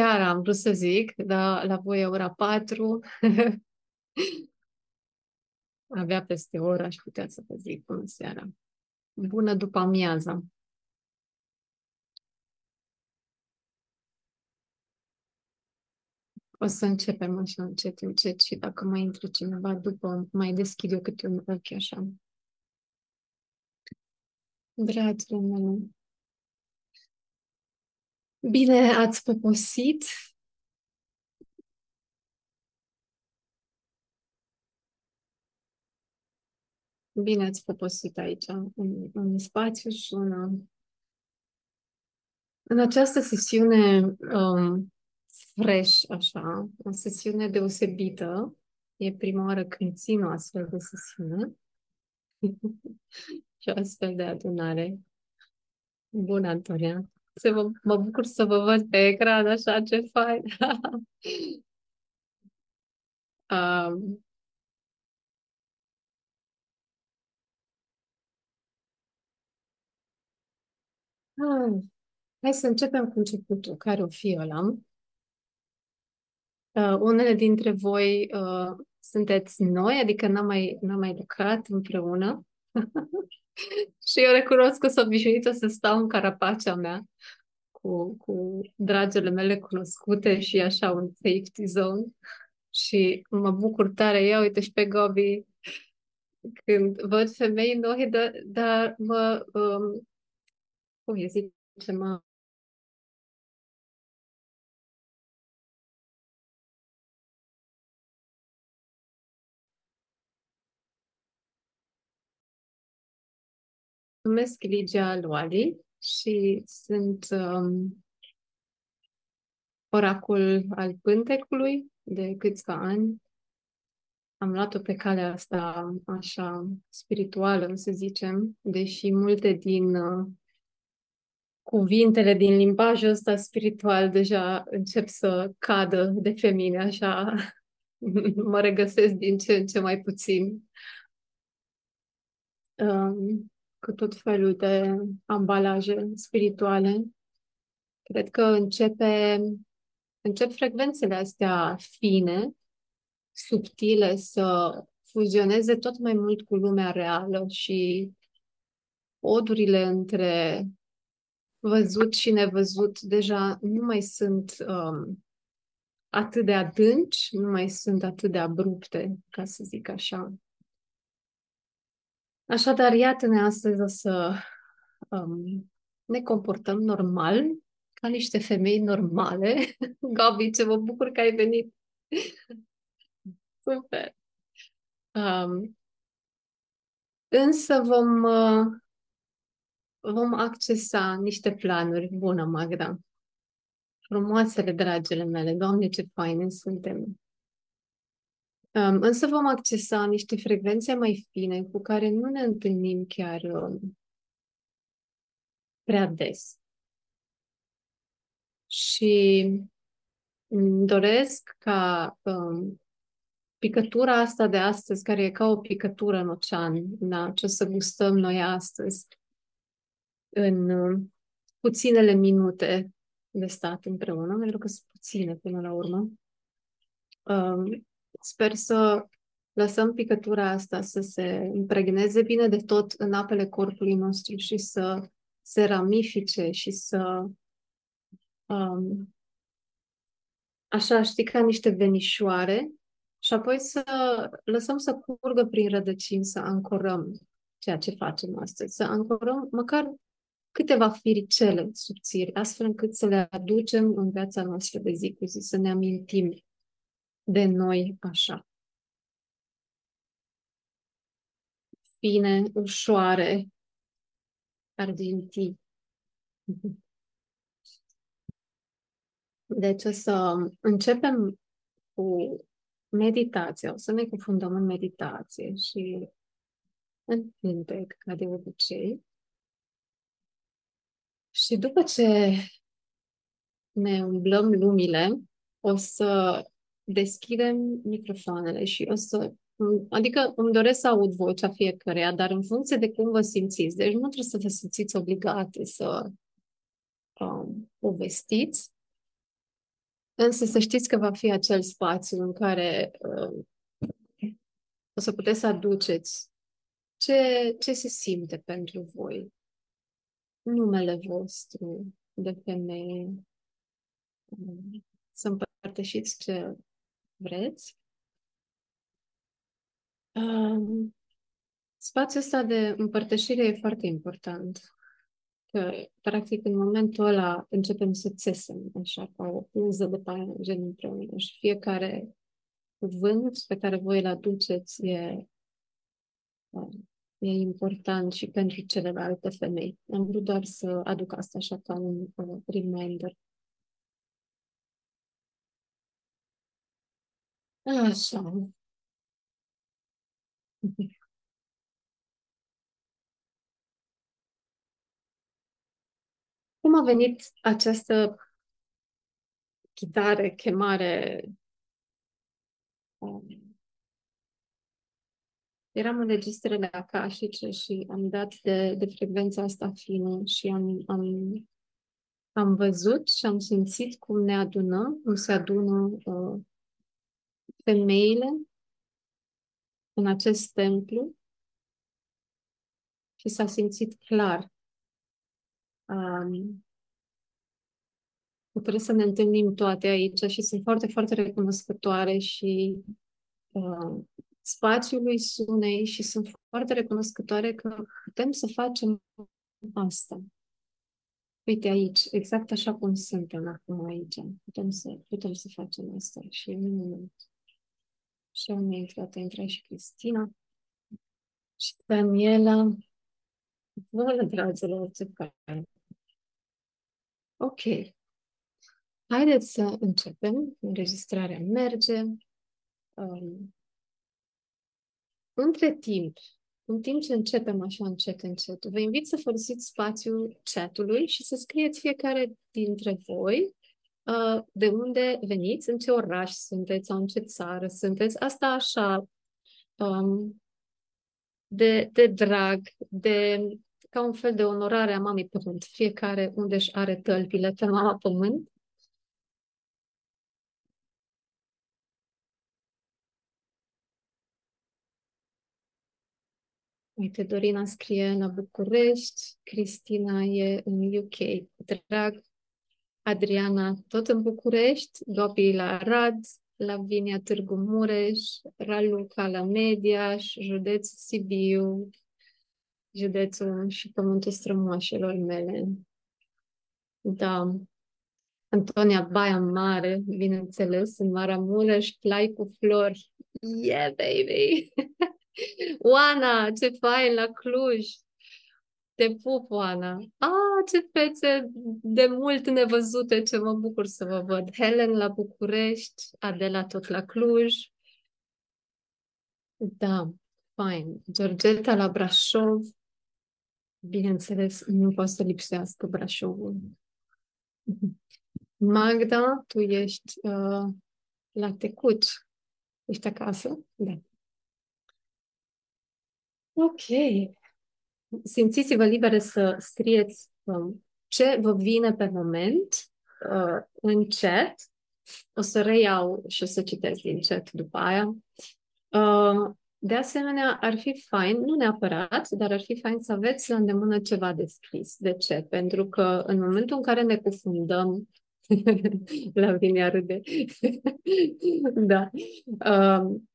Seara am vrut să zic, dar la voi e ora 4. Avea peste o oră, aș putea să vă zic bună seara. Bună după amiază. O să începem așa încet, încet și dacă mai intră cineva după, mai deschid eu câte un ochi așa. Dragile mele, bine ați poposit Bine ați poposit aici, în, în spațiu și în, în această sesiune um, fresh, așa, o sesiune deosebită. E prima oară când țin o astfel de sesiune și o astfel de adunare. Bună, Antonia! Se vă, mă bucur să vă văd pe ecran, așa, ce fain! um, Ah, hai să începem cu începutul, care o fi ăla. Uh, unele dintre voi uh, sunteți noi, adică n-am mai, n-am mai lucrat împreună. Și eu recunosc că sunt obișnuită să stau în carapacea mea cu, cu dragele mele cunoscute și așa un safety zone. Și mă bucur tare, ia uite și pe Gobi, când văd femei noi, dar, dar mă, um, cum e zice, mă numesc Ligia Luali și sunt um, oracul al pântecului de câțiva ani. Am luat-o pe calea asta așa spirituală, să zicem, deși multe din uh, cuvintele din limbajul ăsta spiritual deja încep să cadă de pe mine, așa mă regăsesc din ce în ce mai puțin. Um, cu tot felul de ambalaje spirituale. Cred că începe, încep frecvențele astea fine, subtile, să fuzioneze tot mai mult cu lumea reală și odurile între văzut și nevăzut deja nu mai sunt um, atât de adânci, nu mai sunt atât de abrupte, ca să zic așa. Așadar, iată-ne astăzi o să um, ne comportăm normal, ca niște femei normale. Gabi, ce mă bucur că ai venit! Super! Um, însă vom, uh, vom accesa niște planuri. Bună, Magda! Frumoasele, dragile mele! Doamne, ce faine suntem! Um, însă vom accesa niște frecvențe mai fine cu care nu ne întâlnim chiar um, prea des. Și îmi doresc ca um, picătura asta de astăzi, care e ca o picătură în ocean, na, ce o să gustăm noi astăzi, în um, puținele minute de stat împreună, pentru că sunt puține până la urmă, um, Sper să lăsăm picătura asta să se impregneze bine de tot în apele corpului nostru și să se ramifice și să um, așa, știi, ca niște venișoare și apoi să lăsăm să curgă prin rădăcini, să ancorăm ceea ce facem astăzi, să ancorăm măcar câteva firicele subțiri, astfel încât să le aducem în viața noastră de zi cu zi, să ne amintim de noi așa. Fine, ușoare, argintii. Deci o să începem cu meditația. O să ne cufundăm în meditație și în pintec, ca de obicei. Și după ce ne umblăm lumile, o să deschidem microfoanele și o să... Adică îmi doresc să aud vocea fiecăreia, dar în funcție de cum vă simțiți. Deci nu trebuie să vă simțiți obligate să um, povestiți, Însă să știți că va fi acel spațiu în care uh, o să puteți să aduceți ce, ce se simte pentru voi. Numele vostru de femeie. Um, să împărtășiți ce vreți. Um, spațiul ăsta de împărtășire e foarte important. Că, practic, în momentul ăla începem să țesem, așa, ca o pânză de gen împreună. Și fiecare cuvânt pe care voi îl aduceți e, e important și pentru celelalte femei. Am vrut doar să aduc asta așa ca un uh, reminder. Așa. Cum a venit această chitare, chemare? Um, eram în registrele acașice și am dat de, de frecvența asta fină și am, am, am văzut și am simțit cum ne adună, cum se adună uh, femeile în acest templu și s-a simțit clar um, trebuie să ne întâlnim toate aici și sunt foarte, foarte recunoscătoare și uh, spațiului Sunei și sunt foarte recunoscătoare că putem să facem asta. Uite aici, exact așa cum suntem acum aici. Putem să, putem să facem asta și în minut. Și am intrat, a intrat și Cristina și Daniela. Bună, dragilor, ce fain! Ok. Haideți să începem. Înregistrarea merge. Um, între timp, în timp ce începem așa încet, încet, vă invit să folosiți spațiul chatului și să scrieți fiecare dintre voi uh, de unde veniți, în ce oraș sunteți sau în ce țară sunteți. Asta așa, um, de, de drag, de ca un fel de onorare a mamei pământ. Fiecare unde își are tălpile pe mama pământ. Uite, Dorina scrie la București, Cristina e în UK. Drag, Adriana tot în București, Gopi la Arad, Lavinia Târgu Mureș, Raluca la Mediaș, județ Sibiu, județul și pământul strămoașilor mele. Da. Antonia Baia Mare, bineînțeles, în Maramureș, plai cu flori. Yeah, baby! Oana, ce fain la Cluj! Te pup, Oana! Ah, ce fețe de mult nevăzute, ce mă bucur să vă văd. Helen la București, Adela tot la Cluj. Da, fain. Georgeta la Brașov. Bineînțeles, nu poate să lipsească Brașovul. Magda, tu ești uh, la Tecuci. Ești acasă? Da. Ok. Simțiți-vă libere să scrieți um, ce vă vine pe moment uh, în chat. O să reiau și o să citesc din chat după aia. Uh, de asemenea, ar fi fain, nu neapărat, dar ar fi fain să aveți la îndemână ceva de scris. De ce? Pentru că în momentul în care ne cufundăm, la vine râde, da, um,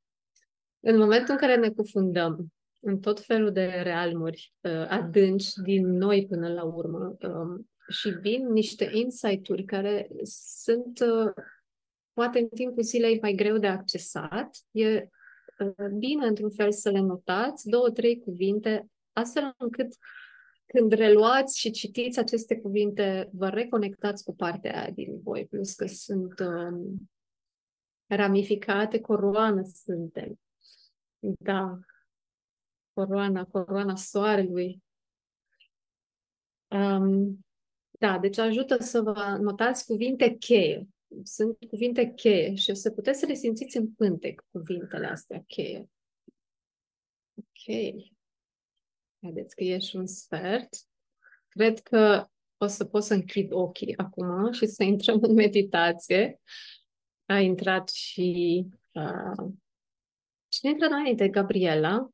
în momentul în care ne cufundăm în tot felul de realmuri uh, adânci din noi până la urmă um, și vin niște insight-uri care sunt uh, poate în timpul zilei mai greu de accesat, e bine, într-un fel, să le notați, două, trei cuvinte, astfel încât când reluați și citiți aceste cuvinte, vă reconectați cu partea aia din voi, plus că sunt um, ramificate, coroană suntem. Da, coroana, coroana soarelui. Um, da, deci ajută să vă notați cuvinte cheie sunt cuvinte cheie și o să puteți să le simțiți în pântec cuvintele astea cheie. Ok. Vedeți că e și un sfert. Cred că o să pot să închid ochii acum și să intrăm în meditație. A intrat și... Uh, cine intră înainte? Gabriela.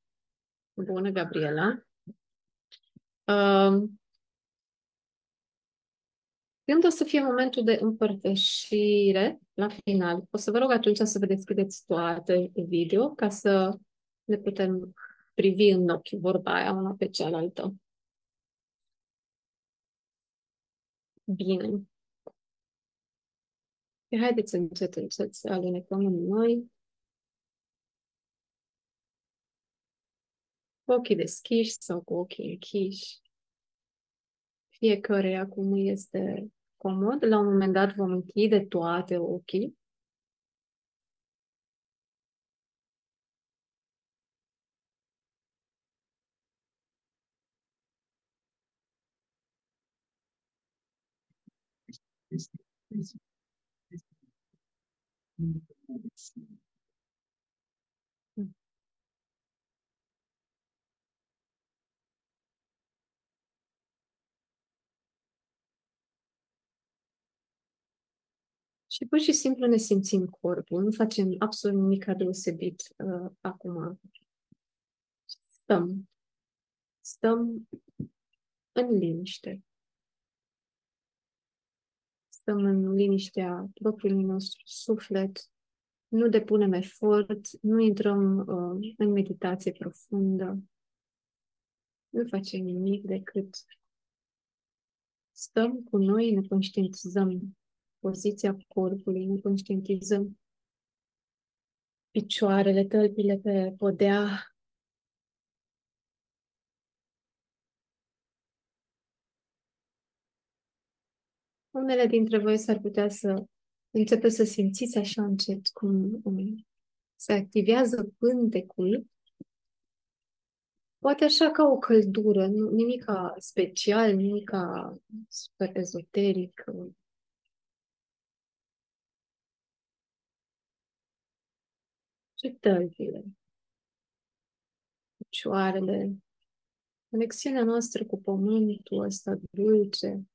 Bună, Gabriela. Uh, când o să fie momentul de împărtășire la final, o să vă rog atunci să vă deschideți toate video ca să ne putem privi în ochi vorba aia una pe cealaltă. Bine. Și haideți încet, încet să alunecăm în noi. Ochii deschiși sau cu ochii închiși. Fiecare acum este comod. La un moment dat vom închide toate ochii. Și pur și simplu ne simțim corpul, nu facem absolut nimic deosebit uh, acum. Stăm. Stăm în liniște. Stăm în liniștea propriului nostru suflet. Nu depunem efort, nu intrăm uh, în meditație profundă. Nu facem nimic decât stăm cu noi, ne conștientizăm poziția corpului, ne conștientizăm picioarele, tălpile pe podea. Unele dintre voi s-ar putea să începe să simțiți așa încet cum um, se activează pântecul, poate așa ca o căldură, nimic special, nimic super ezoteric, și tălpile, picioarele, conexiunea noastră cu pământul ăsta dulce,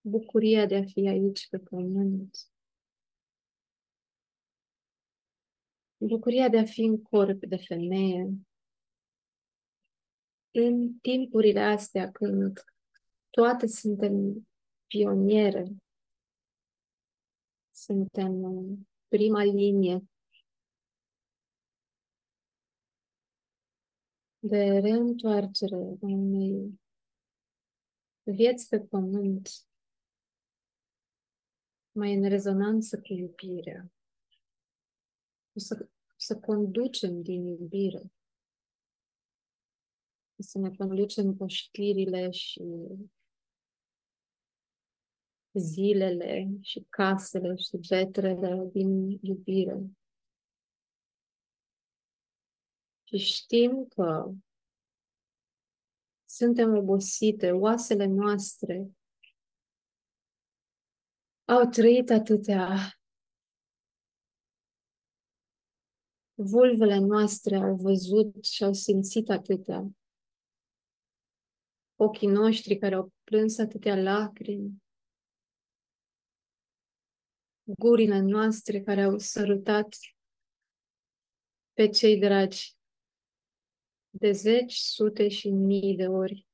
bucuria de a fi aici pe pământ, bucuria de a fi în corp de femeie, în timpurile astea când toate suntem pioniere. Suntem în prima linie de reîntoarcere a unei vieți pe pământ mai în rezonanță cu iubirea. O să, să conducem din iubire. Să ne conducem poștirile și zilele și casele și vetrele din iubire. Și știm că suntem obosite, oasele noastre au trăit atâtea, vulvele noastre au văzut și au simțit atâtea, ochii noștri care au plâns atâtea lacrimi, gurile noastre care au sărutat pe cei dragi de zeci, sute și mii de ori.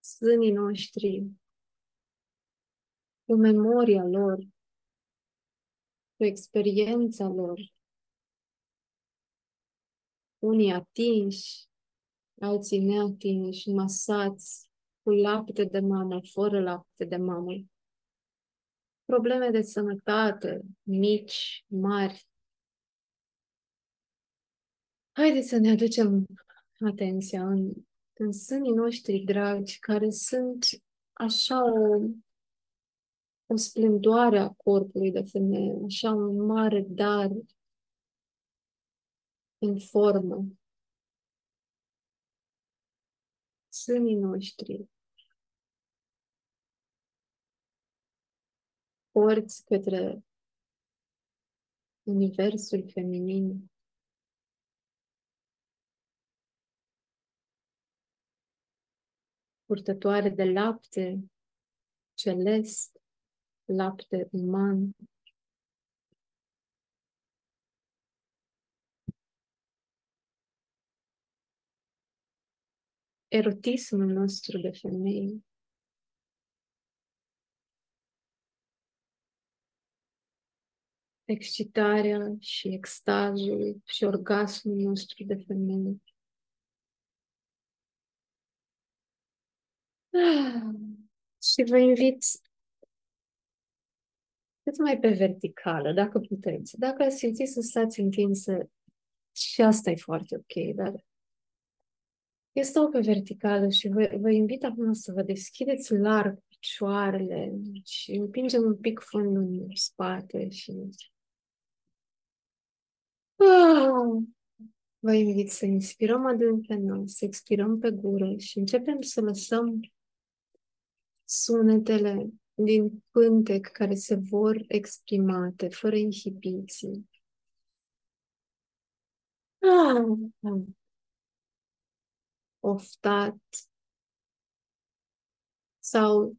Sânii noștri, cu memoria lor, cu experiența lor, unii atinși, alții neatinși, masați, cu lapte de mamă, fără lapte de mamă. Probleme de sănătate, mici, mari. Haideți să ne aducem atenția în, în sânii noștri dragi, care sunt așa o, o splendoare a corpului de femeie, așa un mare dar în formă. Sânii noștri porți către universul feminin. Purtătoare de lapte celest, lapte uman. Erotismul nostru de femei. excitarea și extazul și orgasmul nostru de femeie. Ah, și vă invit cât mai pe verticală, dacă puteți. Dacă simțiți să stați întinsă, și asta e foarte ok, dar eu stau pe verticală și vă, vă invit acum să vă deschideți larg picioarele și împingem un pic fundul în spate și Ah! Vă invit să inspirăm adânc pe nas, să expirăm pe gură și începem să lăsăm sunetele din pântec care se vor exprimate, fără inhibiții. Ah! Oftat sau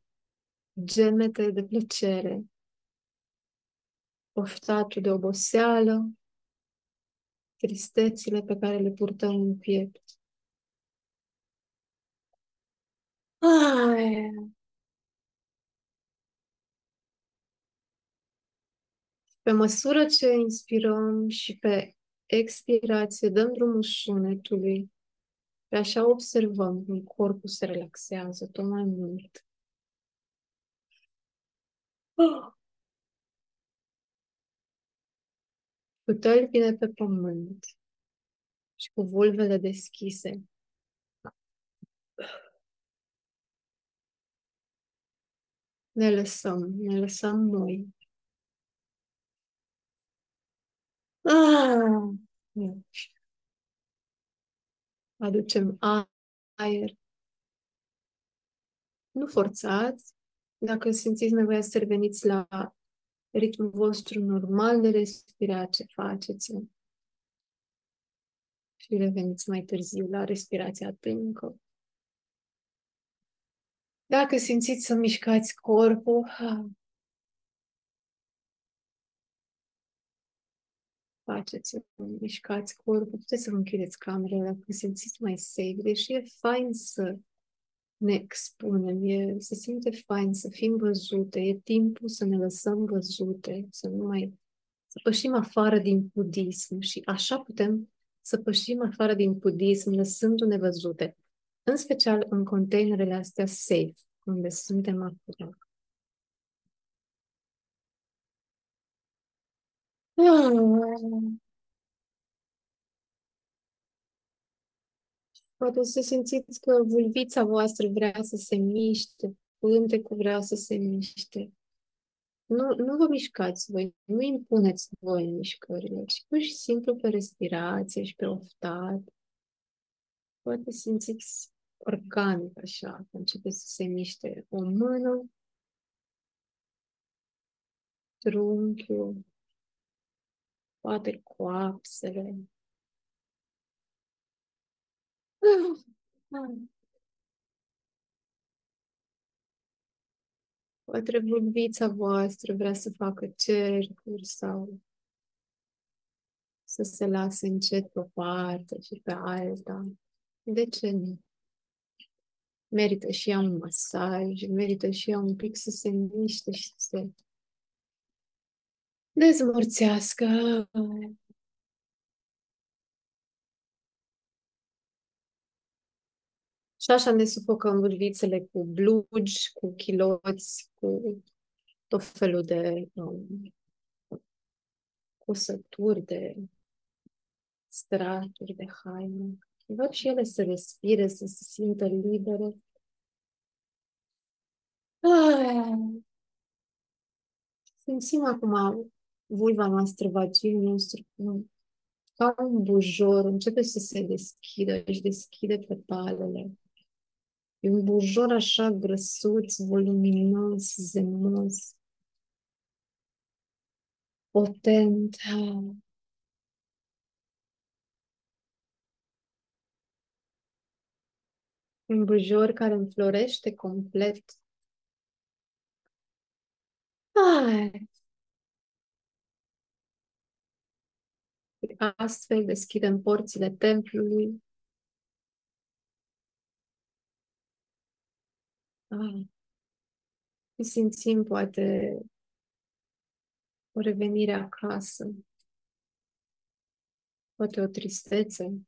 gemete de plăcere, oftatul de oboseală, tristețile pe care le purtăm în piept. Ai. Pe măsură ce inspirăm și pe expirație dăm drumul sunetului, pe așa observăm cum corpul se relaxează tot mai mult. Oh. Cu tălpile pe pământ și cu vulvele deschise. Ne lăsăm, ne lăsăm noi. Ah! Aducem aer. Nu forțați. Dacă simțiți nevoia să reveniți la ritmul vostru normal de respirație faceți și reveniți mai târziu la respirația adâncă. Dacă simțiți să mișcați corpul, faceți mișcați corpul, puteți să vă închideți camerele dacă simțiți mai safe, deși e fain să ne expunem, e, se simte fain să fim văzute, e timpul să ne lăsăm văzute, să nu mai să pășim afară din budism și așa putem să pășim afară din budism lăsându-ne văzute, în special în containerele astea safe, unde suntem acum. Poate să simțiți că vulvița voastră vrea să se miște, pântecul vrea să se miște. Nu, nu vă mișcați voi, nu impuneți voi mișcările, ci pur și simplu pe respirație și pe oftat. Poate simțiți organic așa, că începe să se miște o mână, trunchiul, poate coapsele, Poate vulvița voastră vrea să facă cercuri sau să se lase încet pe o parte și pe alta. De ce nu? Merită și ea un masaj, merită și ea un pic să se miște și să se dezmorțească. Și așa ne sufocăm vârvițele cu blugi, cu chiloți, cu tot felul de um, cusături, de straturi de haine. Văd și ele să respire, să se simtă libere. Ah. Simțim acum vulva noastră, vaginul nostru, ca un bujor, începe să se deschidă, își deschide petalele. E un bujor așa grăsuț, voluminos, zemos. potent. Un bujor care înflorește complet. Ai. Astfel deschidem porțile templului. Ai. Și simțim poate o revenire acasă, poate o tristețe.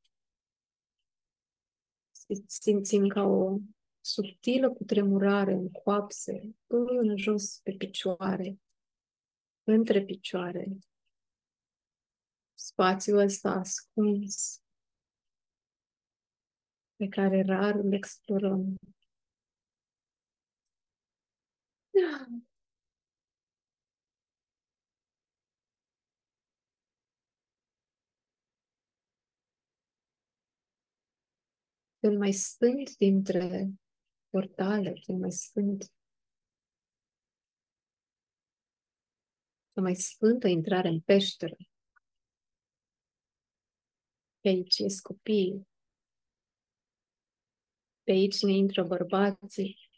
Simțim ca o subtilă cutremurare în coapse, până jos pe picioare, între picioare. Spațiul ăsta ascuns, pe care rar îl explorăm. cel mai sfânt dintre portale, cel mai sfânt, cea mai sfântă intrare în peșteră. Pe aici ies copiii. Pe aici ne intră bărbații.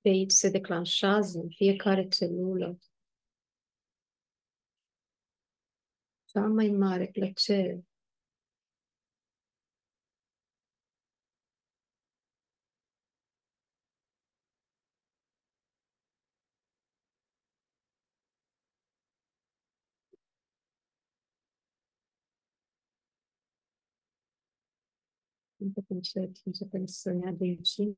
Pe aici se declanșează în fiecare celulă cea mai mare plăcere. Începem încet, începem să ne adâncim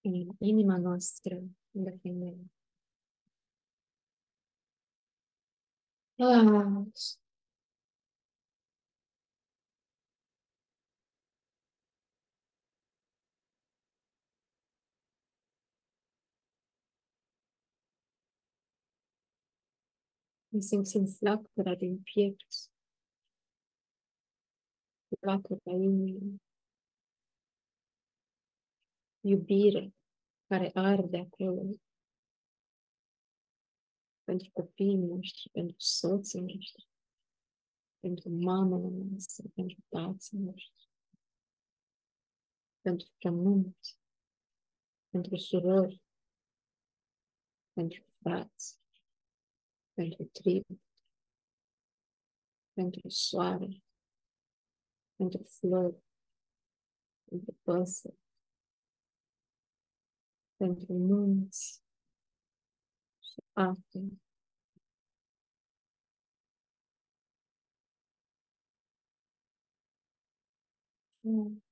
în inima noastră de femeie. Ah. Ne simțim flacăra din piept, flacăra inimii, iubire care arde acolo. Pentru copiii noștri, pentru soții noștri, pentru mamele noastre, pentru tații noștri, pentru pământ, pentru surori, pentru frați, pentru tribu, pentru soare, pentru flori, pentru păsări, pentru munți, ape. Mm.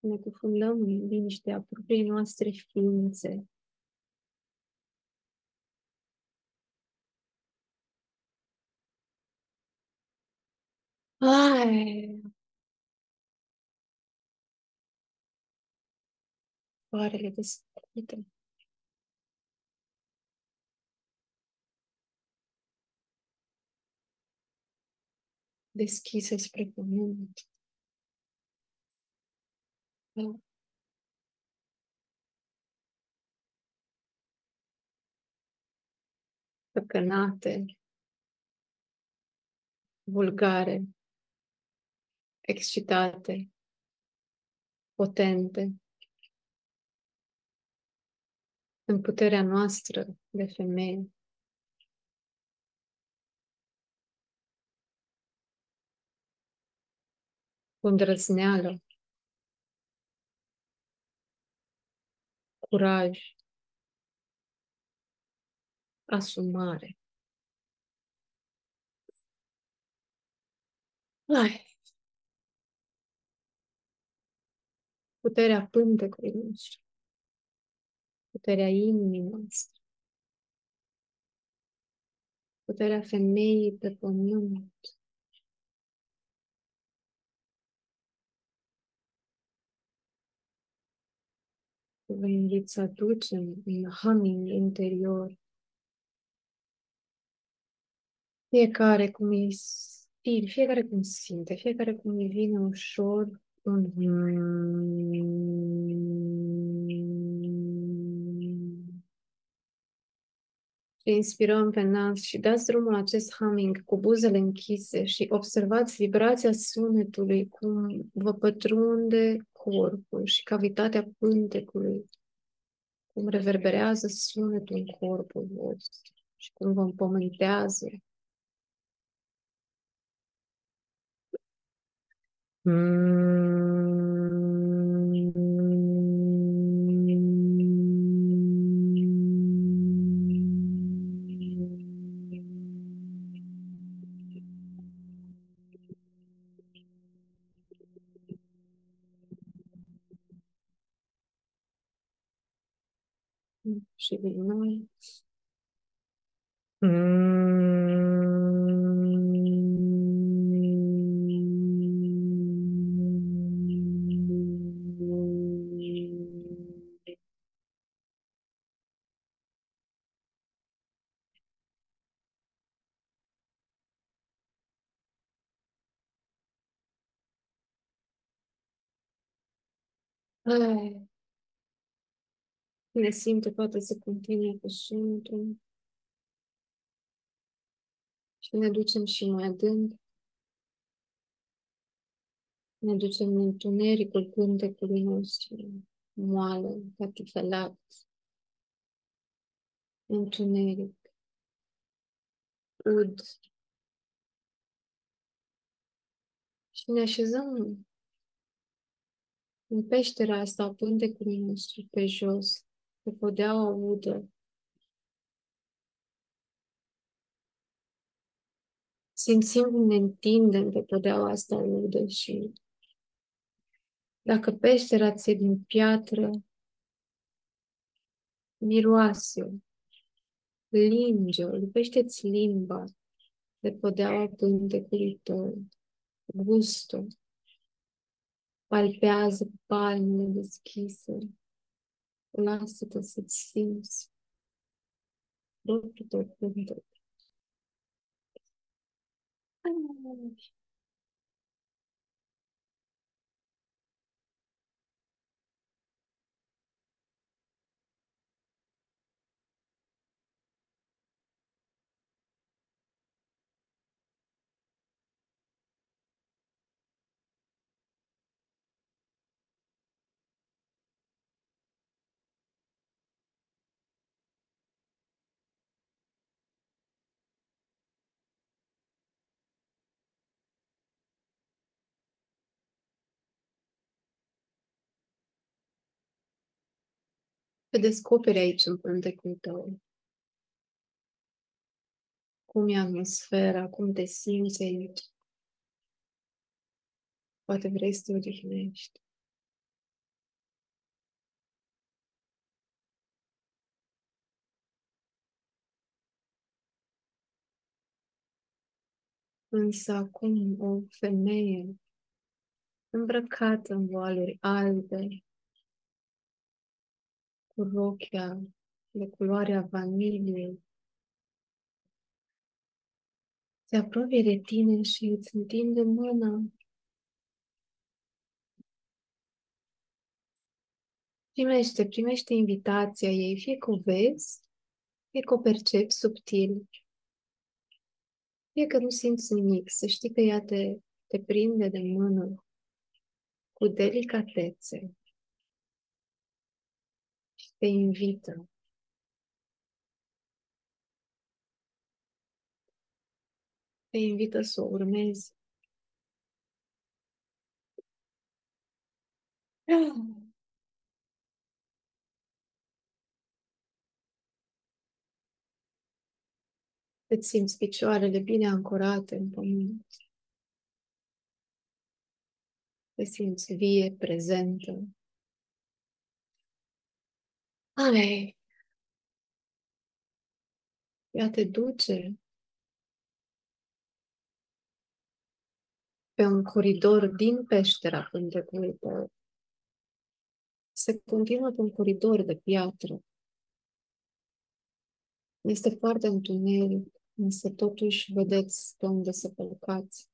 Ne cufundăm în liniștea propriei noastre ființe. Ai, soarele deschide. Deschise spre pământ. Da. Păcănate, vulgare, excitate, potente. în puterea noastră de femeie. Cu îndrăzneală, curaj, asumare. Ai. Puterea pântecului nostru puterea inimii noastre, puterea femeii pe pământ. Vă invit să aducem în humming interior fiecare cum îi subtil, fiecare cum simte, fiecare cum îi vine ușor un și inspirăm pe nas și dați drumul acest humming cu buzele închise și observați vibrația sunetului cum vă pătrunde corpul și cavitatea pântecului, cum reverberează sunetul în corpul vostru și cum vă împământează. Și din noi. Ai. Ne simte poate să continue cu sunetul. Și ne ducem și mai adânc. Ne ducem în întunericul cântecului nostru, moale, catifelat, întuneric, ud. Și ne așezăm în peștera asta a pântecului nostru pe jos, pe podeaua udă, simțim cum ne întindem pe podeaua asta udă și dacă peștera ți din piatră, miroase, linge, lipește-ți limba de podeaua pântecului tău, gustul, palpează palmele deschise, lasă-te să-ți simți propriul tău pântec. Te descoperi aici în pântecul tău. Cum e atmosfera, cum te simți aici. Poate vrei să te odihnești. Însă acum o femeie îmbrăcată în voaluri albe, cu rochia de culoarea vaniliei, se apropie de tine și îți întinde mâna. Primește, primește invitația ei, fie că o vezi, fie că o percepi subtil, fie că nu simți nimic, să știi că ea te, te prinde de mână cu delicatețe. și te invită. Te invită să o urmezi. Îți simți picioarele bine ancorate în pământ. Te simți vie, prezentă. Ai, ea te duce pe un coridor din peștera pântecului tău. Se continuă pe un coridor de piatră. Este foarte întuneric, însă totuși vedeți pe unde să plecați.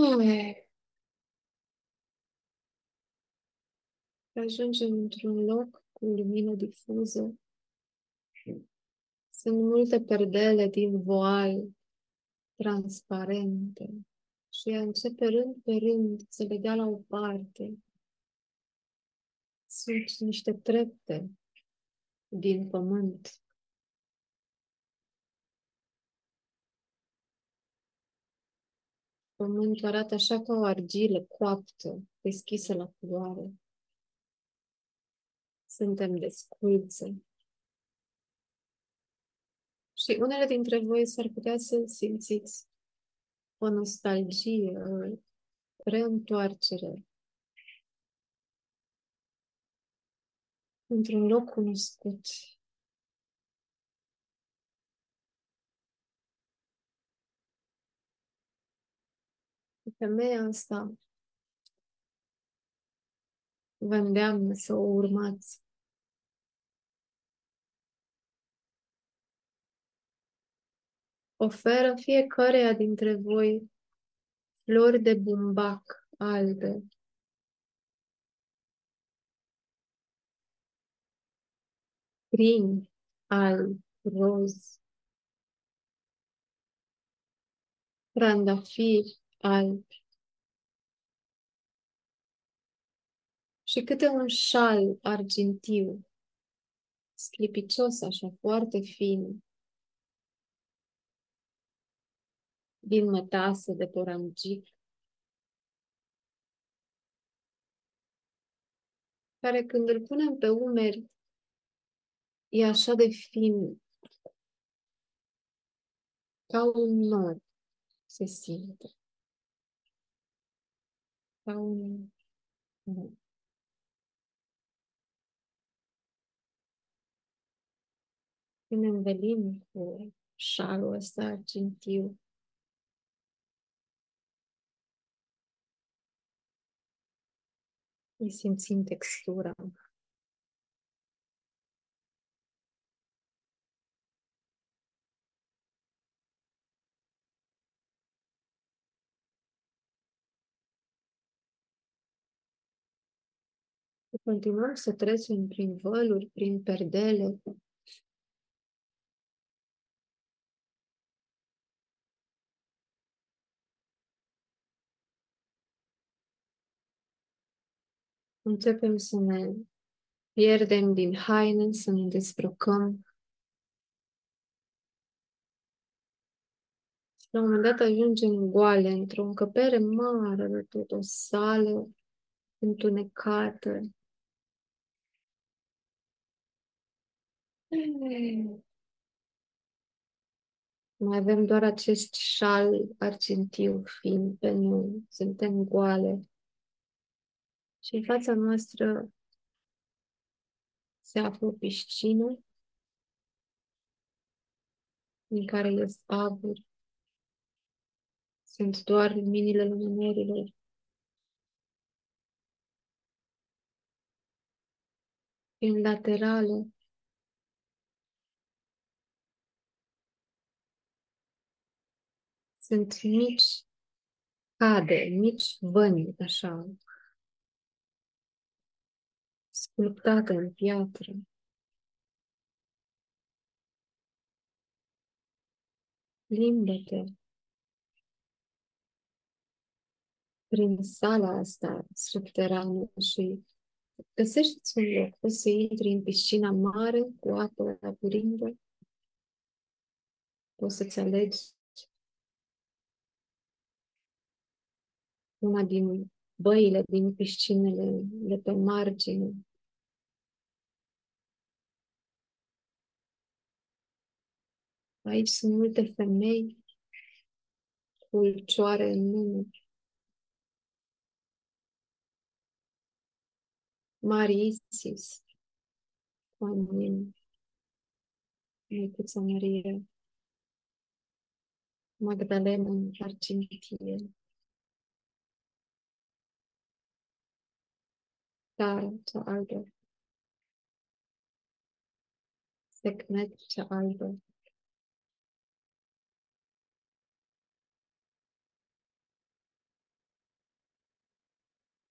Ai. Ajungem într-un loc cu lumină difuză. Sunt multe perdele din voal transparente și ea începe rând pe rând să le dea la o parte. Sunt niște trepte din pământ. Pământul arată așa ca o argilă coaptă, deschisă la culoare. Suntem desculțe. Și unele dintre voi s-ar putea să simțiți o nostalgie, o reîntoarcere într-un loc cunoscut. Femeia asta vă îndeamnă să o urmați. Oferă fiecăreia dintre voi flori de bumbac albe. Prin alb, roz, trandafiri albi și câte un șal argintiu, sclipicios așa, foarte fin, din mătase de poramgic, care când îl punem pe umeri, e așa de fin, ca un nor se simte. Ca un nor. Când ne învelim cu șalul ăsta argintiu, îi simțim textura. Continuăm să trecem prin văluri, prin perdele. Începem să ne pierdem din haine, să ne dezbrăcăm. Și la un moment dat ajungem goale într-o încăpere mare de tot, o sală întunecată, Mai avem doar acest șal argintiu fin pe noi. Suntem goale. Și în fața noastră se află o piscină în care este abur. Sunt doar luminile luminărilor. În laterală sunt mici cade, mici văni, așa, sculptate în piatră. Plimbă-te prin sala asta subterană și găsești un loc. Poți să intri în piscina mare cu apă labirindă. Poți să-ți alegi una din băile din piscinele de pe margine. Aici sunt multe femei cu ulcioare în mână. Mari Isis, Oanin, Micuța Maria, Magdalena Argentie. Tare, cea albă. Secnet, cea albă.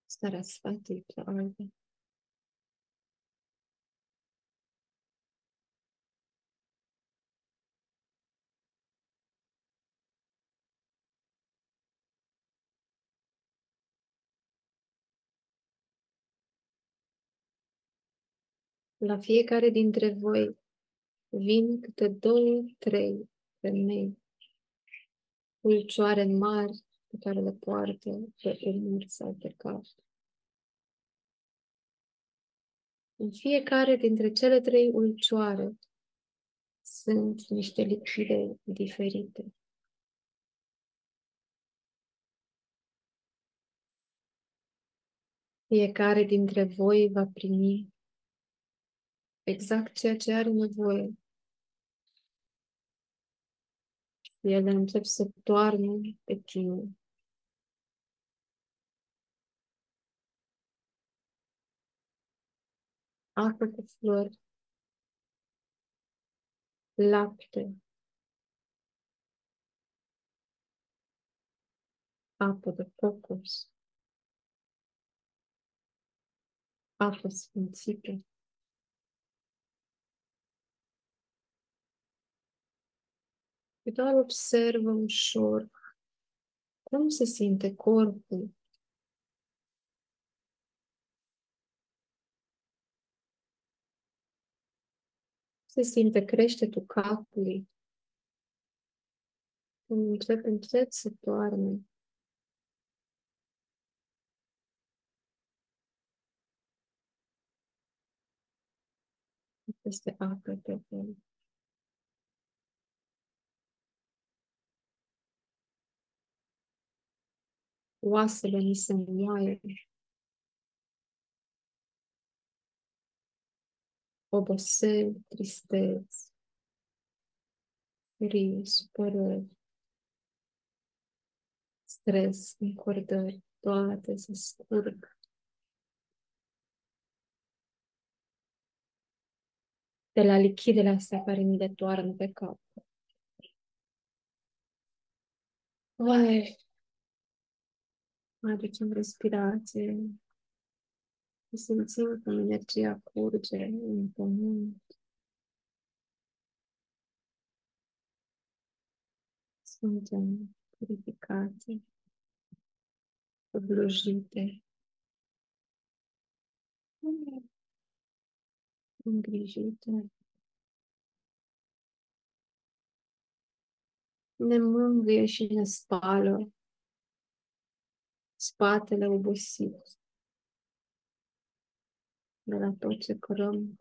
Sarasvati, cea albă. La fiecare dintre voi vin câte două, trei femei, ulcioare mari pe care le poartă pe umeri sau pe cap. În fiecare dintre cele trei ulcioare sunt niște lichide diferite. Fiecare dintre voi va primi exact ceea ce are nevoie. Și ele încep să toarnă pe tine. Apă cu flori, lapte, apă de cocos, apă sfințită. Și doar observă ușor cum se simte corpul. Se simte creștetul capului. Când încep încet să toarne. Este apă pe fel. Oasele ni se înmoaie. Obosel, tristeți, furie, supărări, stres, încordări, toate se scurg. De la lichidele astea care mi le toarnă pe cap. Vai, aducem respirație și simțim cum energia curge în pământ. Suntem purificate, oblujite, îngrijite. Ne mângâie și ne spală spatele obosit de la tot ce cărăm.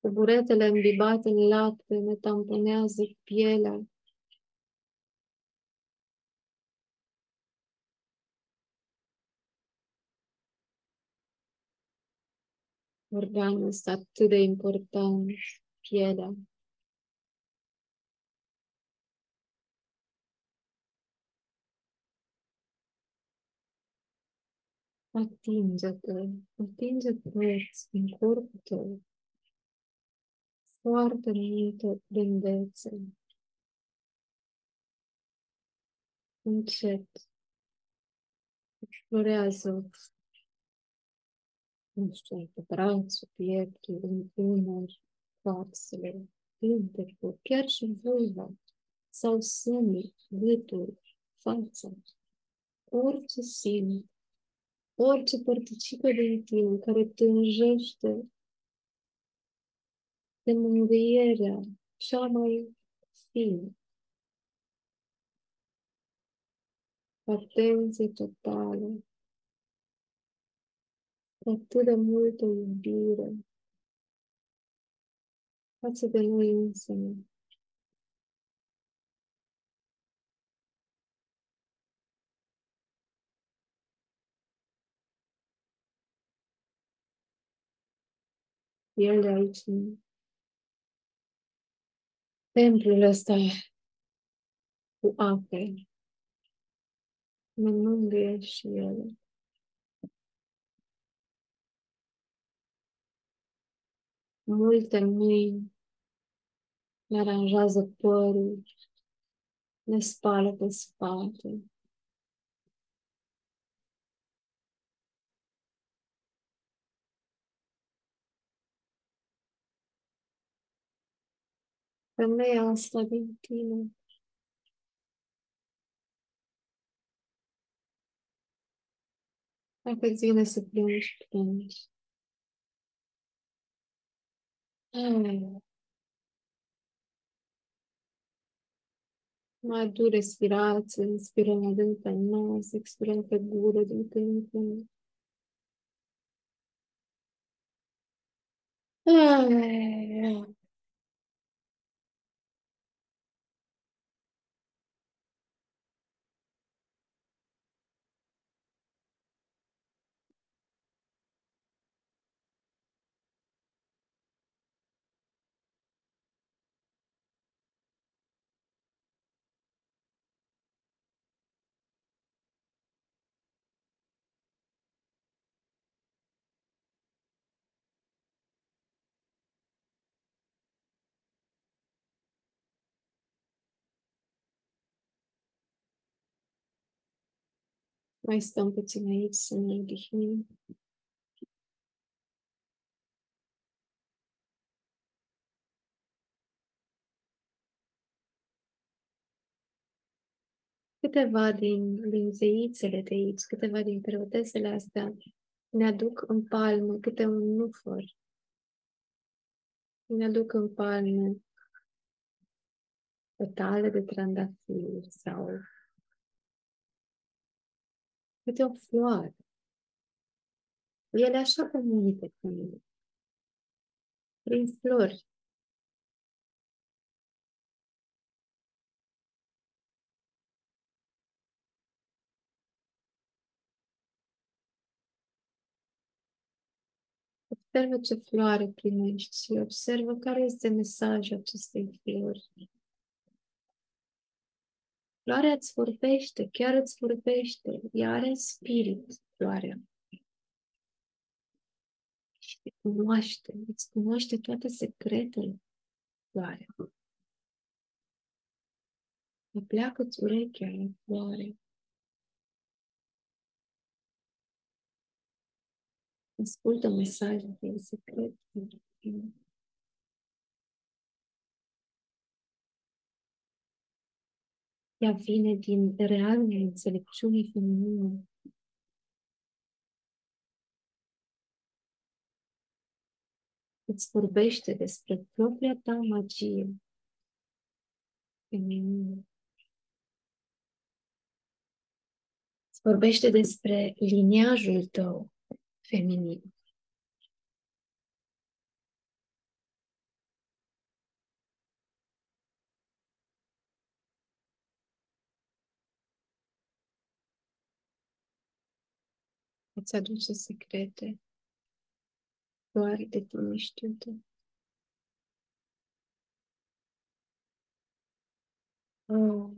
Cu buretele îmbibate în lapte ne tamponează pielea. Organul este atât de important pielea. Atinge-te, atinge-te în corpul tău. Foarte multă blândețe. Încet. Explorează nu știu, pe brațul, pieptul, în umăr, fațele, pântecul, chiar și vulva sau sânul, gâtul, fața, orice simt, orice părticică din tine care tânjește de mângâierea cea mai fină. Atenție totală, atât de multă iubire, față de noi însămi. El de aici, templul ăsta cu ape. Ne mângâie și ele. Multe mâini ne aranjează părul, ne spală pe spate. Femeia asta din tine Dacă îți vine să plângi, plângi. Mai adu respirație, inspirăm adânc pe nas, expirăm pe gură din când în când. Mai stăm puțin aici să ne odihnim. Câteva din, din zeițele de aici, câteva din preotesele astea ne aduc în palmă câte un nufăr. Ne aduc în palmă petale de trandafir sau câte o floare. Ele așa comunică cu mine. Prin flori. Observă ce floare primești și observă care este mesajul acestei flori. Floarea îți vorbește, chiar îți vorbește. Ea are spirit, floarea. Și te cunoaște, îți cunoaște toate secretele, floarea. Mă pleacă-ți urechea la floare. Ascultă mesajul de Ea vine din realul înțelepciunii feminine. Îți vorbește despre propria ta magie feminină. Îți vorbește despre liniajul tău feminin. Îți aduce secrete doar de tine știute. Oh.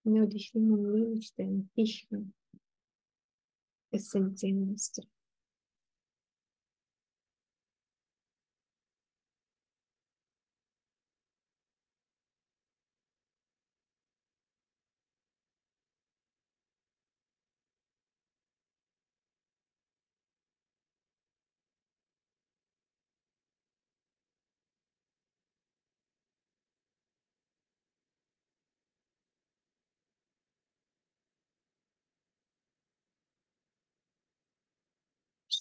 Ne odihnim în liniște, în tihnă, esenței noastre.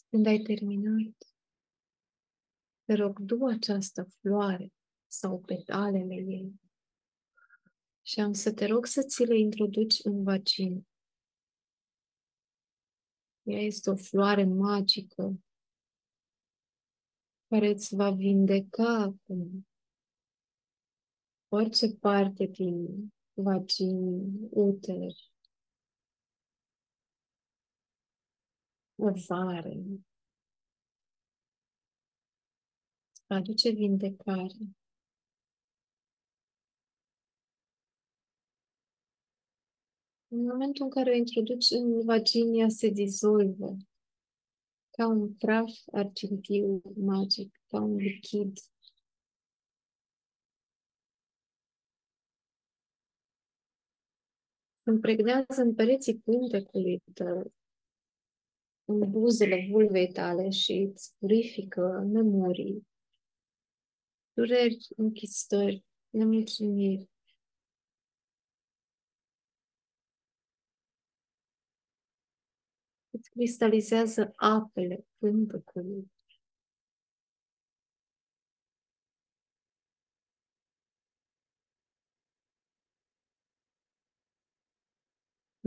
Când ai terminat, te rog, du această floare sau petalele ei și am să te rog să ți le introduci în vagin. Ea este o floare magică care îți va vindeca orice parte din vagin, uter, ovare, aduce vindecare. În momentul în care o introduci în vaginia, se dizolvă ca un praf argintiu magic, ca un lichid. Împregnează în pereții pântecului tău, în buzele vulvei tale și îți purifică memorii, dureri, închistări, nemulțumiri. Îți cristalizează apele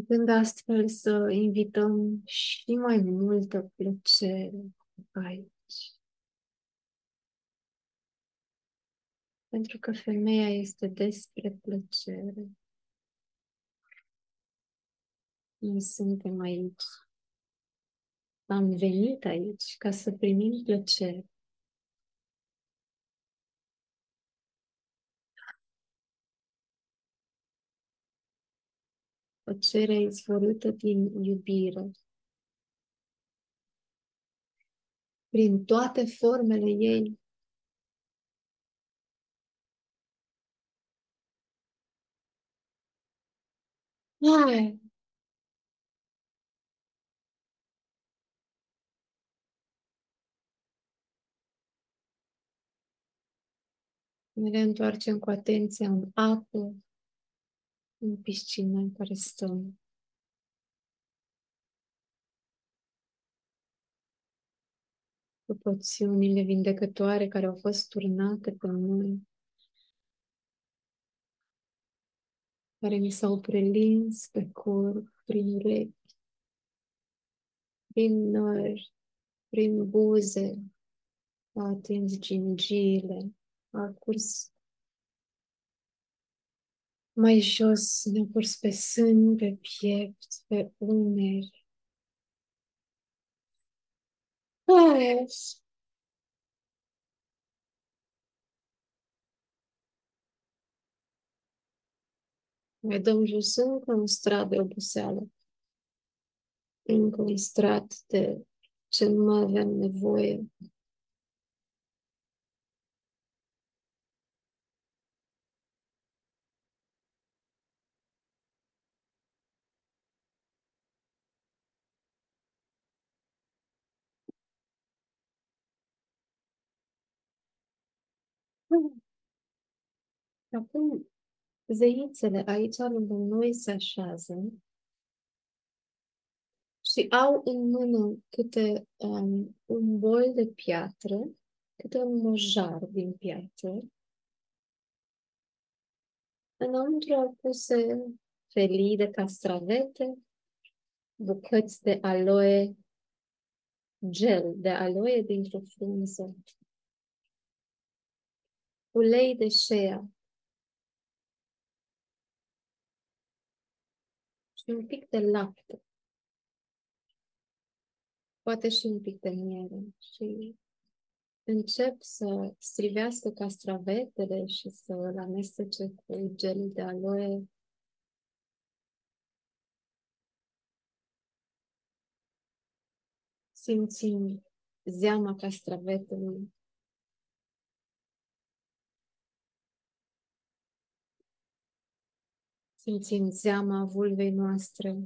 pântecului. Putând astfel să invităm și mai multă plăcere aici. Pentru că femeia este despre plăcere. Noi suntem aici. Am venit aici ca să primim plăcere. Plăcerea izvorâtă din iubire. Prin toate formele ei, Hai! Ne reîntoarcem cu atenția în apă, în piscina în care stăm. Cu poțiunile vindecătoare care au fost turnate pe noi, care mi s-au prelins pe corp, prin urechi, prin nări, prin buze, a atins gingiile, a curs mai jos, ne-a curs pe sân, pe piept, pe umeri. Yes. Mai dăm jos încă un strat de oboseală. Încă un strat de ce nu mai aveam nevoie. Acum, zeițele aici lângă noi se așează și au în mână câte um, un bol de piatră, câte un mojar din piatră. Înăuntru au puse felii de castravete, bucăți de aloe, gel de aloe dintr-o frunză, ulei de shea și un pic de lapte. Poate și un pic de miere. Și încep să strivească castravetele și să îl amestece cu gel de aloe. Simțim zeama castravetelui Simțim zeama vulvei noastre.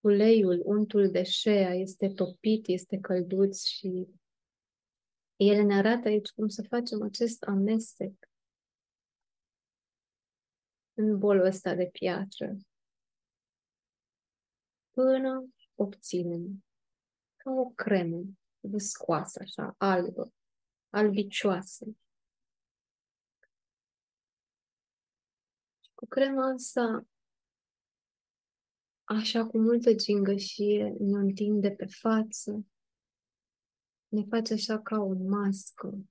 Uleiul, untul de șea este topit, este călduț și el ne arată aici cum să facem acest amestec în bolul ăsta de piatră până obținem ca o cremă viscoasă, așa, albă, albicioasă. Cu crema asta, așa cu multă gingășie, ne întinde pe față, ne face așa ca o mască.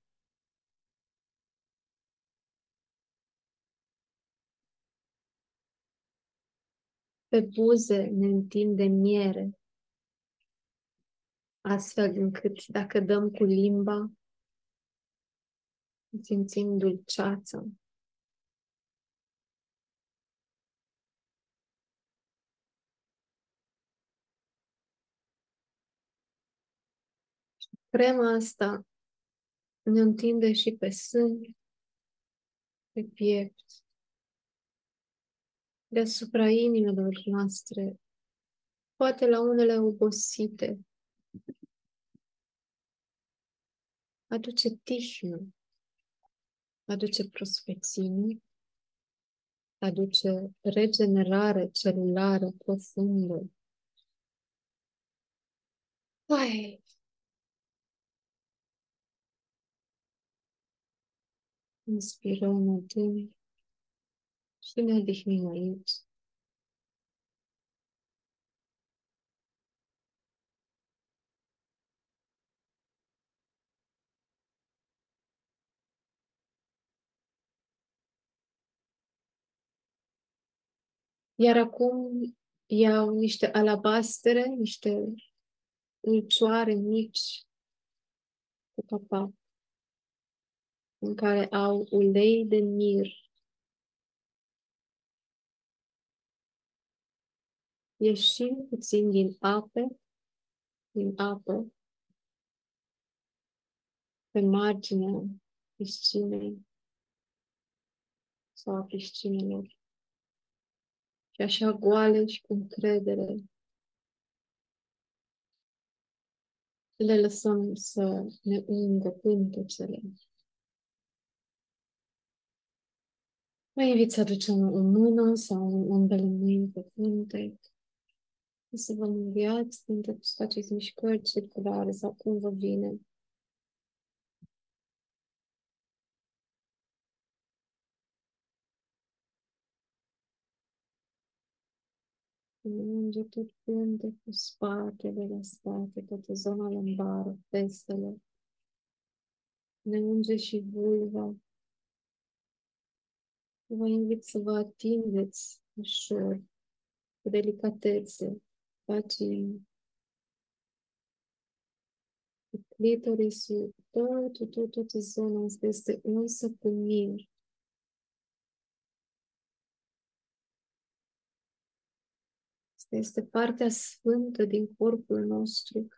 Pe buze ne întinde miere. astfel încât dacă dăm cu limba, simțim dulceața. Crema asta ne întinde și pe sân, pe piept, deasupra inimilor noastre, poate la unele obosite. Aduce tihnă, aduce prospecțiune, aduce regenerare celulară profundă. Ai, Inspirăm adânc și ne odihnim aici. Iar acum iau niște alabastere, niște ulcioare mici cu capac în care au ulei de mir. Ieșim puțin din ape, din apă, pe marginea piscinei sau a piscinelor. Și așa goale și cu încredere le lăsăm să ne ungă pântecele. Vă invit să aducem o mână sau ambele mâini pe frunte. Să vă înviați când faceți mișcări circulare sau cum vă vine. Înge tot frunte cu spatele la spate, toată zona lombară, festele. Ne unge și vulva, Vă invit să vă atingeți ușor, cu delicatețe, pagini, cu clitorisul, tot, tot, toată zona asta este unsă cu mir. Asta este partea sfântă din corpul nostru.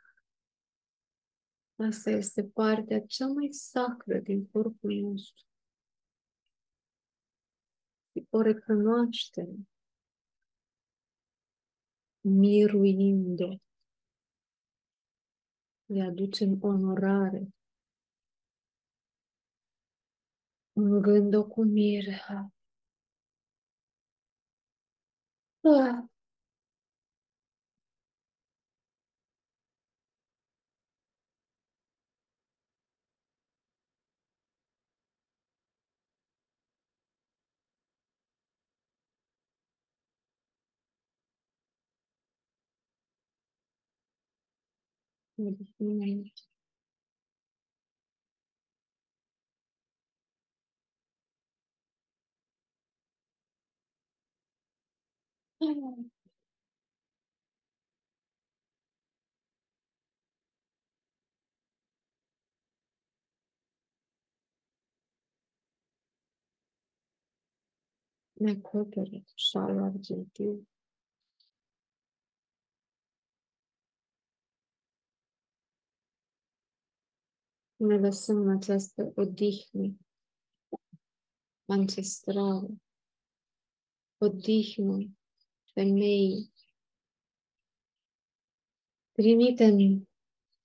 Asta este partea cea mai sacră din corpul nostru o recunoaștem, miruind-o. Le aducem onorare. Ungând-o cu mir. Ah. Odihnim Ne acopere cu șalul argintiu. Ne lăsăm în această odihnă ancestrală, odihnă femeii. Trimitem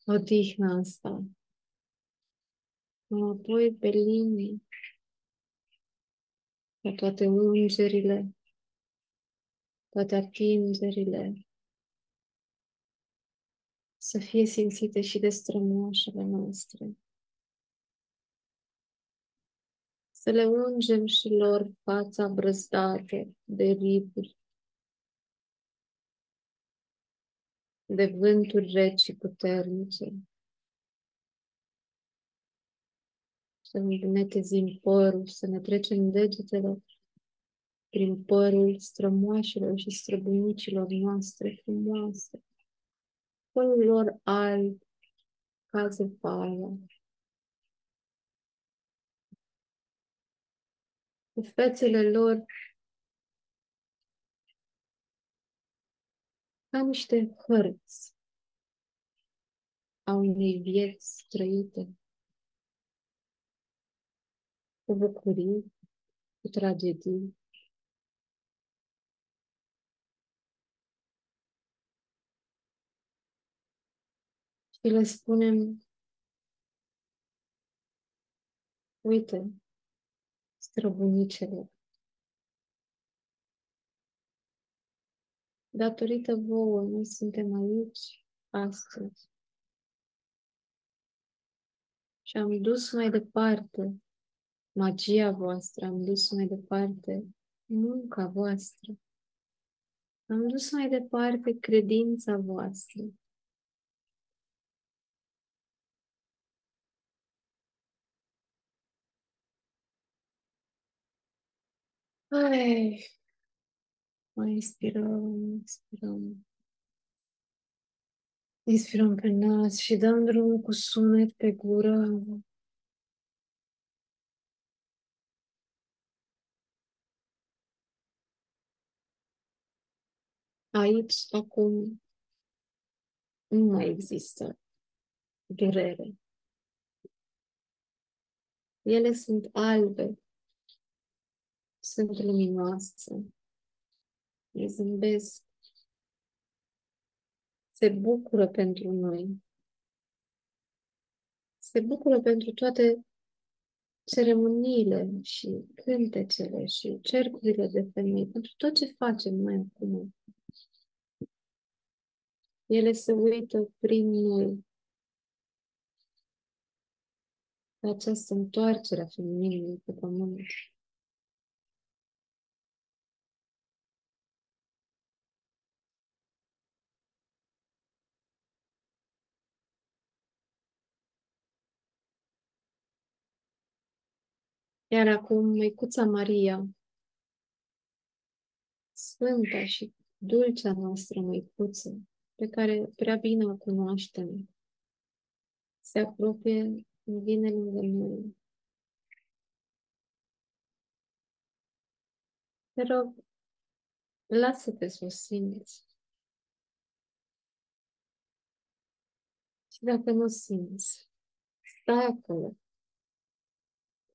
odihna asta înapoi pe linii, pe toate ungerile, toate atingerile, să fie simțite și de strămoșele noastre. Să le ungem și lor fața brăzdată de riburi, de vânturi reci și puternice. Să ne netezim părul, să ne trecem degetele prin părul strămoașilor și străbunicilor noastre frumoase părul lor alb, calze paia. Cu fețele lor ca niște hărți a unei vieți trăite cu bucurii, cu tragedii. Și le spunem, uite, străbunicele, datorită vouă, noi suntem aici astăzi. Și am dus mai departe magia voastră, am dus mai departe munca voastră, am dus mai departe credința voastră. Ai, mai inspirăm, inspirăm. Inspirăm pe nas și dăm drumul cu sunet pe gură. Aici, acum, nu mai există durere. Ele sunt albe, sunt luminoase, le zâmbesc, se bucură pentru noi. Se bucură pentru toate ceremoniile și cântecele și cercurile de femei, pentru tot ce facem noi acum. Ele se uită prin noi la această întoarcere a femininului pe pământ. Iar acum, Măicuța Maria, Sfânta și dulcea noastră Măicuță, pe care prea bine o cunoaștem, se apropie, vine lângă noi. Te rog, lasă-te să o simți. Și dacă nu simți, stai acolo,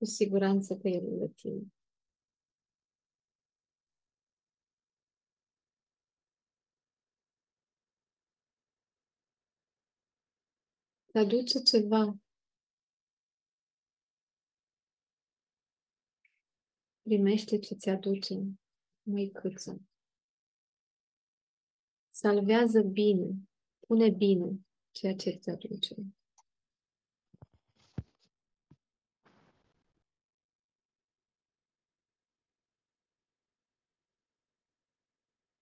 cu siguranță că e lângă tine. Te aduce ceva. Primește ce ți aduce măicuță. Salvează bine, pune bine ceea ce ți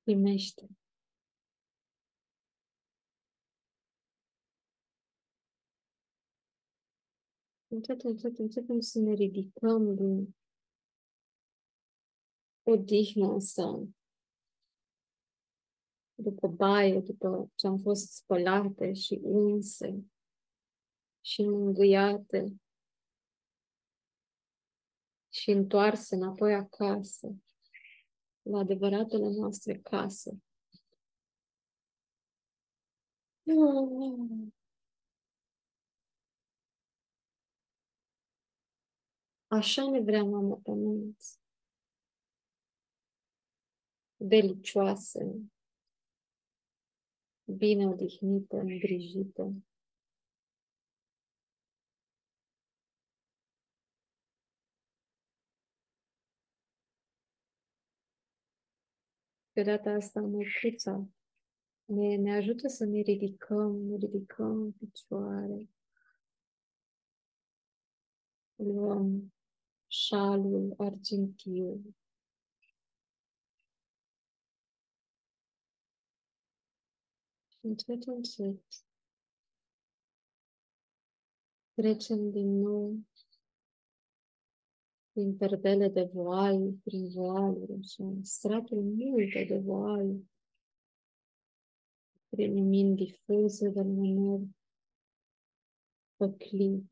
Primește. Încet, încet, începem să ne ridicăm din odihna asta. După baie, după ce am fost spălate și unse și mângâiate și întoarse înapoi acasă la adevăratele noastre case. Așa ne vrea mama pământ. Delicioasă, bine odihnită, îngrijită. Pe data asta, măicuța ne, ne ajută să ne ridicăm, ne ridicăm în picioare. Luăm șalul argintiu. Și încet, încet trecem din nou prin perdele de voal, prin voaluri, așa, straturi multe de voal, prin lumini difuze de luminări, făclii,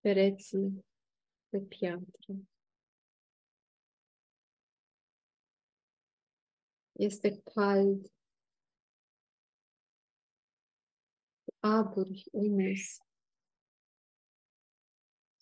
pereții de piatră. Este cald, aburi umezi.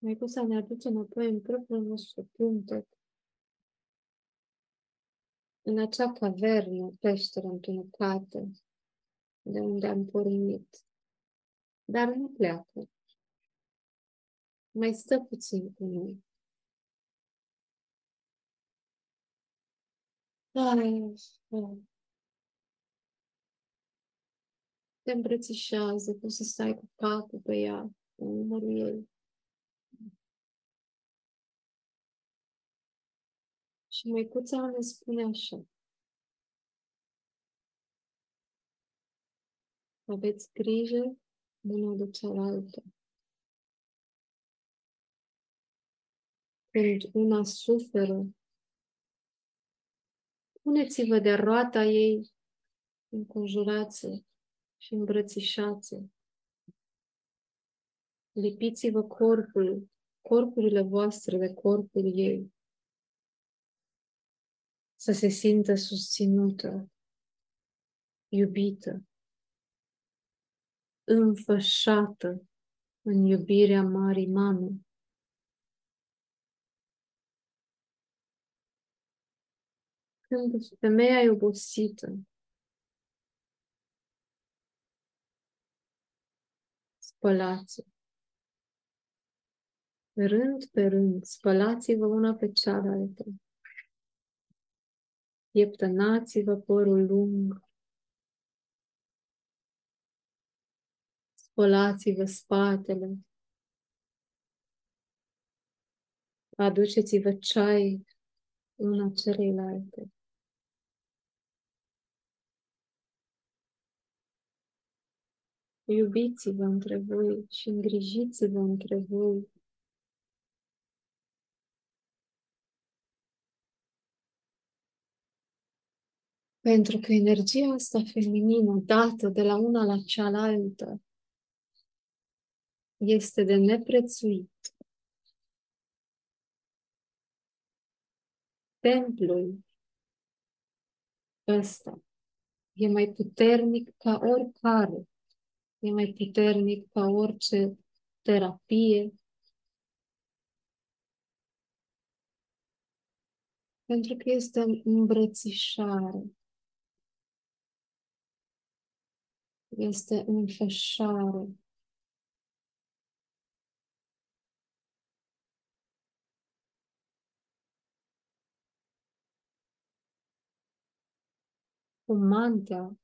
un și încă un. Ah. Maicuța ne aduce înapoi în propriul nostru punte, în acea cavernă, peșteră întunecată, de unde am pornit. Dar nu pleacă. Mai stă puțin cu noi. Ai, te îmbrățișează, cum să stai cu capul pe ea, în numărul ei. Și măicuța ne spune așa. Aveți grijă una de cealaltă. Când una suferă, puneți-vă de roata ei, înconjurați și îmbrățișați. Lipiți-vă corpul, corpurile voastre de corpul ei să se simtă susținută, iubită, înfășată în iubirea Marii Mame. Când femeia e obosită, spălați Rând pe rând, spălați-vă una pe cealaltă. Ieptănați-vă părul lung. Spălați-vă spatele. Aduceți-vă ceai una celeilalte. Iubiți-vă între voi și îngrijiți-vă între voi. Pentru că energia asta feminină, dată de la una la cealaltă, este de neprețuit. Templul ăsta e mai puternic ca oricare, e mai puternic ca orice terapie, pentru că este îmbrățișare. Este înfășare. Cu mantea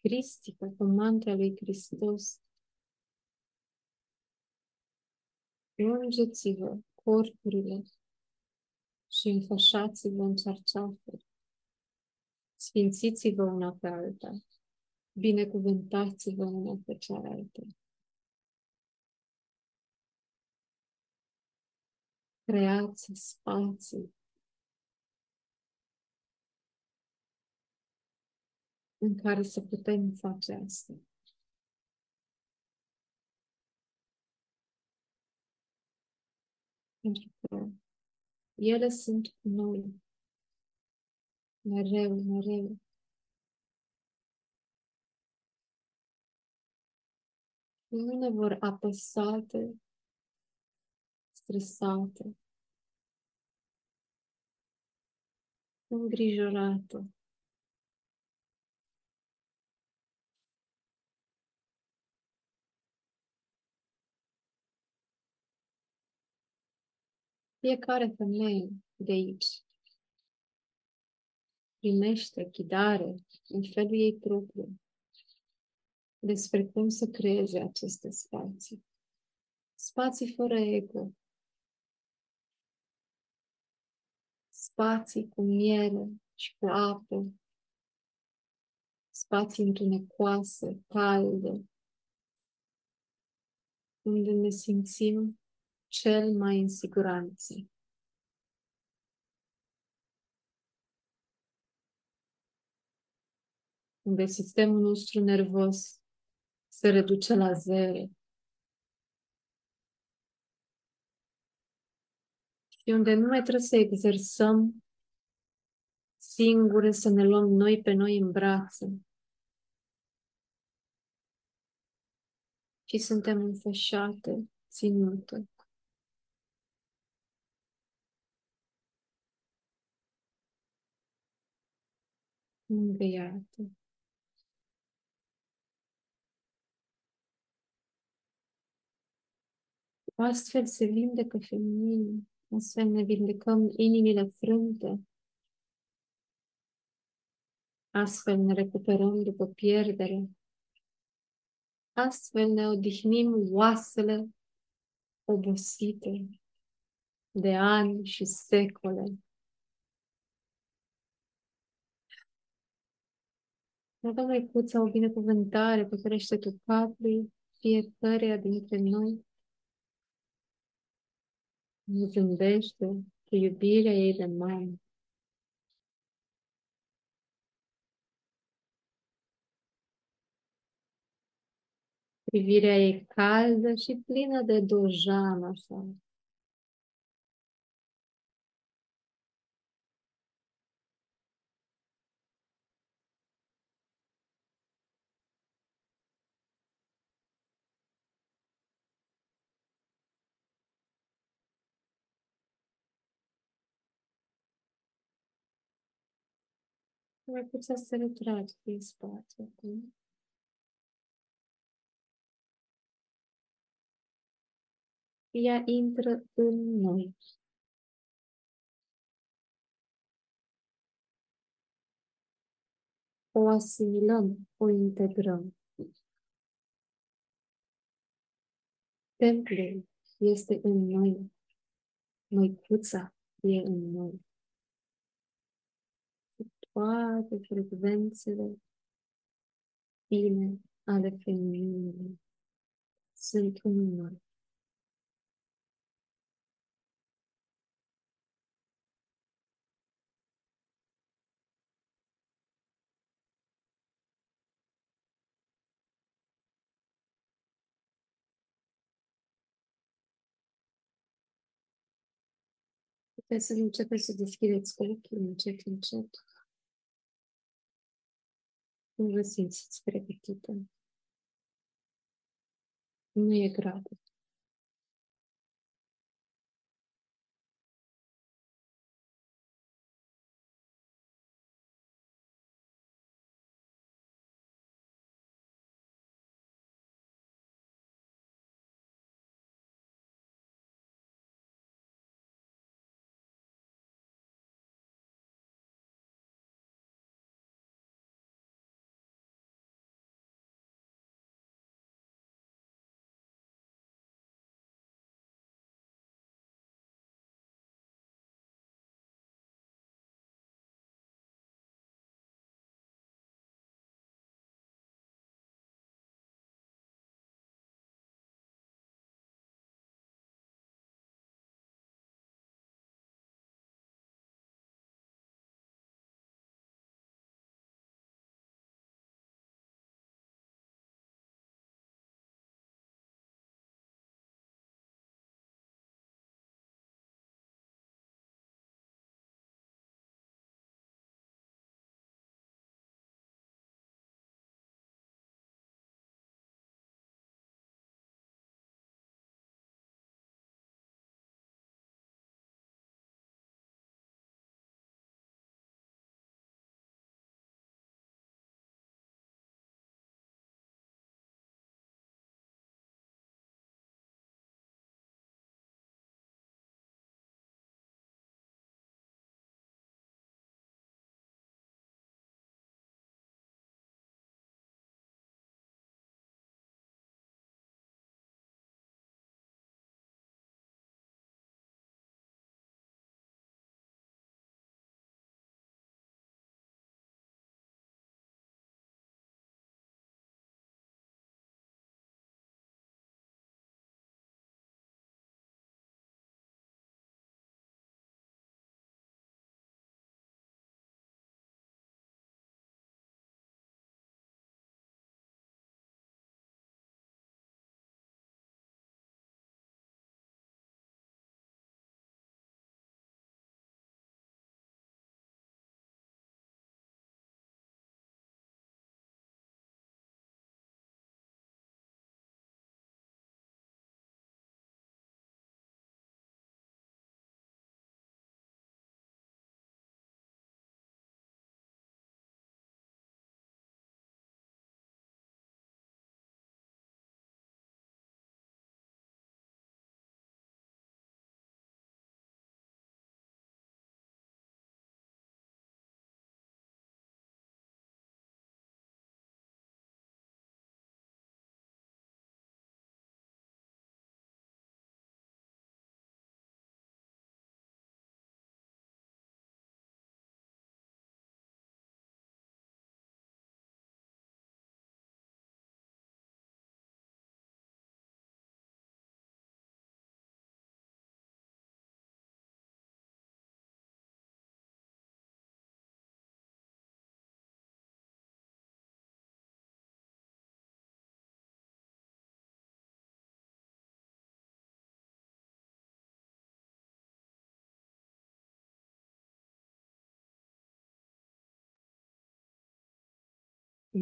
cristică, cu mantea lui Hristos. Ungeți-vă corpurile și înfășați-vă în cerceafuri. Sfințiți-vă una pe alta binecuvântați-vă una pe cealaltă. Creați spații în care să putem face asta. Pentru că ele sunt cu noi. Mereu, mereu. Nu ne vor apăsate, stresate, îngrijorate. Fiecare femeie de aici primește ghidare în felul ei propriu despre cum să creeze aceste spații. Spații fără ego. Spații cu miere și cu apă. Spații întunecoase, calde, unde ne simțim cel mai în siguranță. Unde sistemul nostru nervos se reduce la zero. Și unde nu mai trebuie să exersăm singure, să ne luăm noi pe noi în brațe. Ci suntem înfășate, ținute. Înveiate. Astfel se vindecă feminin, astfel ne vindecăm inimile frânte, astfel ne recuperăm după pierdere, astfel ne odihnim oasele obosite de ani și secole. Avem Măicuța o binecuvântare pe crește tu capului fiecare dintre noi îmi zâmbește cu iubirea ei de mamă. Privirea ei caldă și plină de dojan, așa. Mai putea să retragi din spate acum. Ea intră în noi. O asimilăm, o integrăm. Templul este în noi. Măicuța e în noi toate frecvențele bine ale femininului sunt în noi. Puteți să începeți să deschideți ochii încet, încet. Nu vă simțiți pregătită. Nu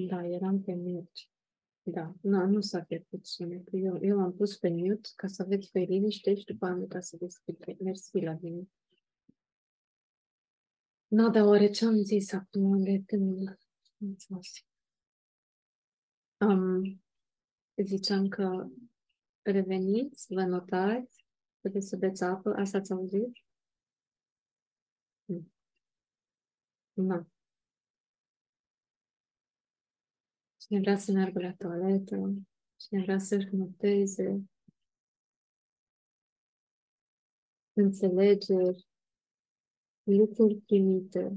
Da, eram pe mute. Da, nu, nu s-a pierdut sunetul. Eu, eu am pus pe mute ca să aveți pe liniște și după am uitat să deschid. Mersi la mine. Nu, dar oare ce am zis acum de când... Um, ziceam că reveniți, vă notați, puteți să beți apă, asta ați auzit? Nu. Nu. Cine vrea să meargă la toaletă, cine vrea să-și noteze, înțelegeri, lucruri primite,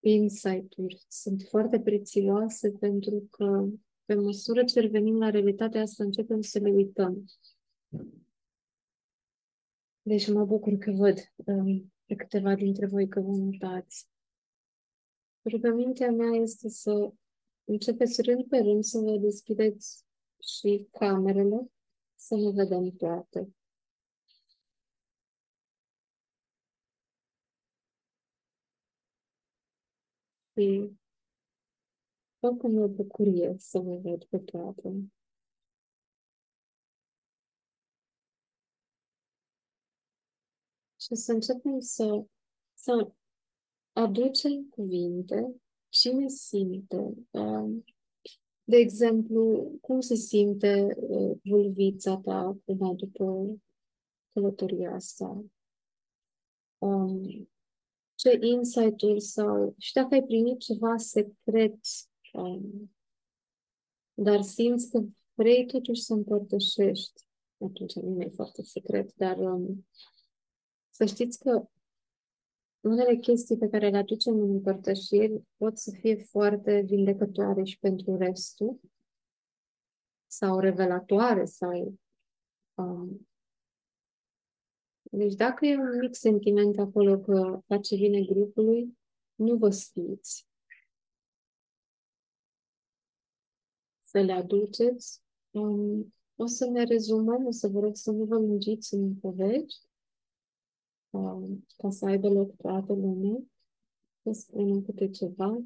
insight-uri sunt foarte prețioase pentru că pe măsură ce revenim la realitatea asta, începem să le uităm. Deci mă bucur că văd um, pe câteva dintre voi că vă notați. Rugămintea mea este să începeți rând pe rând să vă deschideți și camerele, să ne vedem toate. Și oricum e o bucurie să vă văd pe toate. Și să începem să, să aducem cuvinte cine simte. Um, de exemplu, cum se simte uh, vulvița ta acum după călătoria asta? Um, ce insight-uri sau... Și dacă ai primit ceva secret, um, dar simți că vrei totuși să împărtășești, atunci nu e foarte secret, dar um, să știți că unele chestii pe care le aducem în împărtășiri pot să fie foarte vindecătoare și pentru restul sau revelatoare sau um, deci dacă e un mic sentiment acolo că face bine grupului, nu vă sfiți. Să le aduceți. Um, o să ne rezumăm, o să vă rog să nu vă lungiți în povești, um, ca să aibă loc toată lumea, să spunem câte ceva.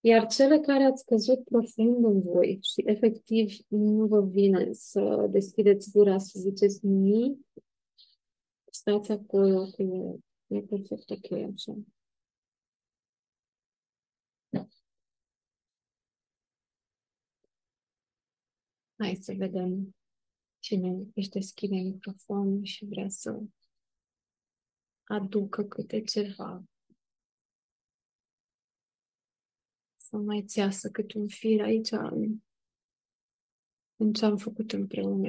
Iar cele care ați căzut profund în voi și efectiv nu vă vine să deschideți gura să ziceți nimic, stați acolo că e, e perfect ok așa. Hai să vedem cine își deschide microfonul și vrea să aducă câte ceva. Să mai ți iasă cât un fir aici în, în ce am făcut împreună.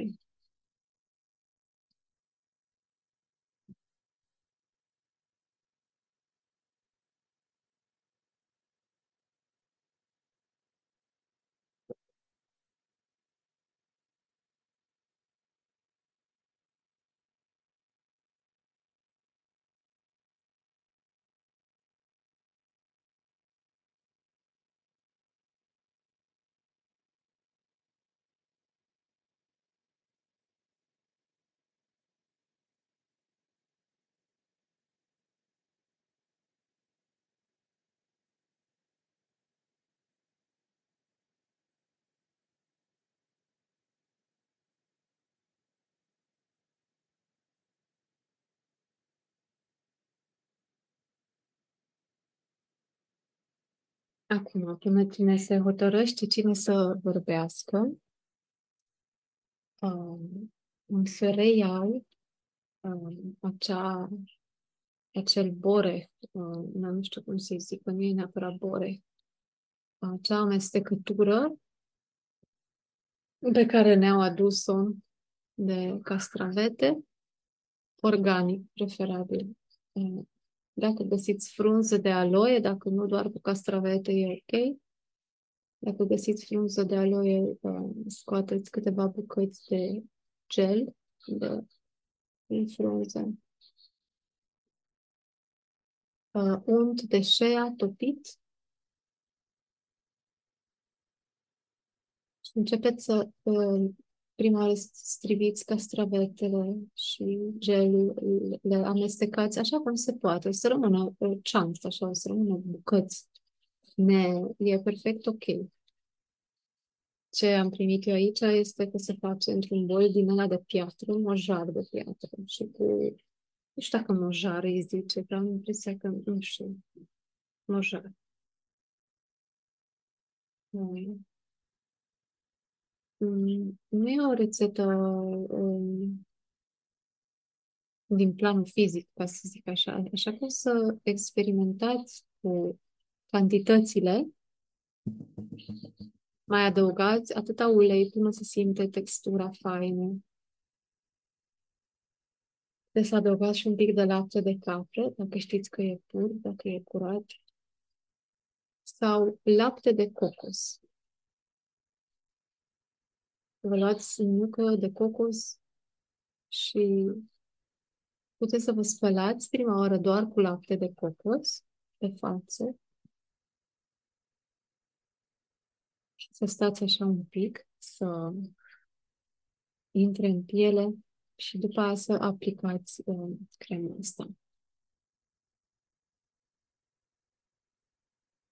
Acum, până cine se hotărăște cine să vorbească, um, îmi să reiau um, acea, acel bore, um, nu știu cum să zic, că nu e neapărat bore, acea amestecătură pe care ne-au adus-o de castravete, organic, preferabil. Um, dacă găsiți frunză de aloe, dacă nu doar cu castravete, e ok. Dacă găsiți frunză de aloe, uh, scoateți câteva bucăți de gel de, din frunză. Uh, unt de shea topit. Și începeți să uh, prima oară striviți castravetele și gelul, le amestecați așa cum se poate. O să rămână chunks, așa, o să rămână bucăți ne, e perfect ok. Ce am primit eu aici este că se face într-un bol din ăla de piatră, mojar de piatră și cu, nu știu dacă mojar îi zice, dar am impresia că, nu știu, mojar. Mm. Nu e o rețetă um, din planul fizic, ca să zic așa. Așa că o să experimentați cu cantitățile, mai adăugați atâta ulei până să simte textura faină. Puteți să adăugați și un pic de lapte de capră, dacă știți că e pur, dacă e curat, sau lapte de cocos. Vă luați nucă de cocos și puteți să vă spălați prima oară doar cu lapte de cocos pe față și să stați așa un pic, să intre în piele și după aceea să aplicați uh, crema asta.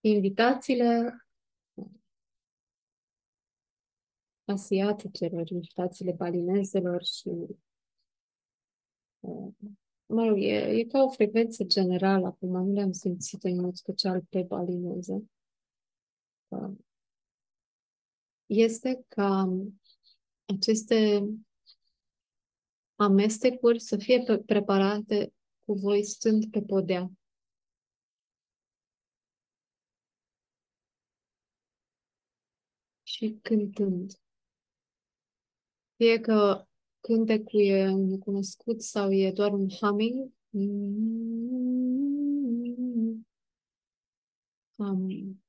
Invitațiile asiaticelor, invitațiile balinezelor și uh, mă rog, e, e ca o frecvență generală, acum nu le-am simțit în mod special pe balineze. Uh, este ca aceste amestecuri să fie preparate cu voi stând pe podea. Și cântând. Fie că cântecul e necunoscut sau e doar un humming. Um,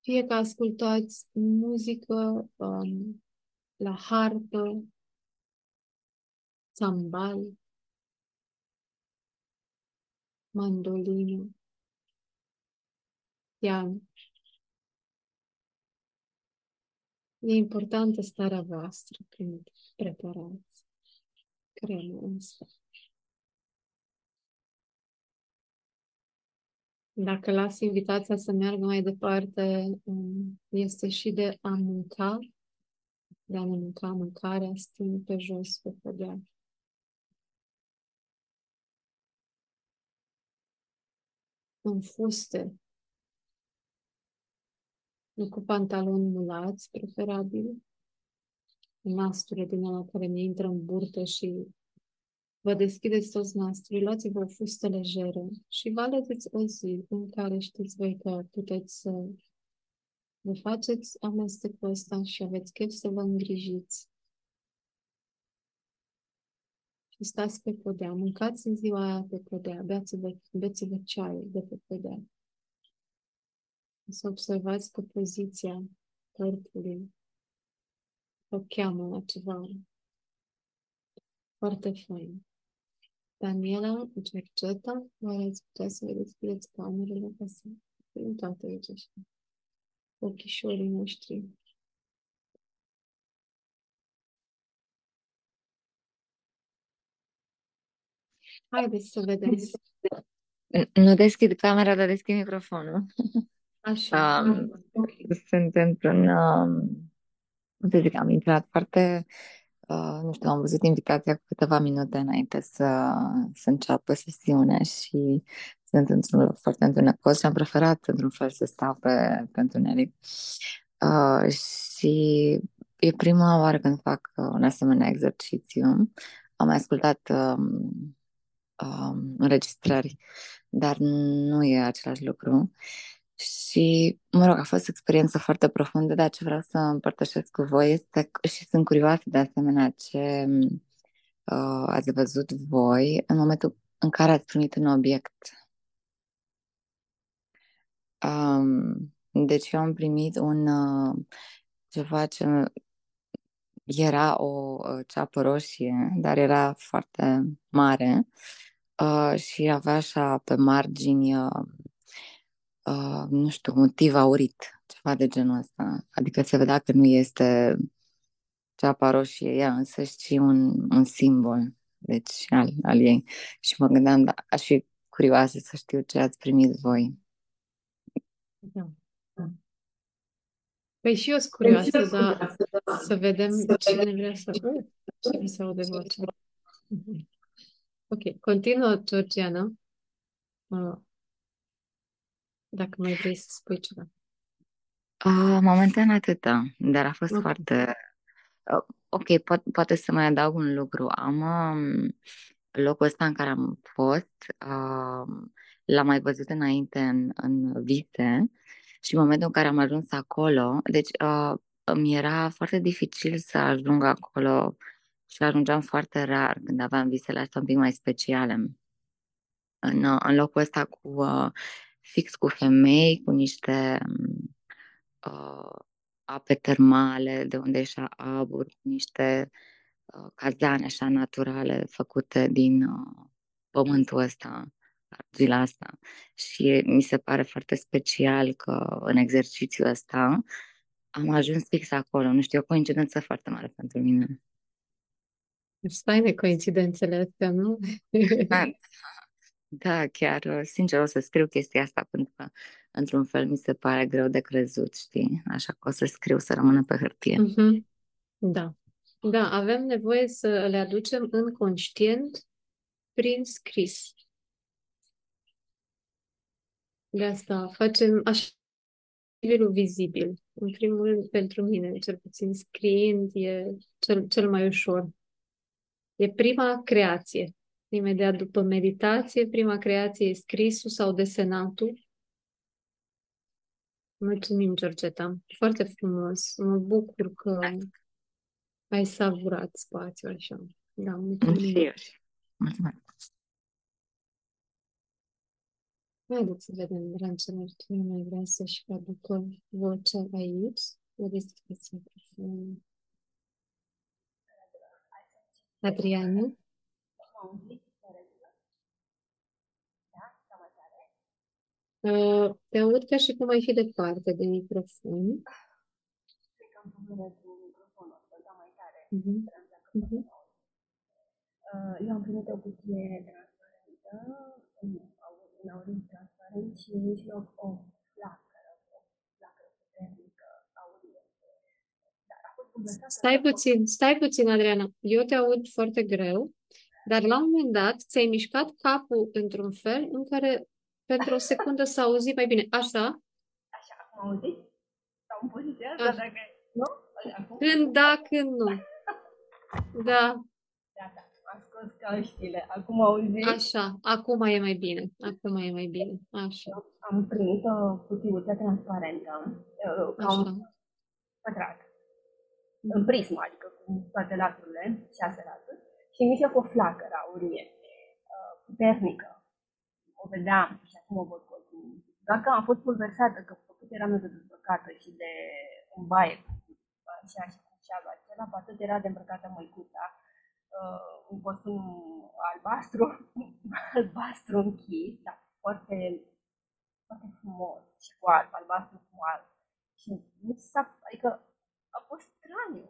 fie că ascultați muzică um, la harpă, țambal, mandolină, pian. E importantă starea voastră când preparați crema asta. Dacă las invitația să meargă mai departe, um, este și de a mânca, de a ne mânca mâncarea stând pe jos pe podea. În fuste, nu cu pantaloni mulați, preferabil, nasture din ala care ne intră în burtă și vă deschideți toți nasturii, luați-vă o fustă lejeră și vă alegeți o zi în care știți voi că puteți să vă faceți amestecul ăsta și aveți chef să vă îngrijiți. Și stați pe podea, mâncați în ziua aia pe podea, beați-vă, beți-vă ceai de pe podea să observați că poziția corpului o cheamă la ceva foarte fain. Daniela, Cerceta, mai ați putea să vă deschideți camerele ca să vedem toate aici așa. Ochișorii noștri. Haideți să vedem. Nu deschid camera, dar deschid microfonul. Așa. Um, sunt într-un, um, cum să zic, am intrat foarte, uh, nu știu, am văzut invitația cu câteva minute înainte să, să înceapă sesiunea și sunt într-un loc foarte întunecos și am preferat, într-un fel, să stau pe, pe întuneric. Uh, și e prima oară când fac uh, un asemenea exercițiu. Am mai ascultat um, um, înregistrări, dar nu e același lucru. Și, mă rog, a fost o experiență foarte profundă, dar ce vreau să împărtășesc cu voi este și sunt curioasă de asemenea ce uh, ați văzut voi în momentul în care ați primit un obiect. Um, deci eu am primit un uh, ceva ce era o uh, ceapă roșie, dar era foarte mare uh, și avea așa pe margini uh, uh, nu știu, motiv aurit, ceva de genul ăsta. Adică se vedea că nu este ceapa roșie ea însă și un, un simbol deci al, al ei. Și mă gândeam, da, aș fi curioasă să știu ce ați primit voi. Da. Păi și eu sunt curioasă, dar să vedem cine vrea să... Uh, ce mi se aude vocea. Mhm. Ok, continuă, Georgiana. Uh, dacă mai vrei să spui ceva. Uh, momentan atâta, dar a fost Ok. foarte... Uh, ok, po- poate să mai adaug un lucru. Am um, locul ăsta în care am fost, uh, l-am mai văzut înainte în, în vise și în momentul în care am ajuns acolo, deci uh, îmi era foarte dificil să ajung acolo și ajungeam foarte rar când aveam visele astea un pic mai speciale. În, uh, în locul ăsta cu uh, fix cu femei, cu niște uh, ape termale de unde ieșea abur, cu niște uh, cazane așa naturale făcute din uh, pământul ăsta, argila asta. Și mi se pare foarte special că în exercițiul ăsta am ajuns fix acolo. Nu știu, e o coincidență foarte mare pentru mine. Îți faine coincidențele astea, nu? Da, da, chiar, uh, sincer, o să scriu chestia asta pentru că, într-un fel, mi se pare greu de crezut, știi? Așa că o să scriu să rămână pe hârtie. Mhm. Da. Da, avem nevoie să le aducem în conștient prin scris. De asta facem așa nivelul vizibil. În primul rând, pentru mine, cel puțin scriind, e cel, cel mai ușor. E prima creație. Imediat după meditație, prima creație e scrisul sau desenatul. Mulțumim, Georgeta. Foarte frumos. Mă bucur că ai savurat spațiul așa. Da, mulțumim. Și eu. Mulțumesc. Haideți să vedem, dragilor, cine mai vrea să-și aducă vocea aici. O deschideți microfonul. Adriana? Uh, te aud ca și cum ai fi departe de microfon. Mhm. Mhm. Uh, Eu am primit o cutie transparentă, un aur- un auriu transparent și în mijloc o flacără, o flacără puternică aurie. Dar a fost bulversată Stai de puțin, stai puțin, Adriana. Eu te aud foarte greu, dar la un moment dat ți-ai mișcat capul într-un fel în care pentru o secundă s-a auzit mai bine. Așa? Așa, acum auziți? Sau în poziția Ah. asta, dacă... Nu? Acum? Când da, când nu. Da, Gata, am scos căștile. Acum auziți? așa. Acum e mai bine. Acum e mai bine. Așa, Am primit o cutiuță transparentă, uh, ca un așa. pătrat. În prismă, adică cu toate laturile, șase laturi, și în mijloc o flacără aurie, uh, puternică. O vedeam și acum o văd cu ochii mei. Doar că am fost pulversată, că făcut eram eu de dezbrăcată și de în baie, așa și cu șalul acela, cu atât era de îmbrăcată măicuța, uh, un costum albastru, albastru închis, dar foarte, foarte frumos și cu alb, albastru cu alb. Și mi s-a, adică a fost straniu.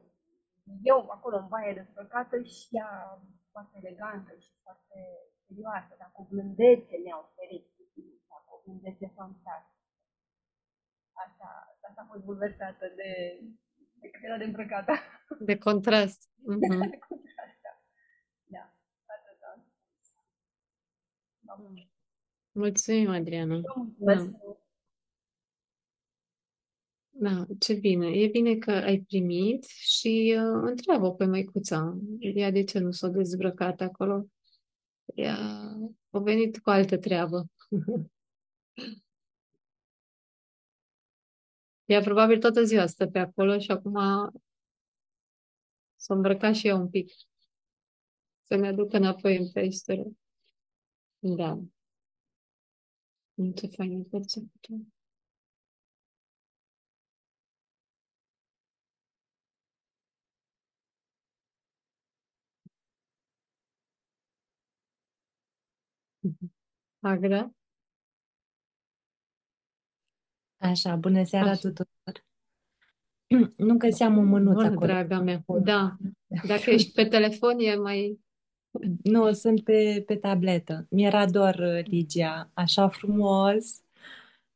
Eu acolo în baie dezbrăcată și ea foarte elegantă și foarte serioasă, dar cu blândețe mi-a oferit cutința, cu o blândețe fantastică. Asta, asta a fost bulversată de, de cât era de îmbrăcată. De contrast. Mhm. asta. Da, atâta. Da. Mulțumim, Adriana. Eu mulțumesc. Da, ce bine. E bine că ai primit și uh, întreabă pe măicuța. Ea de ce nu s-a dezbrăcat acolo? Ea a venit cu altă treabă. Ea probabil toată ziua stă pe acolo și acum s-a îmbrăcat și ea un pic. Să ne aducă înapoi în peșteră. Da. Ce fain percepție. Agra? Așa, bună seara Așa. tuturor. Nu găseam o mânuță Bună, acolo. draga mea. Da. Dacă ești pe telefon, e mai... Nu, sunt pe, pe tabletă. Mi-era dor, uh, Ligia, așa frumos.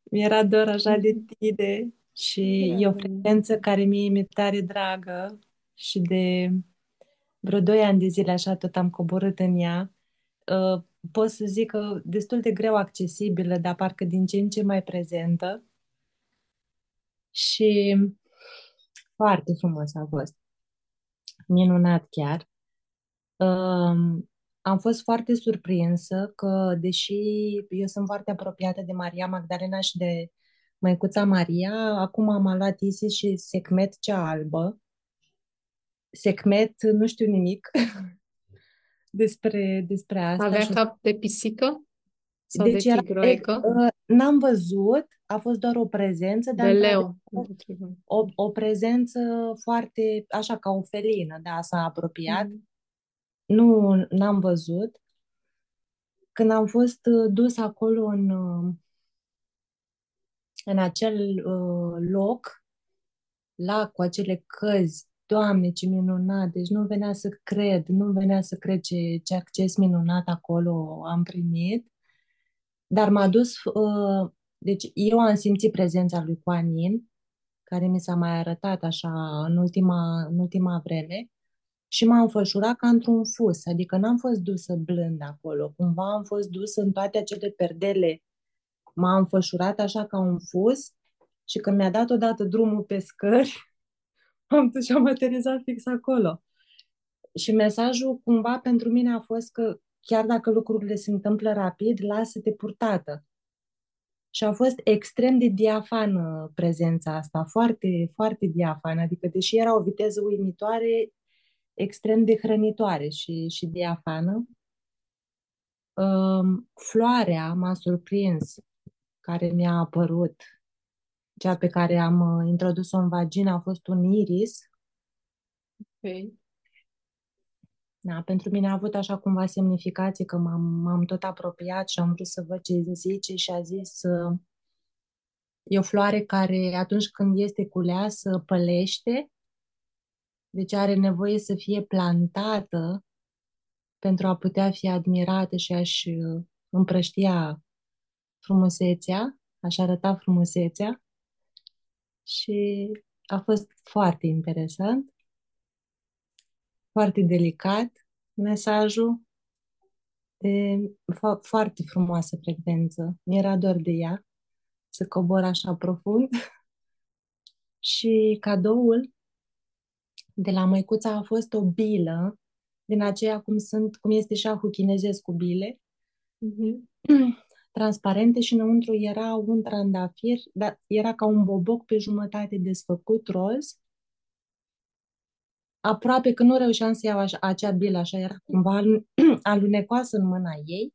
Mi-era dor așa de tine și e o frecvență care mie mi-e tare dragă și de vreo doi ani de zile așa tot am coborât în ea. Uh, pot să zic că destul de greu accesibilă, dar parcă din ce în ce mai prezentă. Și foarte frumos a fost. Minunat chiar. Um, am fost foarte surprinsă că, deși eu sunt foarte apropiată de Maria Magdalena și de Măicuța Maria, acum am luat Isis și Secmet cea albă. Secmet, nu știu nimic despre, despre asta. Avea și- cap de pisică? Sau Deci de era, tigroică? uh, n-am văzut, a fost doar o prezență, dar De într-adevăr, leu. De tigroică. o, o prezență foarte, așa, ca o felină, da, s-a apropiat. Mhm. Nu, n-am văzut. Când am fost uh, dus acolo în, uh, în acel uh, loc, la cu acele căzi, Doamne, ce minunat! Deci nu venea să cred, nu venea să cred ce, ce acces minunat acolo am primit. Dar m-a dus, uh, deci eu am simțit prezența lui Kuan Yin, care mi s-a mai arătat așa în ultima, în ultima vreme și m-a înfășurat ca într-un fus, adică n-am fost dusă blând acolo, cumva am fost dusă în toate acele perdele, m-a înfășurat așa ca un fus și când mi-a dat odată drumul pe scări, am dus și am aterizat fix acolo. Și mesajul cumva pentru mine a fost că chiar dacă lucrurile se întâmplă rapid, lasă-te purtată. Și a fost extrem de diafană prezența asta, foarte, foarte diafană, adică deși era o viteză uimitoare, extrem de hrănitoare și, și diafană. Um, floarea m-a surprins, care mi-a apărut, cea pe care am uh, introdus-o în vagină a fost un iris. Ok. Da, pentru mine a avut așa cumva semnificație că m-am, m-am tot apropiat și am vrut să văd ce zice și a zis uh, e o floare care atunci când este culeasă pălește, deci are nevoie să fie plantată pentru a putea fi admirată și a-și uh, împrăștia frumusețea, a-și arăta frumusețea și a fost foarte interesant, foarte delicat mesajul, de fo- foarte frumoasă frecvență. Mi-era dor de ea, să cobor așa profund. și cadoul de la măicuța a fost o bilă, din aceea cum sunt, cum este șahul chinezesc cu bile, Mhm. transparente și înăuntru era un trandafir, dar era ca un boboc pe jumătate desfăcut roz. Aproape că nu reușeam să iau așa, acea bilă, așa era cumva alu- alunecoasă în mâna ei.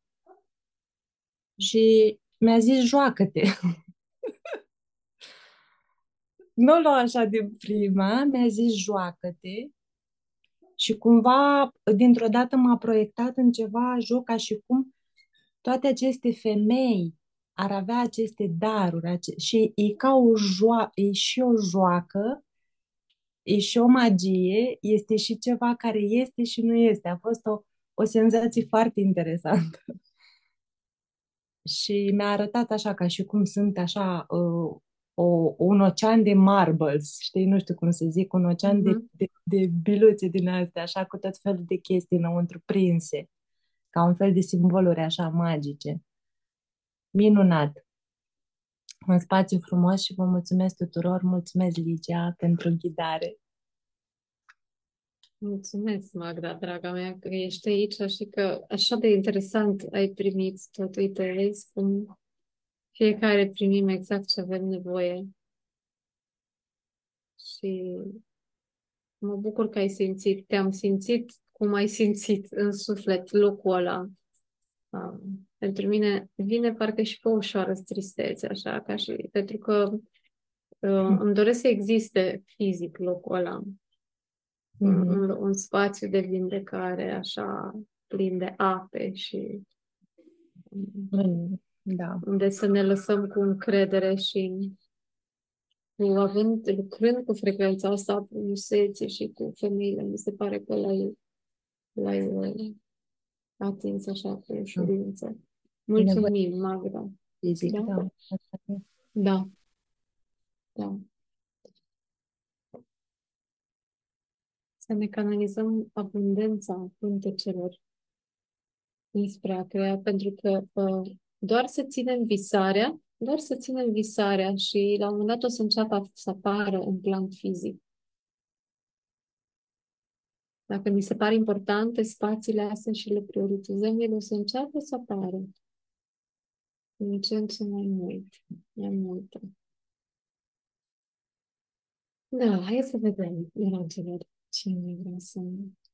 Și mi-a zis, joacă-te. nu o lua așa din prima, mi-a zis, joacă-te. Și cumva, dintr-o dată m-a proiectat în ceva joc ca și cum toate aceste femei ar avea aceste daruri ace- și e ca o joacă, e și o joacă, e și o magie, este și ceva care este și nu este. A fost o, o senzație foarte interesantă. Și mi-a arătat așa ca și cum sunt așa uh, o, un ocean de marbles, știi, nu știu cum să zic, un ocean de, Mhm. de, de biluțe din astea, așa cu tot felul de chestii înăuntru prinse, ca un fel de simboluri așa magice. Minunat! Un spațiu frumos și vă mulțumesc tuturor, mulțumesc Ligia pentru ghidare. Mulțumesc, Magda, draga mea, că ești aici și că așa de interesant ai primit tot. Uite, vezi cum fiecare primim exact ce avem nevoie. Și mă bucur că ai simțit, te-am simțit cum ai simțit în suflet locul ăla. Um, pentru mine vine parcă și pe o ușoară tristețe, așa, ca și, pentru că uh, îmi doresc să existe fizic locul ăla, un, Mhm. un, un spațiu de vindecare, așa, plin de ape și um, Da. unde să ne lăsăm cu încredere și cu având, lucrând cu frecvența asta a frumuseții și cu femeile, mi se pare că l-ai, l-ai uh, atins așa cu ușurință. Mulțumim, Magda. Fizic, Da. da. Asta e. Da. Da. Să ne canalizăm abundența pântecelor înspre a crea, pentru că uh, doar să ținem visarea, doar să ținem visarea și la un moment dat o să înceapă să apară în plan fizic. Dacă mi se par importante spațiile astea și le prioritizăm, ele o să înceapă să apară. Din ce în ce mai mult. Mai multe. Da, hai să vedem, dragilor, cine vrea să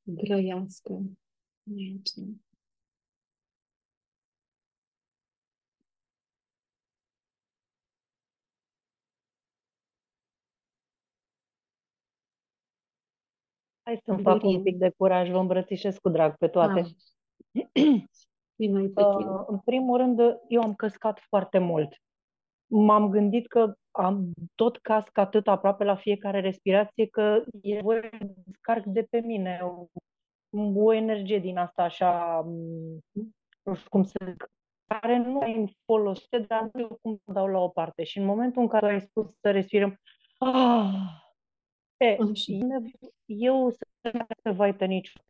grăiască aici. Hai să-mi fac un pic de curaj, vă îmbrățișez cu drag pe toate. Ah. Bine, pe tine. Uh, în primul rând, eu am căscat foarte mult. M-am gândit că am tot casc atât aproape la fiecare respirație că e voie descarc de pe mine o, o energie din asta așa, nu știu cum să zic, care nu îmi folosește, dar nu eu cum dau la o parte. Și în momentul în care ai spus să respirăm, ah, e, eu să să vaită niciodată.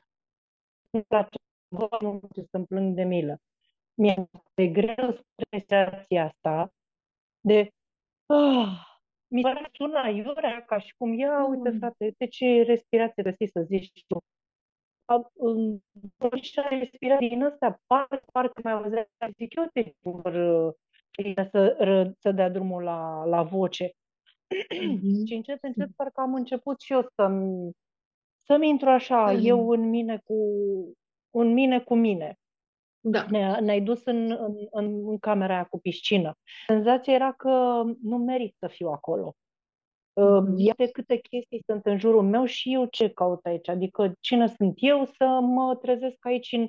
Nu place, nu să-mi plâng de milă. Mi-e de greu respirația asta de ah, mi se sună aiurea ca și cum, ia uite Mm. frate, uite ce respirație găsi să zici tu. Am- în- Și respirații din astea, parcă, parcă mai auzea, zic eu te vor să, ră- să dea drumul la, la voce. Mhm. Și încet, încet, parcă am început și eu să-mi, să-mi intru așa, Mm. eu în mine cu, în mine cu mine. Da. Ne, ne-ai dus în, în, în, în camera aia cu piscină. Senzația era că nu merit să fiu acolo. Uh, Mhm. Iată câte chestii sunt în jurul meu și eu ce caut aici. Adică cine sunt eu să mă trezesc aici în,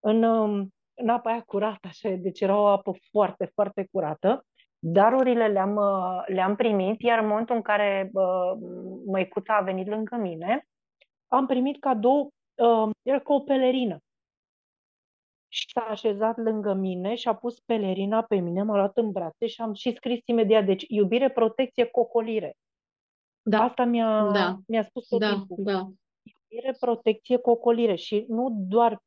în, um, în apa aia curată, așa, deci era o apă foarte, foarte curată. Darurile le-am, uh, le-am primit, iar în momentul în care uh, măicuța a venit lângă mine, am primit cadou, uh, era ca o pelerină. Și s-a așezat lângă mine și a pus pelerina pe mine, m-a luat în brațe și am și scris imediat, deci iubire, protecție, cocolire. Da. Asta mi-a, Da. mi-a spus tot Da. timpul. Da. Iubire, protecție, cocolire. Și nu doar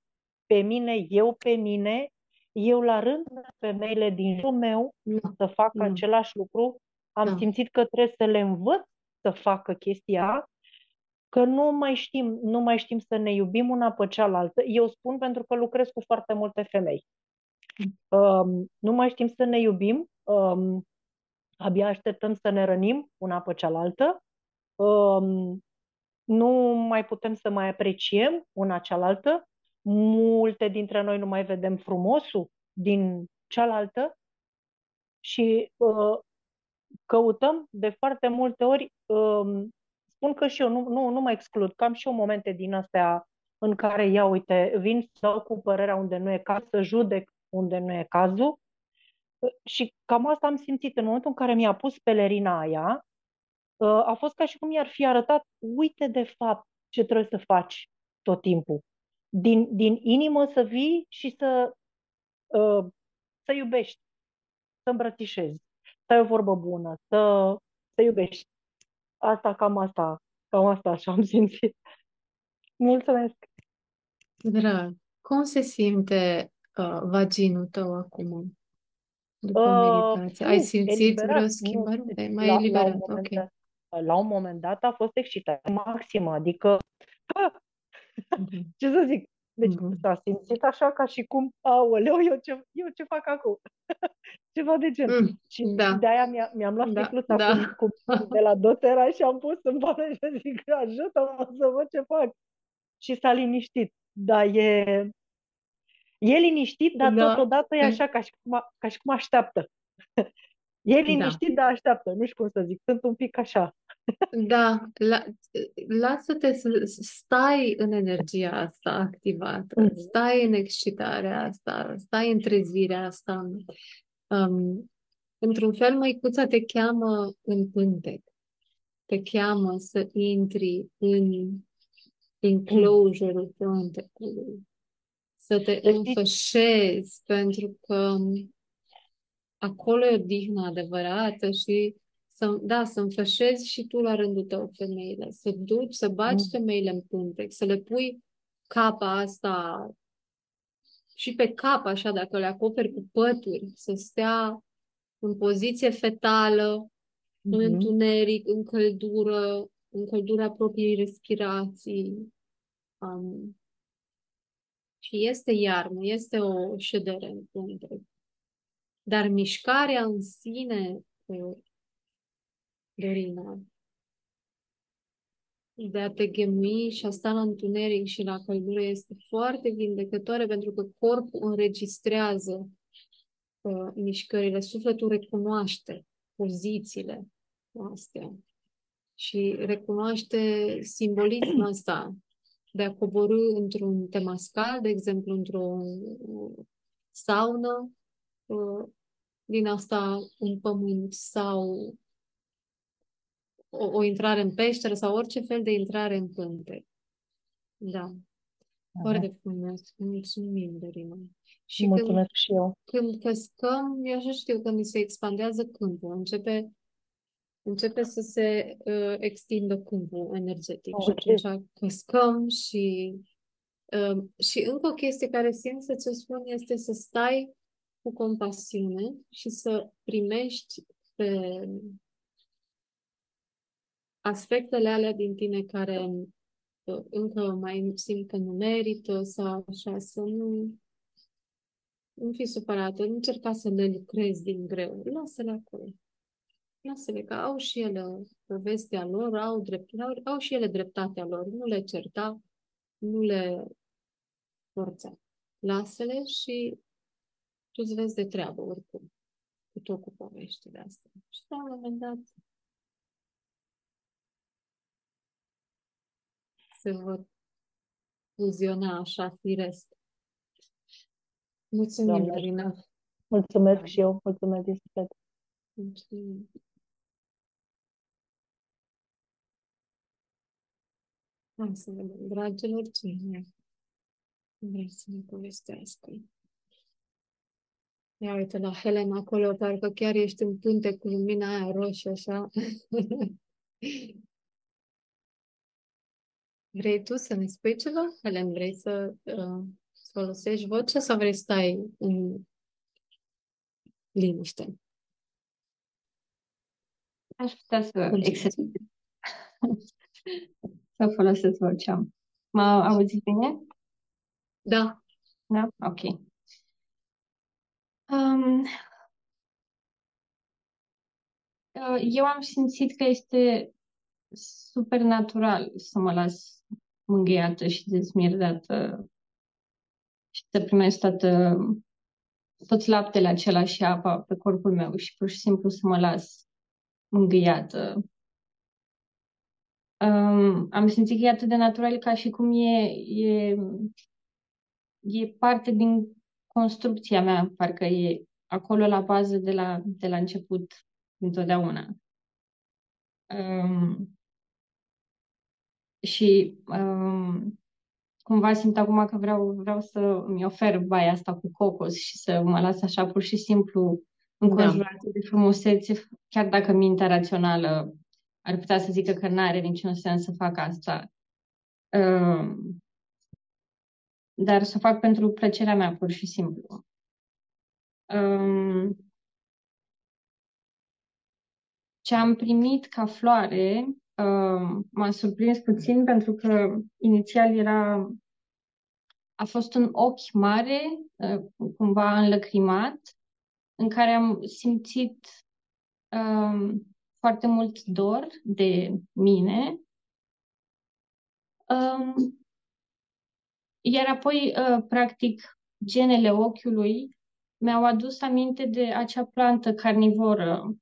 pe mine, eu pe mine, eu la rând femeile din jurul meu Da. să facă Da. același lucru. Am Da. simțit că trebuie să le învăț să facă chestia, că nu mai știm, nu mai știm să ne iubim una pe cealaltă. Eu spun pentru că lucrez cu foarte multe femei. Um, nu mai știm să ne iubim, um, abia așteptăm să ne rănim una pe cealaltă. Um, nu mai putem să mai apreciem una cealaltă. Multe dintre noi nu mai vedem frumosul din cealaltă și uh, căutăm de foarte multe ori, um, spun că și eu nu, nu, nu mă exclud, că am și eu momente din astea în care, ia uite, vin să dau cu părerea unde nu e caz, să judec unde nu e cazul. Și cam asta am simțit în momentul în care mi-a pus pelerina aia, uh, a fost ca și cum i-ar fi arătat, uite de fapt ce trebuie să faci tot timpul. Din, din inimă să vii și să, uh, să iubești, să îmbrățișezi, să ai o vorbă bună, să, să iubești. Asta, cam asta, cam asta așa am simțit. Mulțumesc! Drag, cum se simte uh, vaginul tău acum? După Uh, meditație. Ai nu, simțit eliberat, vreo nu. schimbare? Te- Mai La, la, un eliberat, moment ok. dat, la un moment dat a fost excitare maximă, adică, Mhm. Ce să zic, deci Mhm. s-a simțit așa ca și cum, aoleu, eu ce, eu ce fac acum? Ceva de gen. Mm, Și Da, de aia mi-a, mi-am luat da, sticluța da. cu, cu, de la dotera și am pus în bană și zic, ajută-mă să văd ce fac. Și s-a liniștit. Dar e, e liniștit, dar Da. totodată e așa ca și cum, a- ca și cum așteaptă. E liniștit, dar așteaptă. Nu știu cum să zic. Sunt un pic așa. Da, la, lasă-te să stai în energia asta activată, Mhm. stai în excitarea asta, stai în trezirea asta. Um, într-un fel, măicuța te cheamă în pântec, te cheamă să intri în enclosure-ul pântecului, să te Să știi- înfășezi, pentru că acolo e o dihnă adevărată și să, da, să înfășezi și tu la rândul tău femeile, să duci, să baci mm. femeile în pântec, să le pui capa asta și pe cap, așa, dacă le acoperi cu pături, să stea în poziție fetală, mm-hmm. în întuneric, în căldură, în căldura propriei respirații. Um, și este iarnă, este o ședere în pântec. Dar mișcarea în sine, Dorina, de a te ghemui și a sta la întuneric și la căldură este foarte vindecătoare pentru că corpul înregistrează uh, mișcările, sufletul recunoaște pozițiile astea și recunoaște simbolismul ăsta de a coborâ într-un temascal, de exemplu, într-o saună, uh, din asta un pământ sau o, o intrare în peșteră sau orice fel de intrare în cântec. Da. Aha. Foarte frumos. Mulțumim, Dorina. Și Mulțumesc când, și eu. Când căscăm, eu așa știu că mi se expandează câmpul. Începe, începe să se uh, extindă câmpul energetic. Okay. Și atunci căscăm și uh, și încă o chestie care simt să ți spun este să stai cu compasiune și să primești pe aspectele alea din tine care uh, încă mai simt că nu merită sau așa, să nu, nu fi supărată, nu încerca să le lucrezi din greu, lasă-le acolo. Lasă-le că au și ele povestea lor, au, drept, au, au și ele dreptatea lor, nu le certa, nu le forța. Lasă-le și tu îți vezi de treabă oricum, cu tot cu poveștile astea. Și la un moment dat se vor fuziona așa firesc. Mulțumim, Marina. Mulțumesc da. și eu. Mulțumesc din suflet. Mulțumim. Hai să vedem, dragilor, cine vrea să ne povestească. Ia uite la Helena acolo, parcă chiar ești în punte cu lumina aia roșie, așa. Vrei tu să ne spui ceva? Helen, vrei să uh, folosești vocea sau vrei să stai în liniște? Aș putea să exercit. să folosesc vocea. Mă auzi bine? Da. Da? Ok. Um, uh, eu am simțit că este super natural să mă las mângâiată și dezmierdată și să primesc toată, tot laptele acela și apa pe corpul meu și pur și simplu să mă las mângâiată. Um, am simțit că e atât de natural ca și cum e, e, e parte din construcția mea, parcă e acolo la bază de la, de la început, întotdeauna. Um, și um, cumva simt acum că vreau, vreau să mi ofer baia asta cu cocos și să mă las așa pur și simplu înconjurată da. de frumusețe, chiar dacă mintea rațională ar putea să zică că nu are niciun sens să fac asta. Um, dar să o fac pentru plăcerea mea, pur și simplu. Um, ce am primit ca floare uh, m-a surprins puțin pentru că inițial era a fost un ochi mare, uh, cumva înlăcrimat, în care am simțit uh, foarte mult dor de mine. Um, iar apoi, uh, practic, genele ochiului mi-au adus aminte de acea plantă carnivoră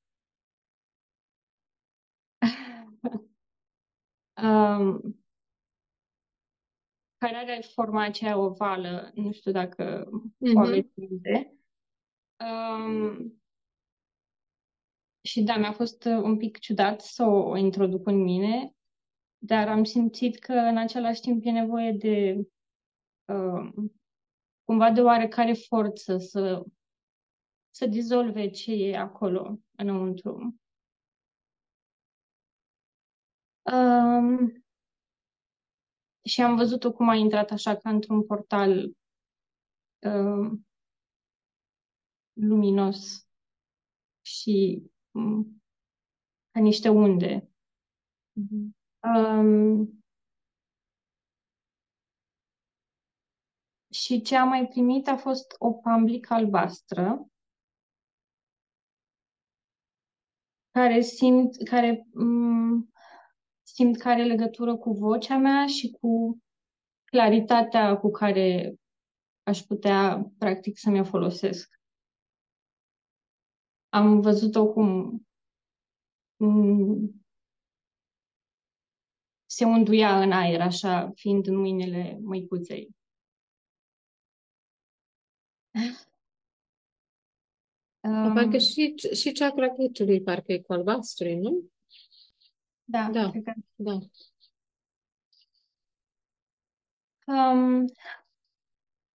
um, care are forma aceea ovală, nu știu dacă mm-hmm. o aveți minte. Um, și da, mi-a fost un pic ciudat să o, o introduc în mine, dar am simțit că în același timp e nevoie de um, cumva de oarecare forță să să dizolve ce e acolo înăuntru. Um, și am văzut-o cum a intrat așa ca într-un portal um, luminos și um, ca niște unde. Mhm. Um, și ce am mai primit a fost o pamblică albastră care simt, care um, simt că are legătură cu vocea mea și cu claritatea cu care aș putea, practic, să mi-o folosesc. Am văzut-o cum mm, se unduia în aer, așa, fiind în mâinile măicuței. Um, parcă Um, și, și chakra chitului parcă e cu albastru, nu? Da, Da. cred că Da. Um,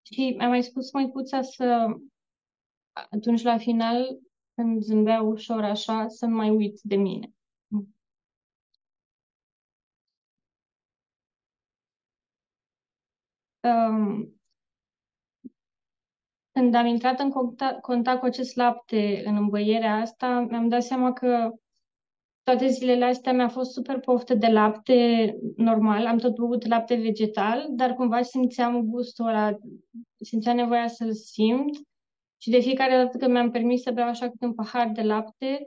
și mi-a mai spus măicuța să, atunci la final, când zâmbea ușor așa, să nu mai uit de mine. Um, când am intrat în contact, contact cu acest lapte în îmbăierea asta, mi-am dat seama că toate zilele astea mi-a fost super poftă de lapte normal, am tot băut lapte vegetal, dar cumva simțeam gustul ăla, simțeam nevoia să-l simt și de fiecare dată când mi-am permis să beau așa câte un pahar de lapte,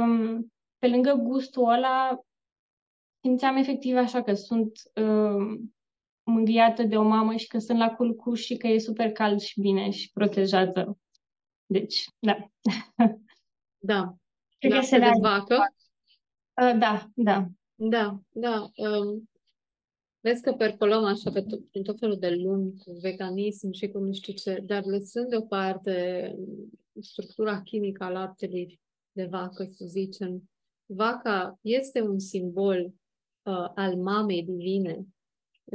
um, pe lângă gustul ăla, simțeam efectiv așa că sunt um, mângâiată de o mamă și că sunt la culcuș și că e super cald și bine și protejată. Deci, da. Da. Cred că Lapte se de leagă. vacă. Uh, da, da. Da, da. Um, vezi că percolăm așa pe tot, prin tot felul de lumi cu veganism și cu nu știu ce, dar lăsând deoparte structura chimică a laptelui de vacă, să zicem, vaca este un simbol uh, al mamei divine.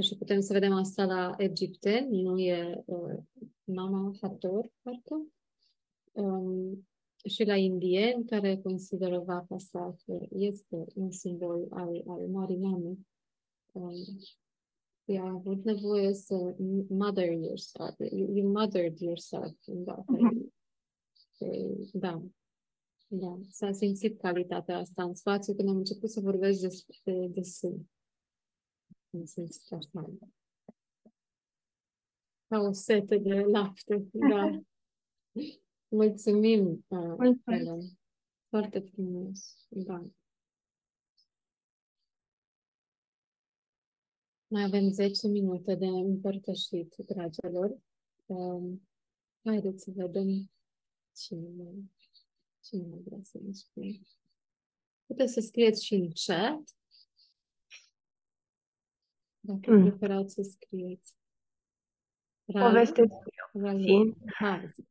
Și putem să vedem asta la egipteni, nu e uh, mama Hator, parcă. Um, și la indieni, care consideră vaca asta că este un simbol al, al Marii Mame. Um, ea a avut nevoie să mother yourself, you, you mothered yourself în vaca. E- Da, da, s-a simțit calitatea asta în spațiu când am început să vorbesc despre de sân. Am simțit așa. Ca o sete de lapte, da. Mulțumim, uh, Mulțumesc. Helen. Foarte frumos, da. Mai avem 10 minute de împărtășit, dragilor. Um, haideți să vedem cine mai, cine mai vrea să ne spune. Puteți să scrieți și în chat. Dacă Mm. preferați să scrieți. Ralu? Povestesc Ralu. puțin. Hai, zi.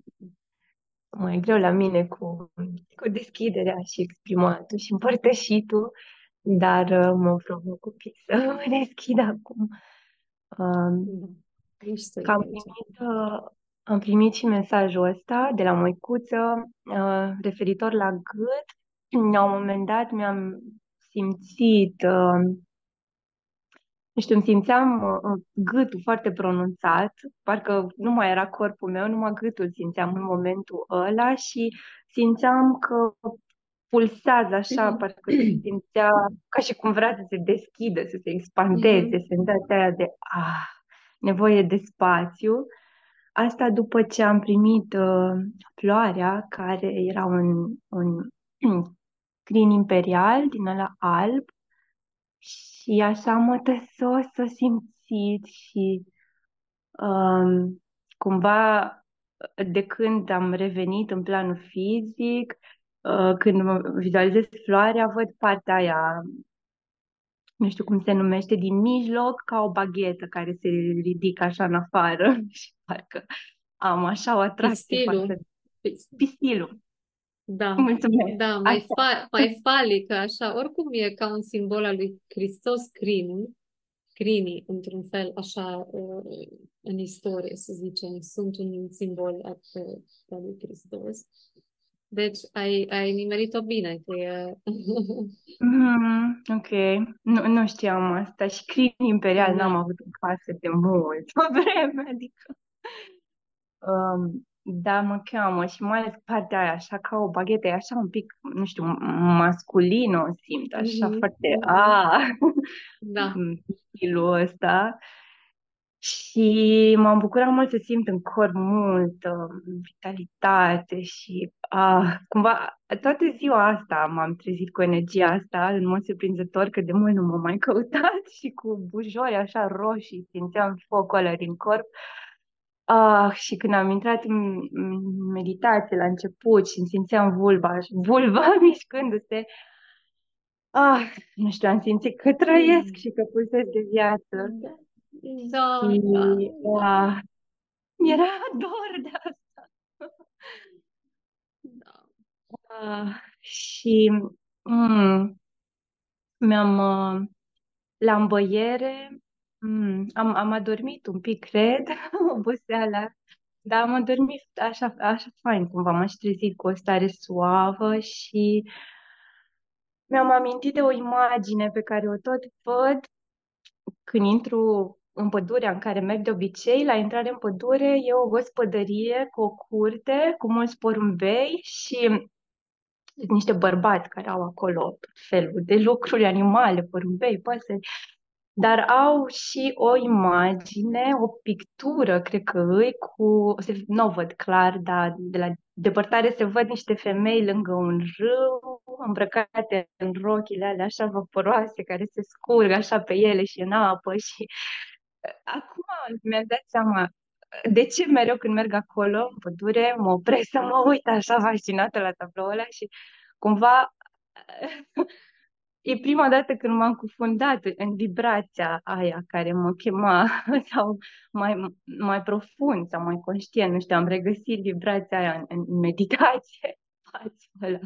Mai greu la mine cu, cu deschiderea și exprimatul și împărtășitul, dar uh, mă provoc un pic să mă deschid acum. Um, Da. Nici să că am primit, uh, am primit și mesajul ăsta de la măicuță uh, referitor la gât. La un moment dat mi-am simțit, uh, nu știu, îmi simțeam uh, gâtul foarte pronunțat, parcă nu mai era corpul meu, numai gâtul simțeam în momentul ăla și simțeam că pulsează așa, parcă se simțea ca și cum vrea să se deschidă, să se expandeze, Mhm. senzația aia de ah, nevoie de spațiu. Asta după ce am primit uh, floarea, care era un, un crin imperial din ăla alb și așa mătăsos să simțit și um, cumva de când am revenit în planul fizic, uh, când mă vizualizez floarea, văd partea aia, nu știu cum se numește, din mijloc, ca o baghetă care se ridică așa în afară și parcă am așa o atracție Pistilul. față de pistilul. Da. Mulțumesc! Da, mai, Asta. fa- mai falică, așa. Oricum e ca un simbol al lui Hristos crinul, crinii, într-un fel, așa, uh, în istorie, să zicem, sunt un simbol al lui Hristos. Deci ai, ai nimerit-o bine, că e... Mm, ok, nu, nu știam asta. Și crin imperial n-am avut în casă de mult vreme, adică... Um, da, mă cheamă și mai ales partea aia, așa ca o baghetă, e așa un pic, nu știu, masculin o simt, așa Mhm, foarte, mhm. a, Da. stilul ăsta. Și m-am bucurat mult să simt în corp multă vitalitate și a, cumva toată ziua asta m-am trezit cu energia asta, în mod surprinzător că de mult nu m-am mai căutat și cu bujori așa roșii, simțeam focul ăla din corp. Ah, și când am intrat în în meditație la început și îmi simțeam vulva, vulva mișcându-se, ah, nu știu, am simțit că trăiesc și că pulsez de viață. Da, da, Și da, ah, mi-era dor de asta. da. Ah, și mm, mi-am uh, la îmbăiere, mm, am, am adormit un pic, cred, oboseala, dar am adormit așa, așa fain cumva, m-am și trezit cu o stare suavă și mi-am amintit de o imagine pe care o tot văd când intru în pădurea în care merg de obicei, la intrare în pădure e o gospodărie cu o curte, cu mulți porumbei și sunt niște bărbați care au acolo tot felul de lucruri, animale, porumbei, păsări, dar au și o imagine, o pictură, cred că îi, cu, se, nu o văd clar, dar de la depărtare se văd niște femei lângă un râu, îmbrăcate în rochile alea așa vaporoase, care se scurg așa pe ele și în apă și acum mi-am dat seama de ce mereu când merg acolo, în pădure, mă opresc să mă uit așa fascinată la tabloul ăla și cumva e prima dată când m-am cufundat în vibrația aia care mă chema sau mai, mai profund sau mai conștient, nu știu, am regăsit vibrația aia în, în meditație. Ăla.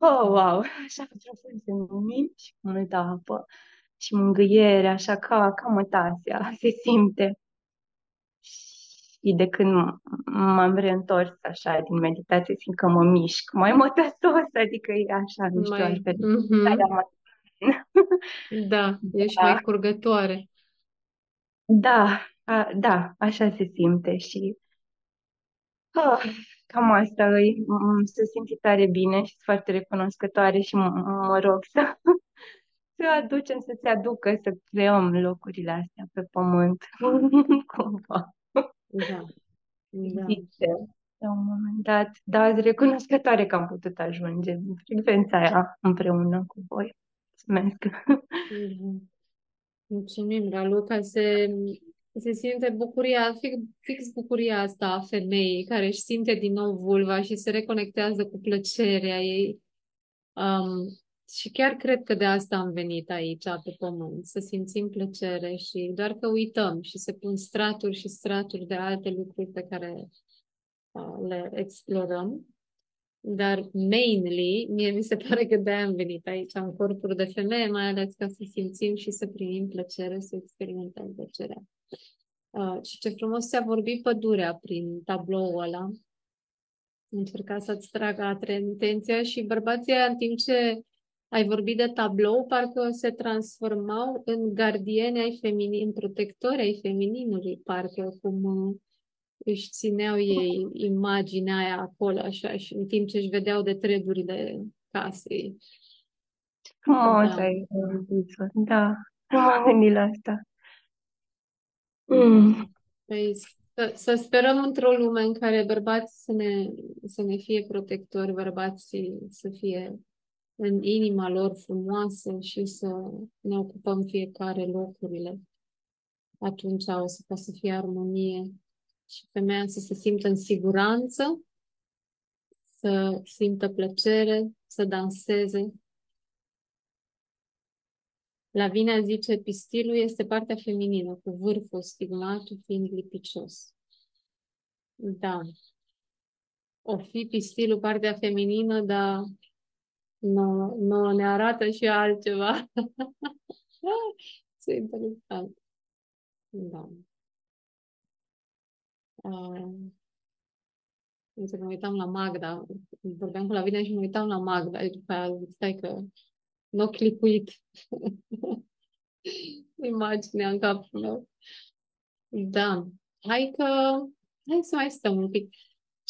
Oh, wow! Așa profund senin și cu multă apă și mângâiere, așa ca, ca mătasea, se simte. Și de când m-am reîntors așa din meditație, simt că mă mișc mai mătăsos, adică e așa, nu știu, Mai, altfel. mhm. Starea mai- Da, ești Da. mai curgătoare. Da, a, da, așa se simte și ah, cam asta e. M- Se simte tare bine și sunt foarte recunoscătoare și m- mă rog să, să aducem, să se aducă, să creăm locurile astea pe pământ, cumva. Da, da. Zice, la un moment dat, dar sunt recunoscătoare că am putut ajunge în frecvența aia împreună cu voi. Mulțumesc! Mhm. Mulțumim, Raluca. Se, se simte bucuria, fix, fix bucuria asta a femeii care își simte din nou vulva și se reconectează cu plăcerea ei. Um, și chiar cred că de asta am venit aici, pe pământ, să simțim plăcere și doar că uităm și se pun straturi și straturi de alte lucruri pe care uh, le explorăm. Dar mainly, mie mi se pare că de-aia am venit aici, în corpuri de femeie, mai ales ca să simțim și să primim plăcere, să experimentăm plăcerea. Uh, și ce frumos ți-a vorbit pădurea prin tabloul ăla. Încerca să-ți tragă atenția și bărbații ăia, în timp ce ai vorbit de tablou, parcă se transformau în gardieni ai feminin, în protectori ai femininului, parcă cum uh, își țineau ei imaginea aia acolo, așa, și în timp ce își vedeau de treburile casei. Frumos Da. ai zis-o, da, nu m-am gândit la asta. Mm. Păi, să, să sperăm într-o lume în care bărbații să ne, să ne fie protectori, bărbații să fie în inima lor frumoasă și să ne ocupăm fiecare locurile. Atunci o să poată să fie armonie și femeia să se simtă în siguranță, să simtă plăcere, să danseze. Lavinia zice, pistilul este partea feminină, cu vârful stigmatul fiind lipicios. Da. O fi pistilul partea feminină, dar nu, nu ne arată și altceva. Ce interesant. Da. Uh, mă uitam la Magda, vorbeam cu Lavinia și mă uitam la Magda și după aia stai că nu n-o clipuit imaginea în capul meu. Da. Hai că, hai să mai stăm un pic.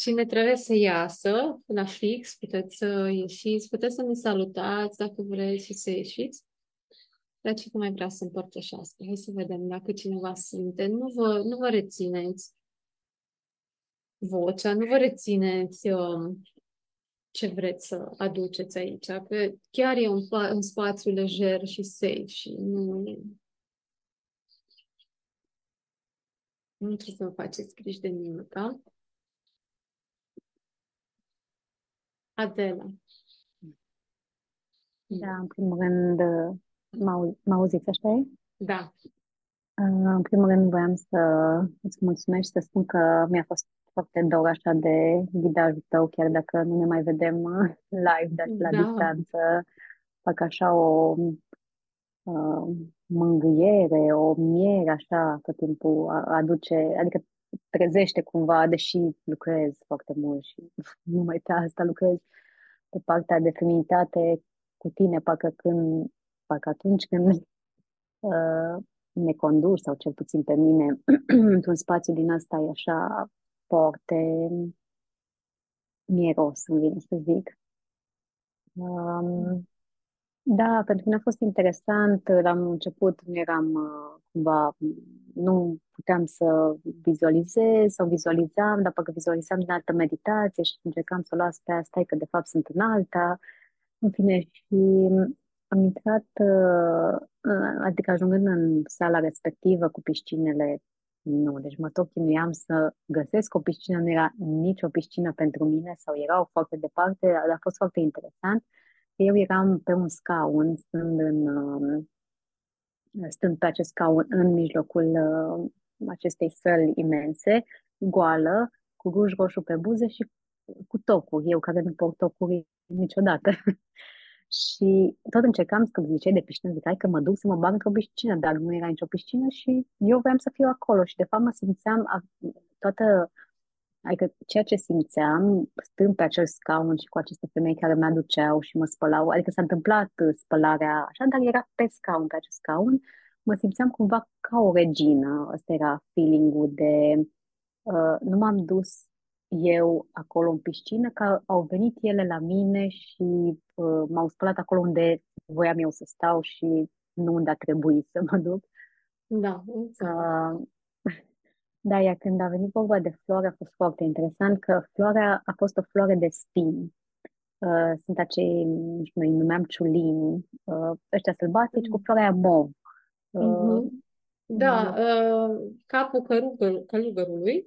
Cine trebuie să iasă la fix, puteți să ieșiți, puteți să ne salutați dacă vreți și să ieșiți. Dar ce mai vrea să împărtășească? Hai să vedem dacă cineva simte. Nu vă, nu vă rețineți vocea, nu vă rețineți um, ce vreți să aduceți aici. Că chiar e un, un spațiu lejer și safe și nu, nu trebuie să vă faceți griji de nimic, da? Adela. Da, în primul rând, mă auziți, așa e? Da. În primul rând, voiam să îți mulțumesc și să spun că mi-a fost foarte dor așa de ghidajul tău, chiar dacă nu ne mai vedem uh, live, dar la da. distanță. Fac așa o uh, mângâiere, o miere așa tot timpul aduce, adică trezește cumva, deși lucrez foarte mult și numai pe asta lucrez pe partea de feminitate cu tine, parcă când, parcă atunci când uh, ne conduci sau cel puțin pe mine într-un spațiu din asta e așa foarte mieros, îmi vine să zic. Um, da, pentru mine a fost interesant. La început nu eram uh, cumva, nu puteam să vizualizez sau vizualizam, dar parcă vizualizam din altă meditație și încercam să o las pe asta, că de fapt sunt în alta. În fine, și am intrat, uh, adică ajungând în sala respectivă cu piscinele, nu, deci mă tot chinuiam să găsesc o piscină, nu era nici o piscină pentru mine sau erau foarte departe, dar a fost foarte interesant. Eu eram pe un scaun, stând, în, uh, stând pe acest scaun în mijlocul uh, acestei săli imense, goală, cu ruj roșu pe buze și cu tocuri. Eu care nu port tocuri niciodată. și tot încercam să ziceai de piscină, zic, hai că mă duc să mă bag într-o piscină, dar nu era nicio piscină și eu voiam să fiu acolo și de fapt mă simțeam toată Adică ceea ce simțeam stând pe acel scaun și cu aceste femei care mă aduceau și mă spălau, adică s-a întâmplat spălarea așa, dar era pe scaun, pe acest scaun, mă simțeam cumva ca o regină. Ăsta era feeling-ul de uh, nu m-am dus eu acolo în piscină, că au venit ele la mine și uh, m-au spălat acolo unde voiam eu să stau și nu unde a trebuit să mă duc. Da, uh, da, iar când a venit vorba de floare, a fost foarte interesant că floarea a fost o floare de spin. Uh, sunt acei, nu știu, noi numeam ciulini, uh, ăștia sălbatici mm. cu floarea mov. Uh, mm-hmm. Da, uh, capul călugăr, călugărului.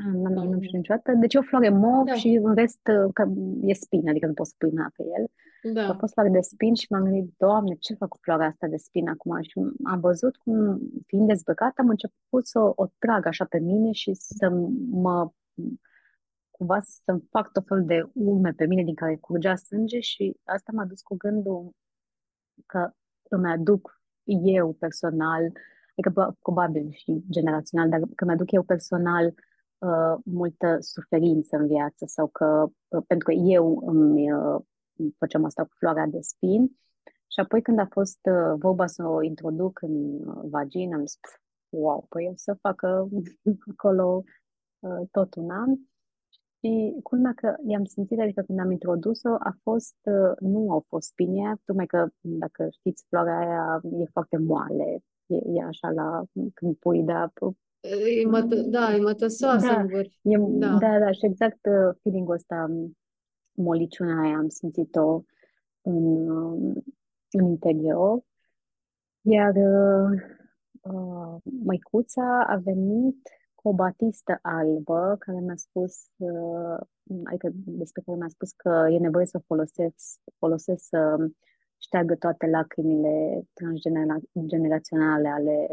Ah, nu, nu, nu știu niciodată. Deci e o floare mov da. și în rest uh, că e spin, adică nu poți să pui pe el. Da. A fost floare de spin și m-am gândit, Doamne, ce fac cu floarea asta de spin acum? Și am văzut cum, fiind dezbrăcată, am început să o, o trag așa pe mine și să mă cumva să-mi fac tot fel de urme pe mine din care curgea sânge și asta m-a dus cu gândul că îmi aduc eu personal, adică probabil și generațional, dar că mi-aduc eu personal uh, multă suferință în viață sau că, uh, pentru că eu îmi uh, făceam asta cu floarea de spin. Și apoi când a fost uh, vorba să o introduc în uh, vagină, am zis, wow, păi eu să facă acolo uh, tot un an. Și culmea că i-am simțit, adică când am introdus-o, a fost, uh, nu au fost spine, tocmai că, dacă știți, floarea aia e foarte moale, e, e așa la, când pui, da, E mătă, da, e mătăsoasă da, e, da. da, da, și exact uh, feeling-ul ăsta moliciunea aia am simțit-o în, în interior. Iar uh, uh, măicuța a venit cu o batistă albă care mi-a spus, uh, adică despre care mi-a spus că e nevoie să folosesc, folosesc să șteargă toate lacrimile transgeneraționale ale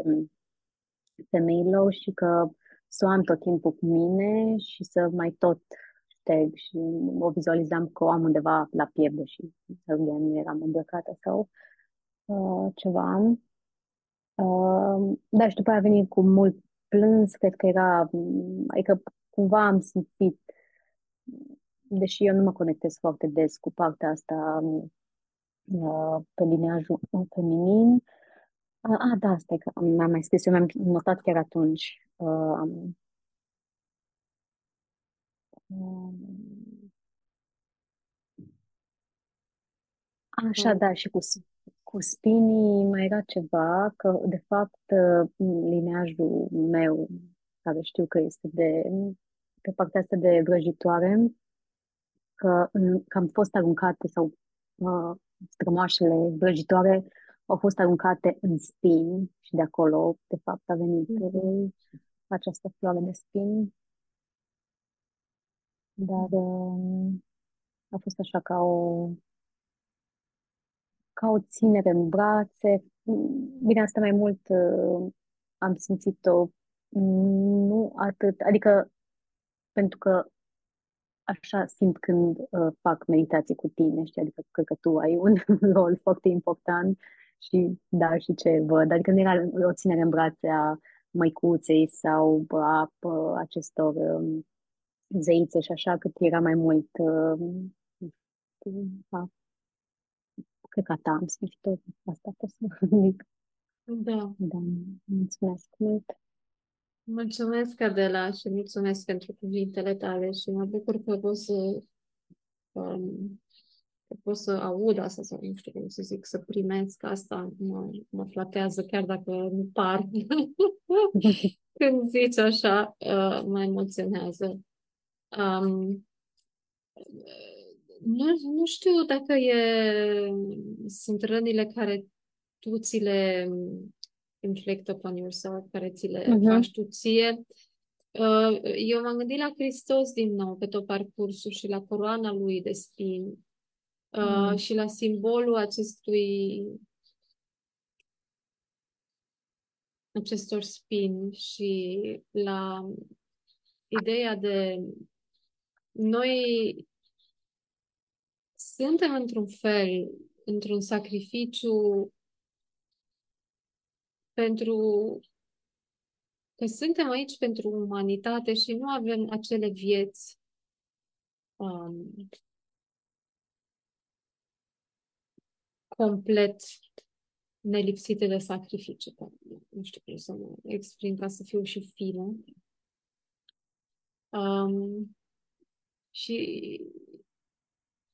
femeilor și că să o am tot timpul cu mine și să mai tot tag și o vizualizam că o am undeva la piept, deși nu eram îmbrăcată sau uh, ceva. Uh, da, și după aia a venit cu mult plâns, cred că era, adică cumva am simțit, deși eu nu mă conectez foarte des cu partea asta uh, pe lineajul feminin. A, uh, ah, da, asta că mi-am mai scris, eu mi-am notat chiar atunci. Uh, um, Așa, da, și cu, cu spinii mai era ceva, că de fapt lineajul meu, care știu că este de, pe partea asta de vrăjitoare, că, că am fost aruncate sau uh, strămoașele vrăjitoare au fost aruncate în spini și de acolo, de fapt, a venit mm-hmm. această floare de spini. Dar uh, a fost așa ca o ca o ținere în brațe. Bine, asta mai mult uh, am simțit-o nu atât, adică pentru că așa simt când uh, fac meditații cu tine, știi, adică cred că tu ai un rol foarte important și da, și ce văd, adică nu era o ținere în brațe a măicuței sau a, a acestor um, zeițe și așa, cât era mai mult uh, a Cred că ta am tot asta pot să zic. Da. Da, mulțumesc mult. Mulțumesc, Adela, și mulțumesc pentru cuvintele tale și mă bucur că pot să um, că pot să aud asta sau nu știu cum să zic, să primesc asta, mă, mă flatează chiar dacă nu par. Când zici așa, uh, mă emoționează. Um, nu, nu știu dacă e, sunt rănile care tu ți le inflict upon yourself, care ți le uh-huh. faci tu ție. Uh, eu m-am gândit la Hristos din nou pe tot parcursul și la coroana lui de spini uh, uh și la simbolul acestui acestor spini și la ideea de noi suntem într-un fel, într-un sacrificiu pentru că suntem aici pentru umanitate și nu avem acele vieți um, complet nelipsite de sacrificiu. Nu știu cum să mă exprim ca să fiu și fină. Um, și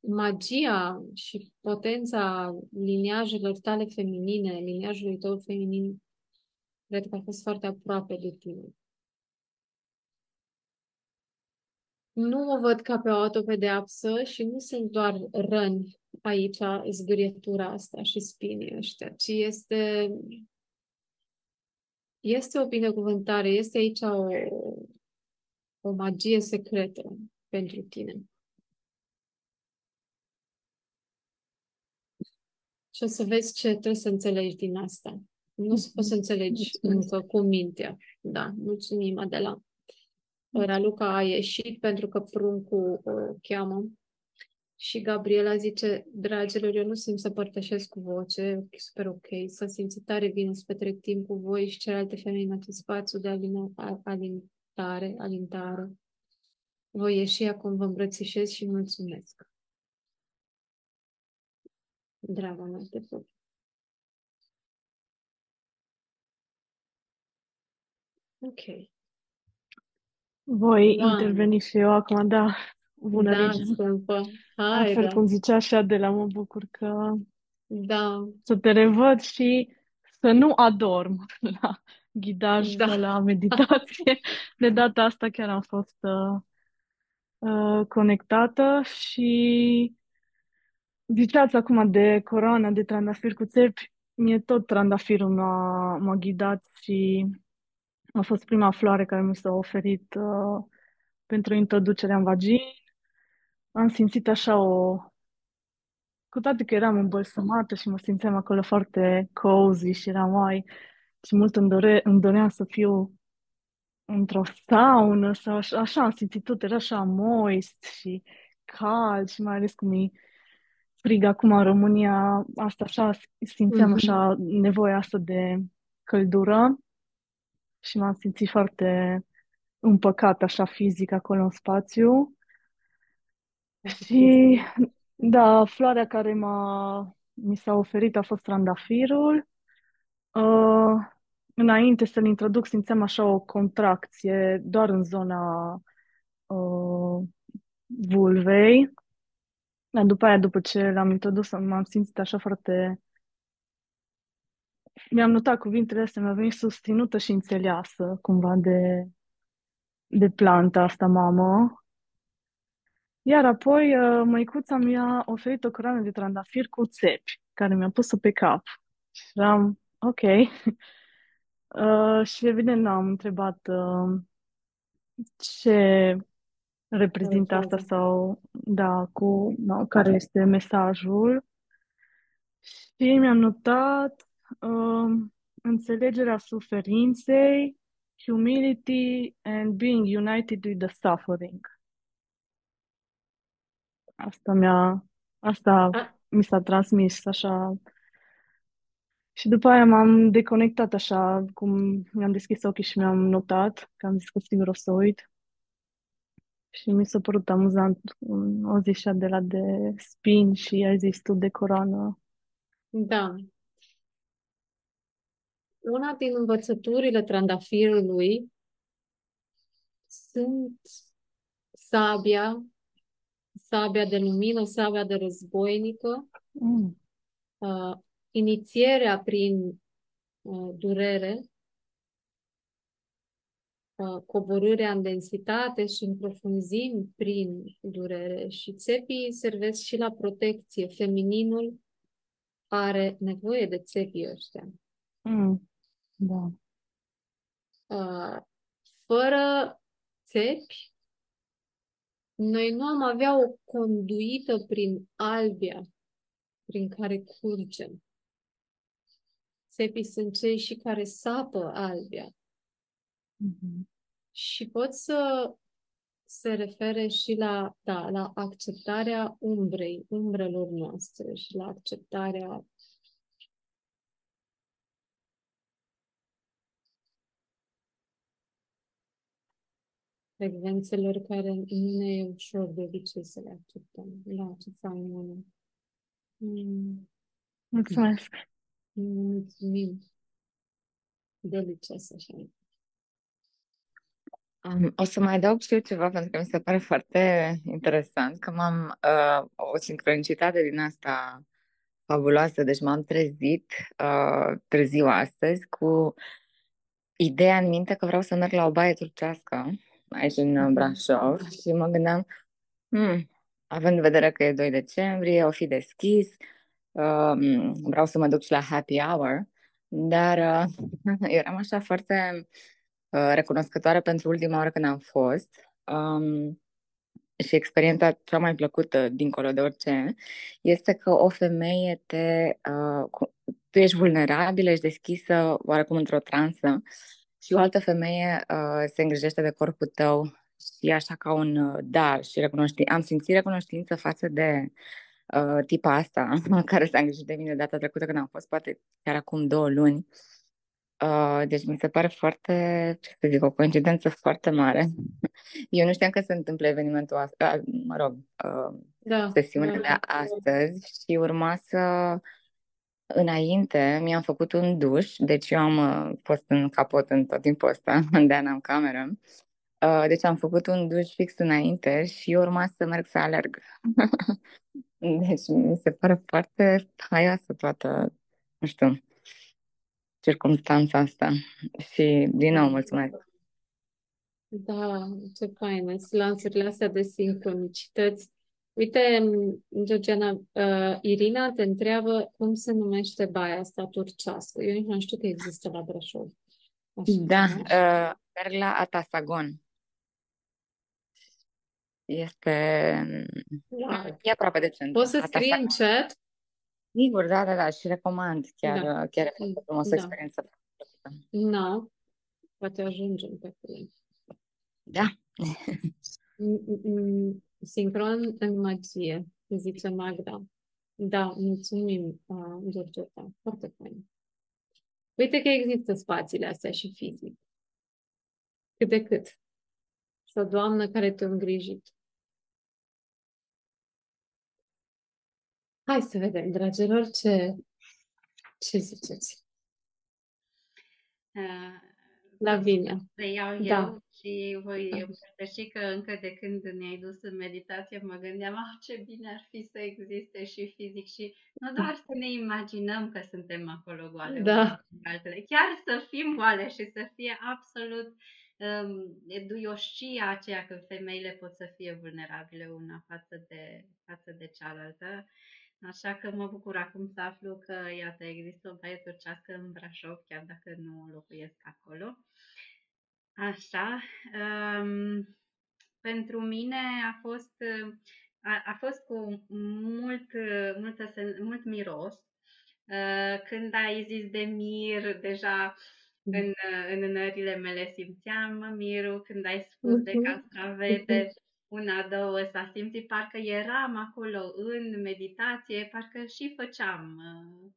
magia și potența liniajelor tale feminine, liniajului tău feminin, cred că a fost foarte aproape de tine. Nu o văd ca pe o autopedeapsă și nu sunt doar răni aici, zgârietura asta și spinii ăștia, ci este, este o binecuvântare, este aici o, o magie secretă pentru tine. Și o să vezi ce trebuie să înțelegi din asta. Nu o să poți să înțelegi Mulțumesc. încă cu mintea. Da, mulțumim, Adela. Raluca a ieșit pentru că pruncul o cheamă. Și Gabriela zice, dragilor, eu nu simt să părtășesc cu voce, super ok, să simți tare bine să petrec timp cu voi și celelalte femei în acest spațiu de alintare, alintare. Voi ieși acum, vă îmbrățișez și mulțumesc. Draga mea, te pup. Ok. Voi da. interveni și eu acum, da. Bună, da, Regina. scumpă. Hai, Altfel, da. cum zicea așa de la mă bucur că da. să te revăd și să nu adorm la ghidaj da. la meditație. De data asta chiar am fost uh, uh, conectată și Ziceați acum de coroana de trandafir cu țepi. Mie tot trandafirul m-a, m-a ghidat și a fost prima floare care mi s-a oferit uh, pentru introducerea în vagin. Am simțit așa o... Cu toate că eram îmbălsămată și mă simțeam acolo foarte cozy și eram, mai și mult îmi, dore, îmi doream să fiu într-o saună sau așa, așa am simțit tot, era așa moist și cald și mai ales cum e frig acum în România, asta așa, simțeam mm-hmm. așa nevoia asta de căldură. și m-am simțit foarte împăcat așa fizic acolo în spațiu. Și da, floarea care m-a, mi s-a oferit a fost trandafirul. Uh, înainte să-l introduc, simțeam așa o contracție doar în zona uh, vulvei. Dar după aia, după ce l-am introdus, m-am simțit așa foarte... Mi-am notat cuvintele astea, mi-a venit susținută și înțeleasă cumva de, de planta asta, mamă. Iar apoi, uh, măicuța mi-a oferit o coroană de trandafir cu țepi, care mi-a pus-o pe cap. Și eram, ok. Uh, și evident n-am întrebat uh, ce reprezintă asta sau, da, cu, no, care este mesajul. Și mi-am notat uh, înțelegerea suferinței, humility and being united with the suffering. Asta mi-a, asta A, mi s-a transmis așa. Și după aia m-am deconectat așa, cum mi-am deschis ochii și mi-am notat, că am zis că sigur o să uit. Și mi s-a părut amuzant um, o zi de la de spin și ai zis tu de coroană. da. Una din învățăturile trandafirului sunt sabia, sabia de lumină, sabia de războinică, Mm. uh, inițierea prin uh, durere, uh, coborârea în densitate și în profunzimi prin durere și țepii servesc și la protecție. Femininul are nevoie de țepii ăștia. Mm. Da. Uh, fără țepi, noi nu am avea o conduită prin albia prin care curgem. Țepii sunt cei și care sapă albia Mhm. și pot să se refere și la, da, la acceptarea umbrei, umbrelor noastre și la acceptarea frecvențelor care nu ne e ușor de obicei să le acceptăm. Da, ce fain, Mm, Mulțumesc. mulțumim. Delicios așa. Um, o să mai adaug și eu ceva pentru că mi se pare foarte interesant că m-am uh, o sincronicitate din asta fabuloasă, deci m-am trezit uh, târziu astăzi cu ideea în minte că vreau să merg la o baie turcească aici în uh, Brașov și mă gândeam, hmm, având în vedere că e 2 decembrie, o fi deschis, uh, vreau să mă duc și la happy hour, dar uh, eram așa foarte uh, recunoscătoare pentru ultima oară când am fost. Um, și experiența cea mai plăcută, dincolo de orice, este că o femeie te. Uh, cu- tu ești vulnerabilă, ești deschisă, oarecum într-o transă, și o altă femeie uh, se îngrijește de corpul tău și e așa ca un uh, dar și recunoști. Am simțit recunoștință față de uh, tipa asta care s-a îngrijit de mine data trecută când am fost, poate chiar acum două luni. Uh, deci mi se pare foarte, ce să zic, o coincidență foarte mare. Eu nu știam că se întâmplă evenimentul ăsta, mă rog, uh, Da, sesiunea da. de astăzi și urma să, înainte, mi-am făcut un duș, deci eu am uh, fost în capot în tot timpul ăsta, de n-am cameră. Uh, deci am făcut un duș fix înainte și urma să merg să alerg. Deci mi se pare foarte haioasă toată, nu știu, circumstanța asta. Și, din nou, mulțumesc. Da, ce faine. Sunt lanțurile astea de sincronicități. Uite, Georgiana, uh, Irina te întreabă cum se numește baia asta turcească. Eu nici nu știu că există la Brașov. Așa Da, ceva. uh, merg la Atasagon. Este... Wow. E aproape de centru. Poți să scrii în Atasagon. chat? Sigur, da, da, da, și recomand. Chiar, Da. chiar e foarte frumos, o Da. experiență. Nu. Poate ajungem pe acolo. Da. Mm, mm, Sincron în magie, zice Magda. Da, mulțumim, uh, Georgeta. Foarte fain. Uite că există spațiile astea și fizic. cât de cât. Și o doamnă care te-a îngrijit. Hai să vedem, dragilor, ce, ce ziceți. Uh, Lavinia. Să iau Da. eu și voi Da. împărtăși că încă de când ne-ai dus în meditație mă gândeam, ah, ce bine ar fi să existe și fizic și nu doar să ne imaginăm că suntem acolo goale Da. unele cu altele, chiar să fim goale și să fie absolut um, duioșia aceea când femeile pot să fie vulnerabile una față de, față de cealaltă. Așa că mă bucur acum să aflu că, iată, există o baie turcească în Brașov, chiar dacă nu locuiesc acolo. Așa. Um, pentru mine a fost, a, a fost cu mult, multă, sen- mult miros. Uh, când ai zis de mir, deja în, în nările mele simțeam mirul. Când ai spus de Mhm. castravete, una, două, s-a simțit, parcă eram acolo în meditație, parcă și făceam uh, uh,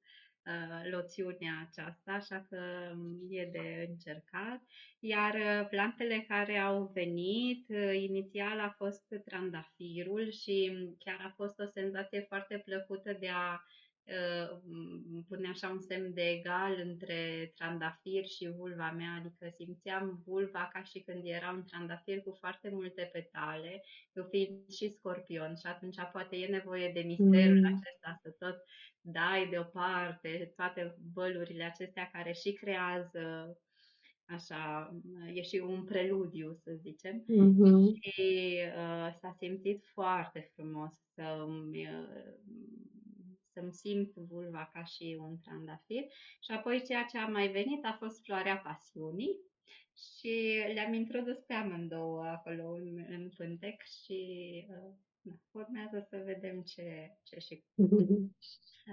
loțiunea aceasta, așa că um, e de încercat. Iar uh, plantele care au venit, uh, inițial a fost trandafirul și um, chiar a fost o senzație foarte plăcută de a uh, m- pune așa un semn de egal între trandafir și vulva mea, adică simțeam vulva ca și când era un trandafir cu foarte multe petale, eu fiind și scorpion și atunci poate e nevoie de misterul Mm. acesta să tot dai deoparte toate bălurile acestea care și creează așa, e și un preludiu, să zicem. Mhm. Și uh, s-a simțit foarte frumos să-mi, uh, să-mi simt vulva ca și un trandafir. Și apoi ceea ce a mai venit a fost floarea pasiunii și le-am introdus pe amândouă acolo în, în pântec și uh, da, urmează să vedem ce, ce și cum.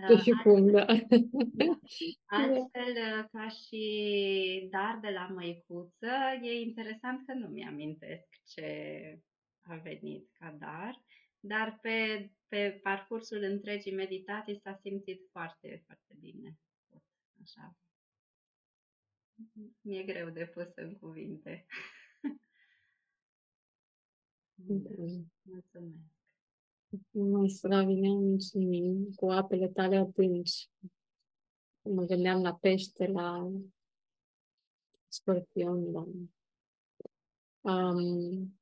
Ce și cum, da. Altfel, ca și dar de la măicuță, e interesant că nu mi-amintesc ce a venit ca dar, dar pe, pe parcursul întregii meditații s-a simțit foarte, foarte bine. tot Așa. Mi-e greu de pus în cuvinte. Da, mulțumesc. Mai Slavinia, mulțumim cu apele tale adânci. Mă gândeam la pește, la scorpion, la... Um,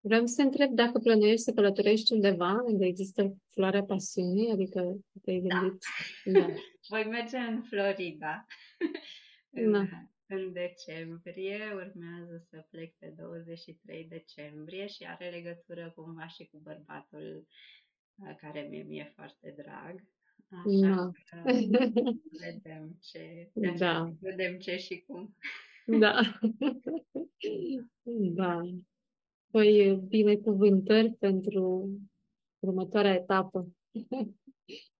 vreau să te întreb dacă plănuiești să călătorești undeva unde există floarea pasiunii, adică te-ai Da. gândit... Da. Voi merge în Florida. în, Da. În decembrie, urmează să plec pe 23 decembrie și are legătură cumva și cu bărbatul uh, care mi-e mie foarte drag. Așa Da. că vedem ce, de Da. aceea vedem ce și cum. Da. Da. Păi, binecuvântări pentru următoarea etapă.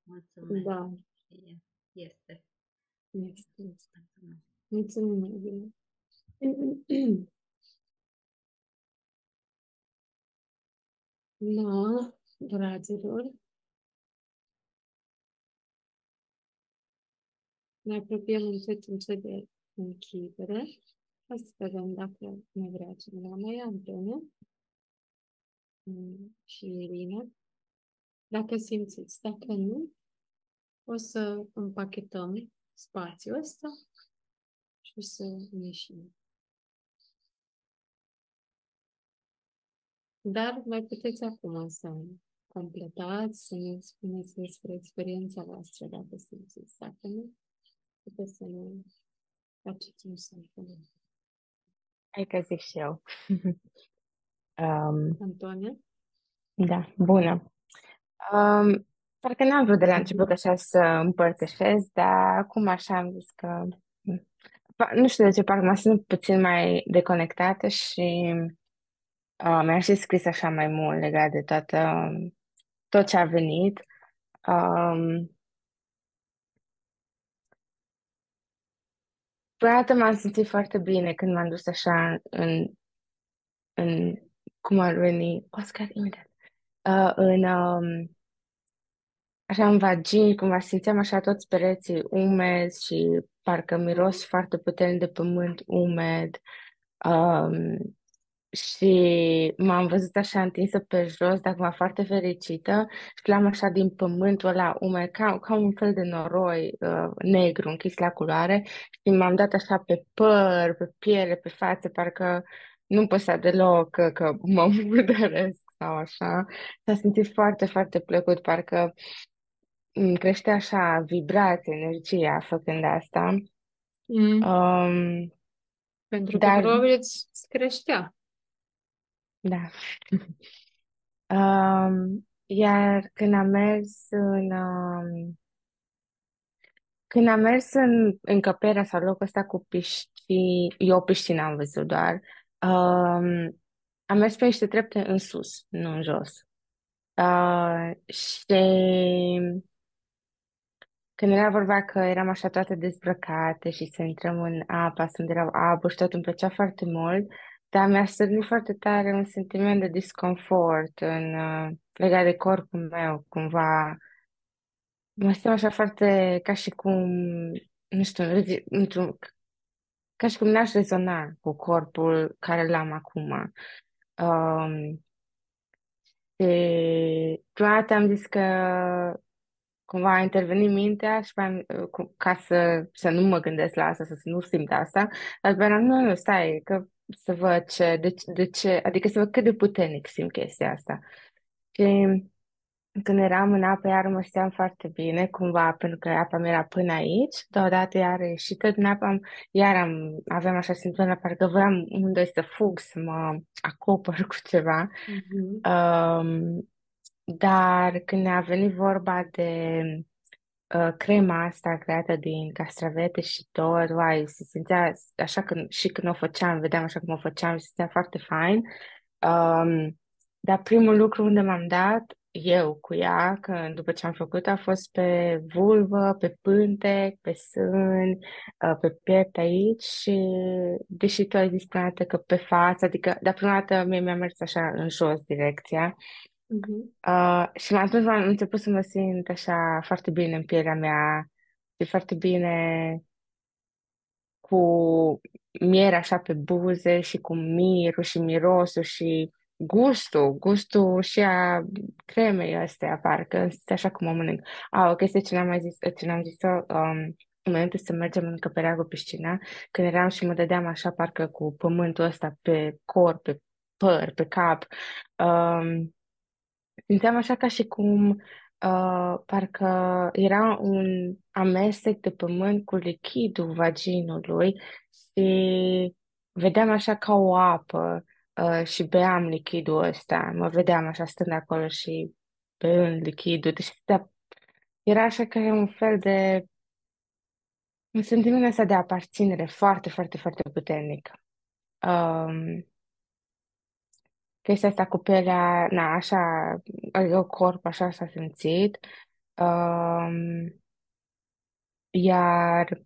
Mulțumesc. Da. E- Este. Este, este. Mulțumesc. Mulțumim, Evelyn. Da, dragilor. Ne apropiem încet, încet de închidere. Hai să vedem dacă ne vrea cineva mai Antonio Mm, și Irina. Dacă simțiți, dacă nu, o să împachetăm spațiul ăsta și o să ieșim. Dar mai puteți acum să completați, să ne spuneți despre experiența voastră, dacă simțiți. Dacă nu, puteți să ne faceți un semn. Hai că zic și eu. um, Antonia? da, bună. Um, parcă n-am vrut de la început așa să împărtășesc, dar acum așa am zis că... pa- Nu știu de ce, parcă mă simt puțin mai deconectată și uh, mi-am și scris așa mai mult legat de toată, tot ce a venit. Um, Prima dată m-am simțit foarte bine când m-am dus așa în, în cum ar veni, Oscar, imediat, uh, în, um, așa în vagin, cumva simțeam așa toți pereții umezi și parcă miros foarte puternic de pământ umed. Um, și m-am văzut așa întinsă pe jos, dar acum foarte fericită și l-am așa din pământul ăla umed, ca, ca un fel de noroi uh, negru închis la culoare și m-am dat așa pe păr, pe piele, pe față, parcă nu păsa deloc că, că mă murdăresc sau așa. S-a simțit foarte, foarte plăcut, parcă îmi crește așa vibrație, energia făcând asta. Mm. Um, Pentru că dar, probabil îți îți creștea. da. Um, iar când am mers în, um, când am mers în încăperea sau locul ăsta cu piscini, eu o piscină am văzut doar, um, am mers pe niște trepte în sus, nu în jos. Uh, și când era vorba că eram așa toate dezbrăcate și să intrăm în apa, să erau apă și tot îmi plăcea foarte mult, dar mi-a stârnit foarte tare un sentiment de disconfort în, uh, legat de corpul meu, cumva. Mă simt așa foarte ca și cum, nu știu, rezi- într-un, ca și cum n-aș rezona cu corpul care l-am acum. Um, și prima dată am zis că cumva a intervenit mintea și mai, cu- ca să, să nu mă gândesc la asta, să nu simt asta, dar după aceea, nu, nu, stai, că să văd ce, de, de ce, adică să văd cât de puternic simt chestia asta. Și când eram în apă, iar mă știam foarte bine, cumva, pentru că apa mi era până aici, deodată iar și tot în apă, am, iar am, aveam așa simptomele, parcă voiam unde să fug, să mă acopăr cu ceva. Mhm. Um, dar când a venit vorba de uh, crema asta creată din castravete și tot, uai, se simțea așa că și când o făceam, vedeam așa cum o făceam, se simțea foarte fain. Um, dar primul lucru unde m-am dat eu cu ea, că după ce am făcut, a fost pe vulvă, pe pântec, pe sân, uh, pe piept aici și deși tu ai zis prima dată că pe față, adică, dar prima dată mie mi-a mers așa în jos direcția, Mhm. Uh, și mai atunci am început să mă simt așa foarte bine în pielea mea și foarte bine cu miere așa pe buze și cu mirul și mirosul și gustul, gustul și a cremei astea, parcă este așa cum o mănânc. A, o chestie ce n-am mai zis, ce n-am zis-o, um, înainte să mergem în încăperea cu piscina, când eram și mă dădeam așa parcă cu pământul ăsta pe corp, pe păr, pe cap, um, Simțeam așa ca și cum uh, parcă era un amestec de pământ cu lichidul vaginului și vedeam așa ca o apă uh, și beam lichidul ăsta. Mă vedeam așa stând acolo și beând lichidul. Deci da, era așa ca un fel de un sentiment ăsta de aparținere foarte, foarte, foarte puternic. Um, chestia asta cu pielea, na, așa, adică corp așa s-a simțit. Um, iar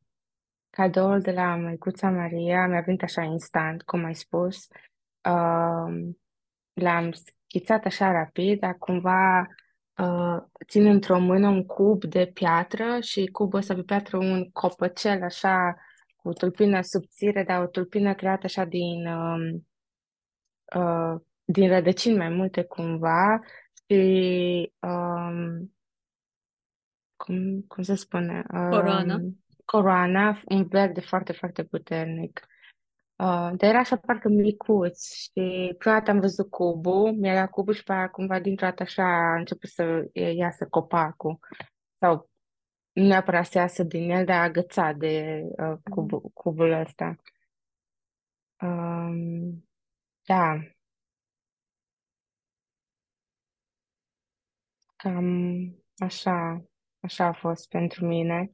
cadoul de la Măicuța Maria mi-a venit așa instant, cum ai spus. Um, l-am schițat așa rapid, dar cumva uh, țin într-o mână un cub de piatră și cubul ăsta pe piatră un copăcel așa cu tulpină subțire, dar o tulpină creată așa din um, uh, din rădăcini mai multe cumva și um, cum, cum se spune? Coroana. Um, coroana, un verde foarte, foarte puternic. Uh, dar era așa parcă micuț și prima dată am văzut cubul, mi-era cubul și pe aia cumva dintr-o dată așa a început să iasă copacul sau nu neapărat să iasă din el, dar agățat de uh, cubul, cubul ăsta. Um, da, cam așa, așa a fost pentru mine.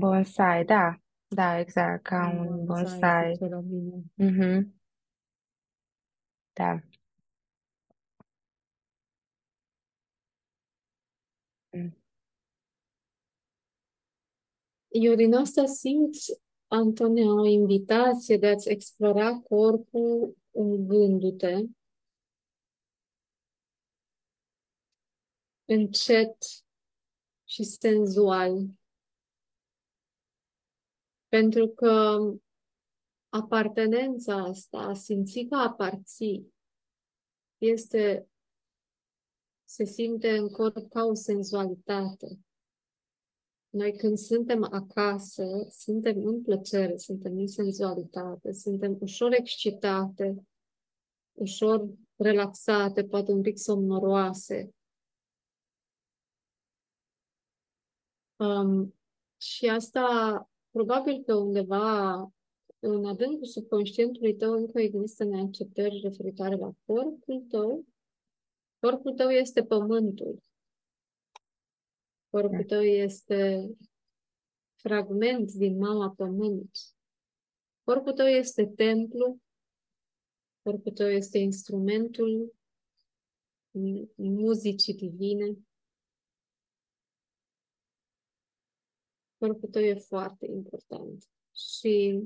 Bonsai, da, da, exact, ca Ah, un bonsai, bonsai. zice la mine. Mhm, da. Mm. Eu din asta simt Antonia, o invitație de a-ți explora corpul gându-te încet și senzual. Pentru că apartenența asta, a simți că aparții, este, se simte în corp ca o senzualitate. Noi când suntem acasă, suntem în plăcere, suntem în senzualitate, suntem ușor excitate, ușor relaxate, poate un pic somnoroase. Um, și asta probabil că undeva în adâncul subconștientului tău încă există neacceptări referitoare la corpul tău. Corpul tău este pământul. Corpul tău este fragment din mama pământ. Corpul tău este templu. Corpul tău este instrumentul muzicii divine. Corpul tău e foarte important și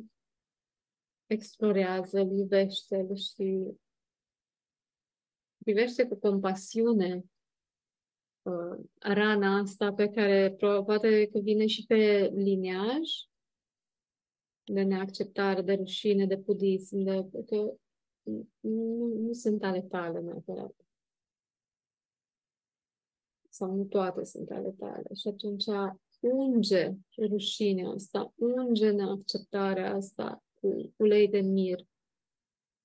explorează-l, iubește-l și privește cu compasiune uh, rana asta pe care poate că vine și pe liniaj de neacceptare, de rușine, de pudism, de că nu, nu sunt ale tale neapărat. Sau nu toate sunt ale tale. Și atunci unge rușinea asta, unge neacceptarea asta cu ulei de mir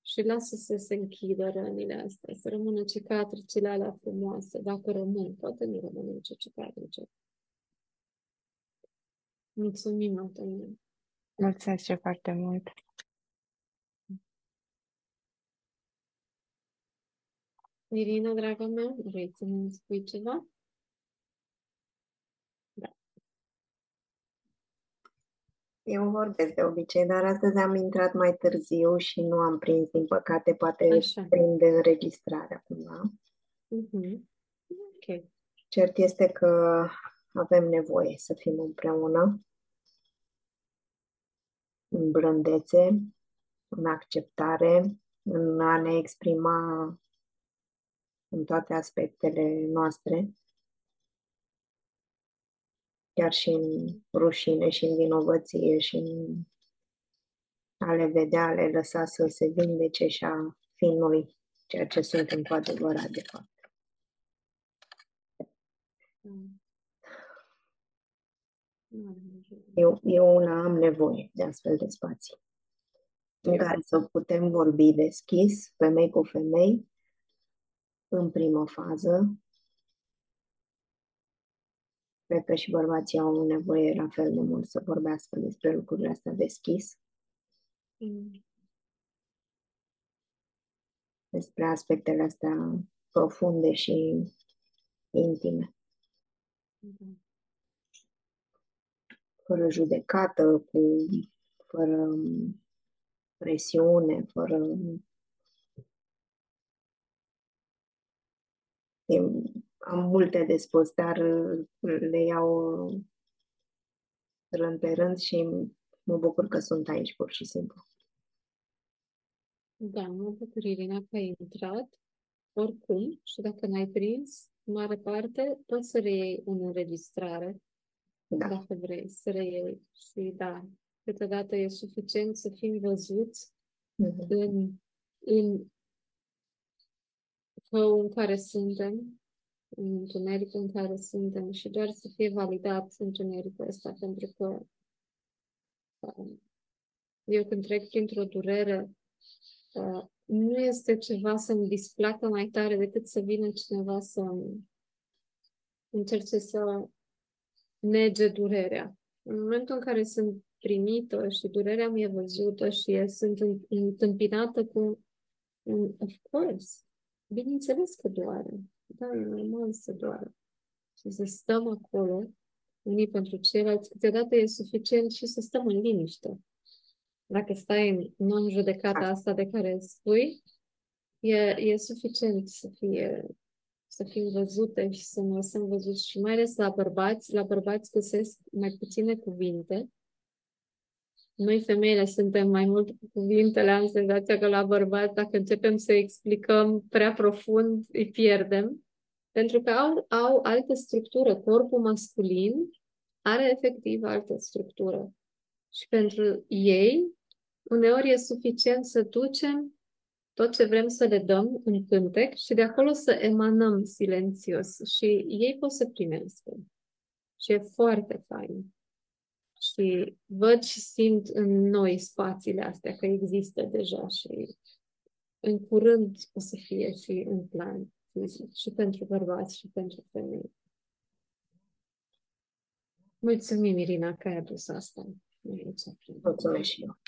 și lasă să se închidă rănile astea, să rămână cicatricile alea frumoase, dacă rămân, poate nu rămân nicio cicatrice. Mulțumim, Antonia. Mulțumesc foarte mult. Irina, draga mea, vrei să ne spui ceva? Eu vorbesc de obicei, dar astăzi am intrat mai târziu și nu am prins, din păcate, poate Așa. prind înregistrarea cumva. Uh-huh. Ok. Cert este că avem nevoie să fim împreună, în blândețe, în acceptare, în a ne exprima în toate aspectele noastre chiar și în rușine și în vinovăție și în a le vedea, a le lăsa să se vindece și a fi noi, ceea ce suntem cu adevărat, de fapt. Eu, eu una am nevoie de astfel de spații în care să putem vorbi deschis, femei cu femei, în primă fază, Cred că și bărbații au nevoie la fel de mult să vorbească despre lucrurile astea deschis. Mm. Despre aspectele astea profunde și intime. Mm. Fără judecată, cu, fără presiune, fără am multe de spus, dar uh, le iau uh, rând pe rând și mă bucur că sunt aici, pur și simplu. Da, mă bucur, Irina, că ai intrat. Oricum, și dacă n-ai prins, mare parte, poți să reiei în înregistrare, da. dacă vrei să reiei. Și da, câteodată e suficient să fim văzuți mm-hmm. în, în felul în care suntem în întunericul în care suntem și doar să fie validat întunericul ăsta, pentru că um, eu când trec printr-o durere, uh, nu este ceva să-mi displacă mai tare decât să vină cineva să încerce să nege durerea. În momentul în care sunt primită și durerea mi-e văzută și sunt întâmpinată cu of course, bineînțeles că doare. Da, e normal să doară. Și să stăm acolo, unii pentru ceilalți, câteodată e suficient și să stăm în liniște. Dacă stai în non-judecata asta de care spui, e, e suficient să fie să fim văzute și să ne lăsăm văzuți și mai ales la bărbați, la bărbați găsesc mai puține cuvinte noi femeile suntem mai mult cu cuvintele, am senzația că la bărbați, dacă începem să explicăm prea profund, îi pierdem, pentru că au, au altă structură. Corpul masculin are efectiv altă structură. Și pentru ei, uneori e suficient să ducem tot ce vrem să le dăm în cântec și de acolo să emanăm silențios și ei pot să primească. Și e foarte fain. Și văd și simt în noi spațiile astea că există deja și în curând o să fie și în plan fizic și pentru bărbați și pentru femei. Mulțumim, Irina, că ai adus asta aici. Mulțumesc și eu.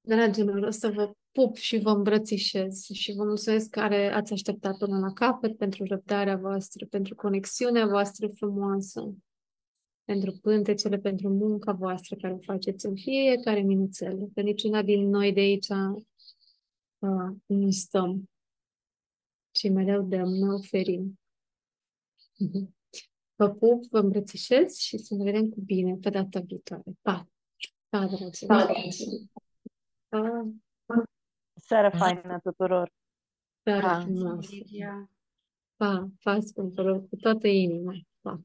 Dragilor, o să vă pup și vă îmbrățișez și vă mulțumesc care ați așteptat până la capăt pentru răbdarea voastră, pentru conexiunea voastră frumoasă, pentru pântecele, pentru munca voastră care o faceți în fiecare minuțel. Că niciuna din noi de aici uh, nu stăm, ci mereu dăm, ne oferim. Mhm. Vă pup, vă îmbrățișez și să ne vedem cu bine pe data viitoare. Pa! Pa, dragii! Pa! pa. Seară faină tuturor! Seară frumoasă! Pa, pa, scumpă, cu toată inima! Pa!